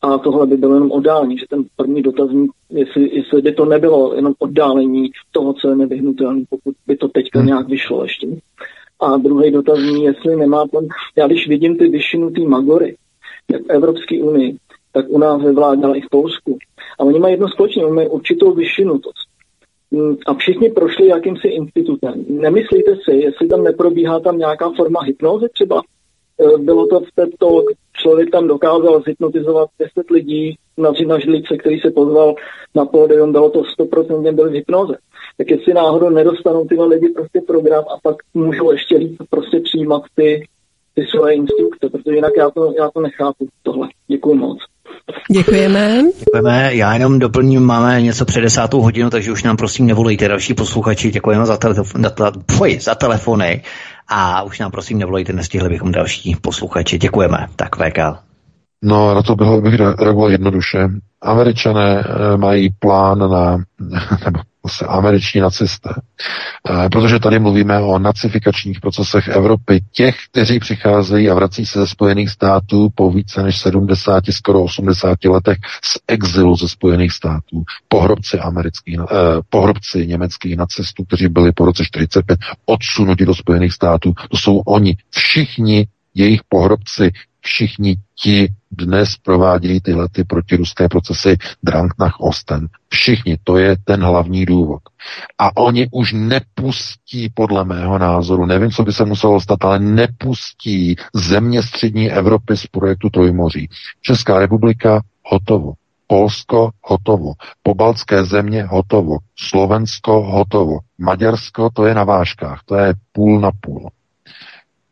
Speaker 11: a tohle by bylo jenom oddálení, že ten první dotazník, jestli, jestli by to nebylo jenom oddálení toho, co je nevyhnutelné, pokud by to teďka hmm. nějak vyšlo ještě. A druhý dotaz zní, jestli nemá pan, já když vidím ty vyšinutý magory, v Evropské unii, tak u nás vyvládala i v Polsku. A oni mají jedno společně, oni mají určitou vyšinutost. Mm, a všichni prošli jakýmsi institutem. Nemyslíte si, jestli tam neprobíhá tam nějaká forma hypnozy třeba? E, bylo to v této člověk tam dokázal zhypnotizovat 10 lidí na, na žlice, který se pozval na pódium, bylo to 100% byl v hypnoze. Tak jestli náhodou nedostanou tyhle lidi prostě program a pak můžou ještě líp prostě přijímat ty, ty svoje instrukce, protože jinak já to, já to nechápu tohle. Děkuji moc.
Speaker 1: Děkujeme.
Speaker 2: Děkujeme. Já jenom doplním, máme něco před desátou hodinu, takže už nám prosím nevolejte další posluchači. Děkujeme za, telefon, za telefony a už nám prosím nevolejte, nestihli bychom další posluchači. Děkujeme. Tak VK.
Speaker 3: No, na to bych reagoval jednoduše. Američané eh, mají plán na, nebo se američní nacisté. Eh, protože tady mluvíme o nacifikačních procesech Evropy, těch, kteří přicházejí a vrací se ze Spojených států po více než 70, skoro 80 letech z exilu ze Spojených států, pohrobci amerických, eh, pohrobci německých nacistů, kteří byli po roce 45 odsunuti do Spojených států. To jsou oni, všichni jejich pohrobci, všichni ti dnes provádějí tyhle ty protiruské procesy Dranknach Osten. Všichni, to je ten hlavní důvod. A oni už nepustí, podle mého názoru, nevím, co by se muselo stát, ale nepustí země střední Evropy z projektu Trojmoří. Česká republika hotovo. Polsko hotovo, pobaltské země hotovo, Slovensko hotovo, Maďarsko to je na vážkách, to je půl na půl.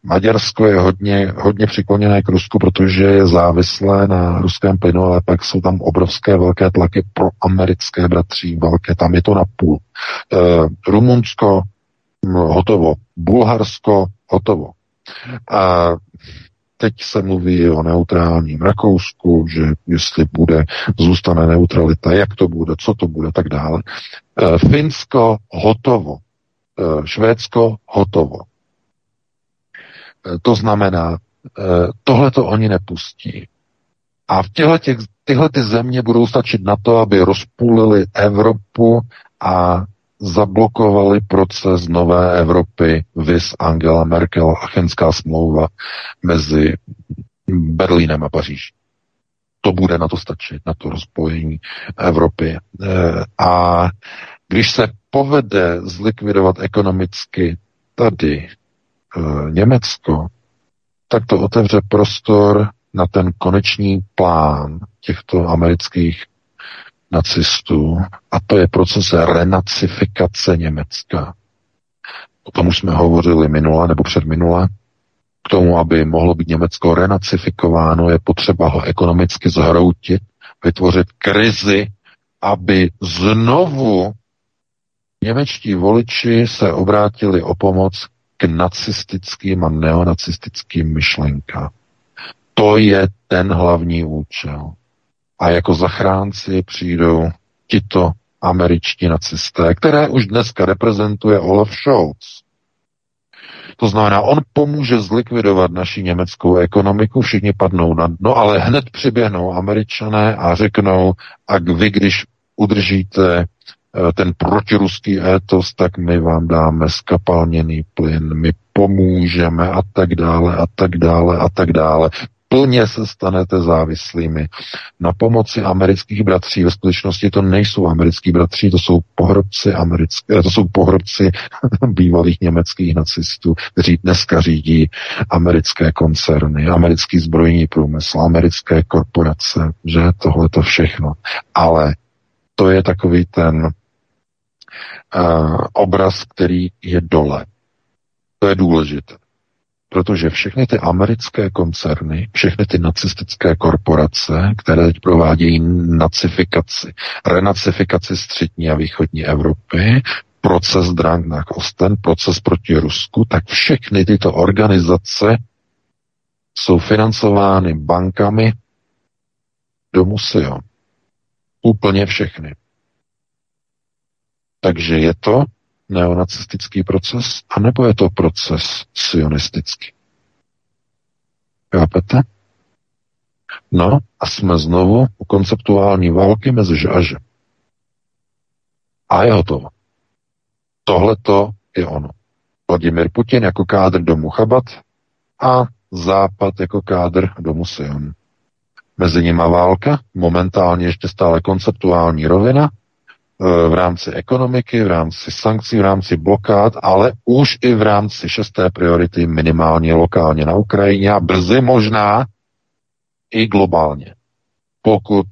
Speaker 3: Maďarsko je hodně, hodně přikloněné k Rusku, protože je závislé na ruském plynu, ale pak jsou tam obrovské velké tlaky pro americké bratří, velké, tam je to na půl. E, Rumunsko hm, hotovo, Bulharsko hotovo. A teď se mluví o neutrálním Rakousku, že jestli bude, zůstane neutralita, jak to bude, co to bude, tak dále. E, Finsko hotovo, e, Švédsko hotovo. To znamená, eh, tohle to oni nepustí. A v těchto těch, tyhle ty země budou stačit na to, aby rozpůlili Evropu a zablokovali proces nové Evropy, vis Angela Merkel a Chenská smlouva mezi Berlínem a Paříží. To bude na to stačit, na to rozpojení Evropy. Eh, a když se povede zlikvidovat ekonomicky tady Eh, Německo, tak to otevře prostor na ten konečný plán těchto amerických nacistů a to je proces renacifikace Německa. O tom už jsme hovořili minule nebo předminule. K tomu, aby mohlo být Německo renacifikováno, je potřeba ho ekonomicky zhroutit, vytvořit krizi, aby znovu němečtí voliči se obrátili o pomoc k nacistickým a neonacistickým myšlenkám. To je ten hlavní účel. A jako zachránci přijdou tito američtí nacisté, které už dneska reprezentuje Olaf Scholz. To znamená, on pomůže zlikvidovat naši německou ekonomiku, všichni padnou na dno, ale hned přiběhnou američané a řeknou, a vy, když udržíte ten protiruský étos, tak my vám dáme skapalněný plyn, my pomůžeme a tak dále a tak dále a tak dále. Plně se stanete závislými na pomoci amerických bratří. Ve skutečnosti to nejsou americký bratří, to jsou pohrobci americké, to jsou pohrobci bývalých německých nacistů, kteří dneska řídí americké koncerny, americký zbrojní průmysl, americké korporace, že tohle to všechno. Ale to je takový ten obraz, který je dole. To je důležité. Protože všechny ty americké koncerny, všechny ty nacistické korporace, které teď provádějí nacifikaci, renacifikaci střední a východní Evropy, proces Drang na Osten, proces proti Rusku, tak všechny tyto organizace jsou financovány bankami do Musion. Úplně všechny. Takže je to neonacistický proces, anebo je to proces sionistický. Chápete? No a jsme znovu u konceptuální války mezi že a je hotovo. Tohle to je ono. Vladimir Putin jako kádr domu Chabat a Západ jako kádr domu Sion. Mezi nima válka, momentálně ještě stále konceptuální rovina, v rámci ekonomiky, v rámci sankcí, v rámci blokád, ale už i v rámci šesté priority minimálně lokálně na Ukrajině a brzy možná i globálně, pokud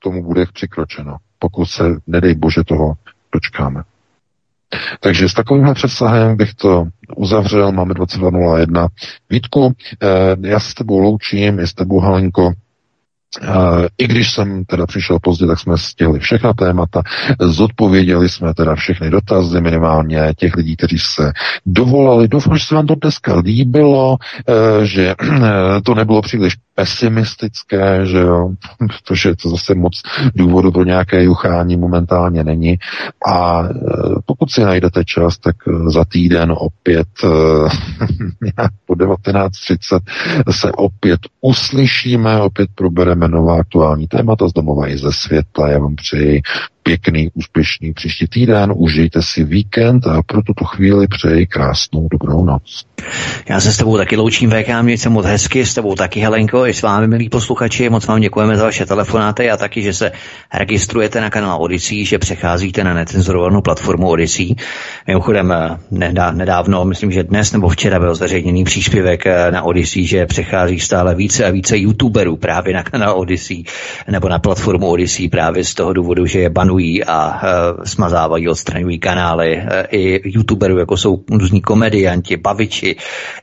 Speaker 3: k tomu bude přikročeno, pokud se, nedej bože, toho dočkáme. Takže s takovýmhle přesahem bych to uzavřel, máme 22.01. Vítku, eh, já se s tebou loučím, i s tebou Halenko, i když jsem teda přišel pozdě, tak jsme stihli všechna témata, zodpověděli jsme teda všechny dotazy minimálně těch lidí, kteří se dovolali. Doufám, že se vám to dneska líbilo, eh, že to nebylo příliš pesimistické, že jo, protože to zase moc důvodu pro nějaké juchání momentálně není. A e, pokud si najdete čas, tak e, za týden opět e, po 19.30 se opět uslyšíme, opět probereme nová aktuální témata z domova i ze světla. Já vám přeji pěkný, úspěšný příští týden, užijte si víkend a pro tuto chvíli přeji krásnou dobrou noc.
Speaker 2: Já se s tebou taky loučím, VK, mějte se moc hezky, s tebou taky Helenko, i s vámi, milí posluchači, moc vám děkujeme za vaše telefonáty a taky, že se registrujete na kanál Odyssey, že přecházíte na necenzurovanou platformu Odyssey. Mimochodem, eh, nedá, nedávno, myslím, že dnes nebo včera byl zveřejněný příspěvek eh, na Odyssey, že přechází stále více a více youtuberů právě na kanál Odyssey nebo na platformu Odyssey právě z toho důvodu, že je banují a uh, smazávají, odstraňují kanály uh, i youtuberů, jako jsou různí komedianti, baviči,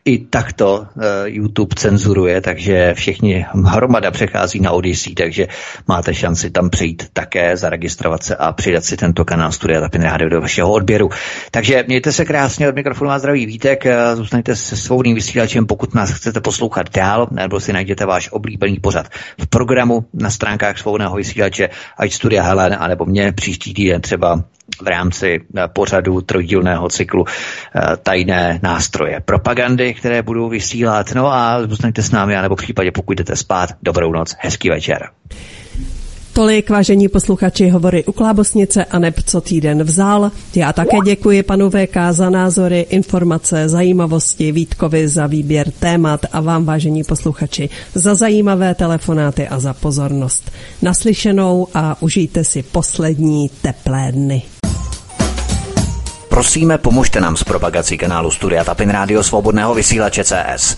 Speaker 2: i takto uh, YouTube cenzuruje, takže všichni hromada přechází na Odyssey, takže máte šanci tam přijít také, zaregistrovat se a přidat si tento kanál Studia Tapin Radio do vašeho odběru. Takže mějte se krásně od mikrofonu a zdraví Vítek, zůstaňte se svobodným vysílačem, pokud nás chcete poslouchat dál, nebo si najděte váš oblíbený pořad v programu na stránkách svobodného vysílače, ať Studia Helen, anebo mě příští týden třeba v rámci eh, pořadu trojdílného cyklu eh, tajné nástroje propagandy, které budou vysílat. No a zůstaňte s námi, anebo v případě, pokud jdete spát, dobrou noc, hezký večer.
Speaker 1: Tolik, vážení posluchači, hovory u Klábosnice a neb co týden vzal. Já také děkuji panu VK za názory, informace, zajímavosti, Vítkovi za výběr témat a vám, vážení posluchači, za zajímavé telefonáty a za pozornost. Naslyšenou a užijte si poslední teplé dny.
Speaker 2: Prosíme, pomožte nám s propagací kanálu Studia Tapin Rádio Svobodného vysílače CS.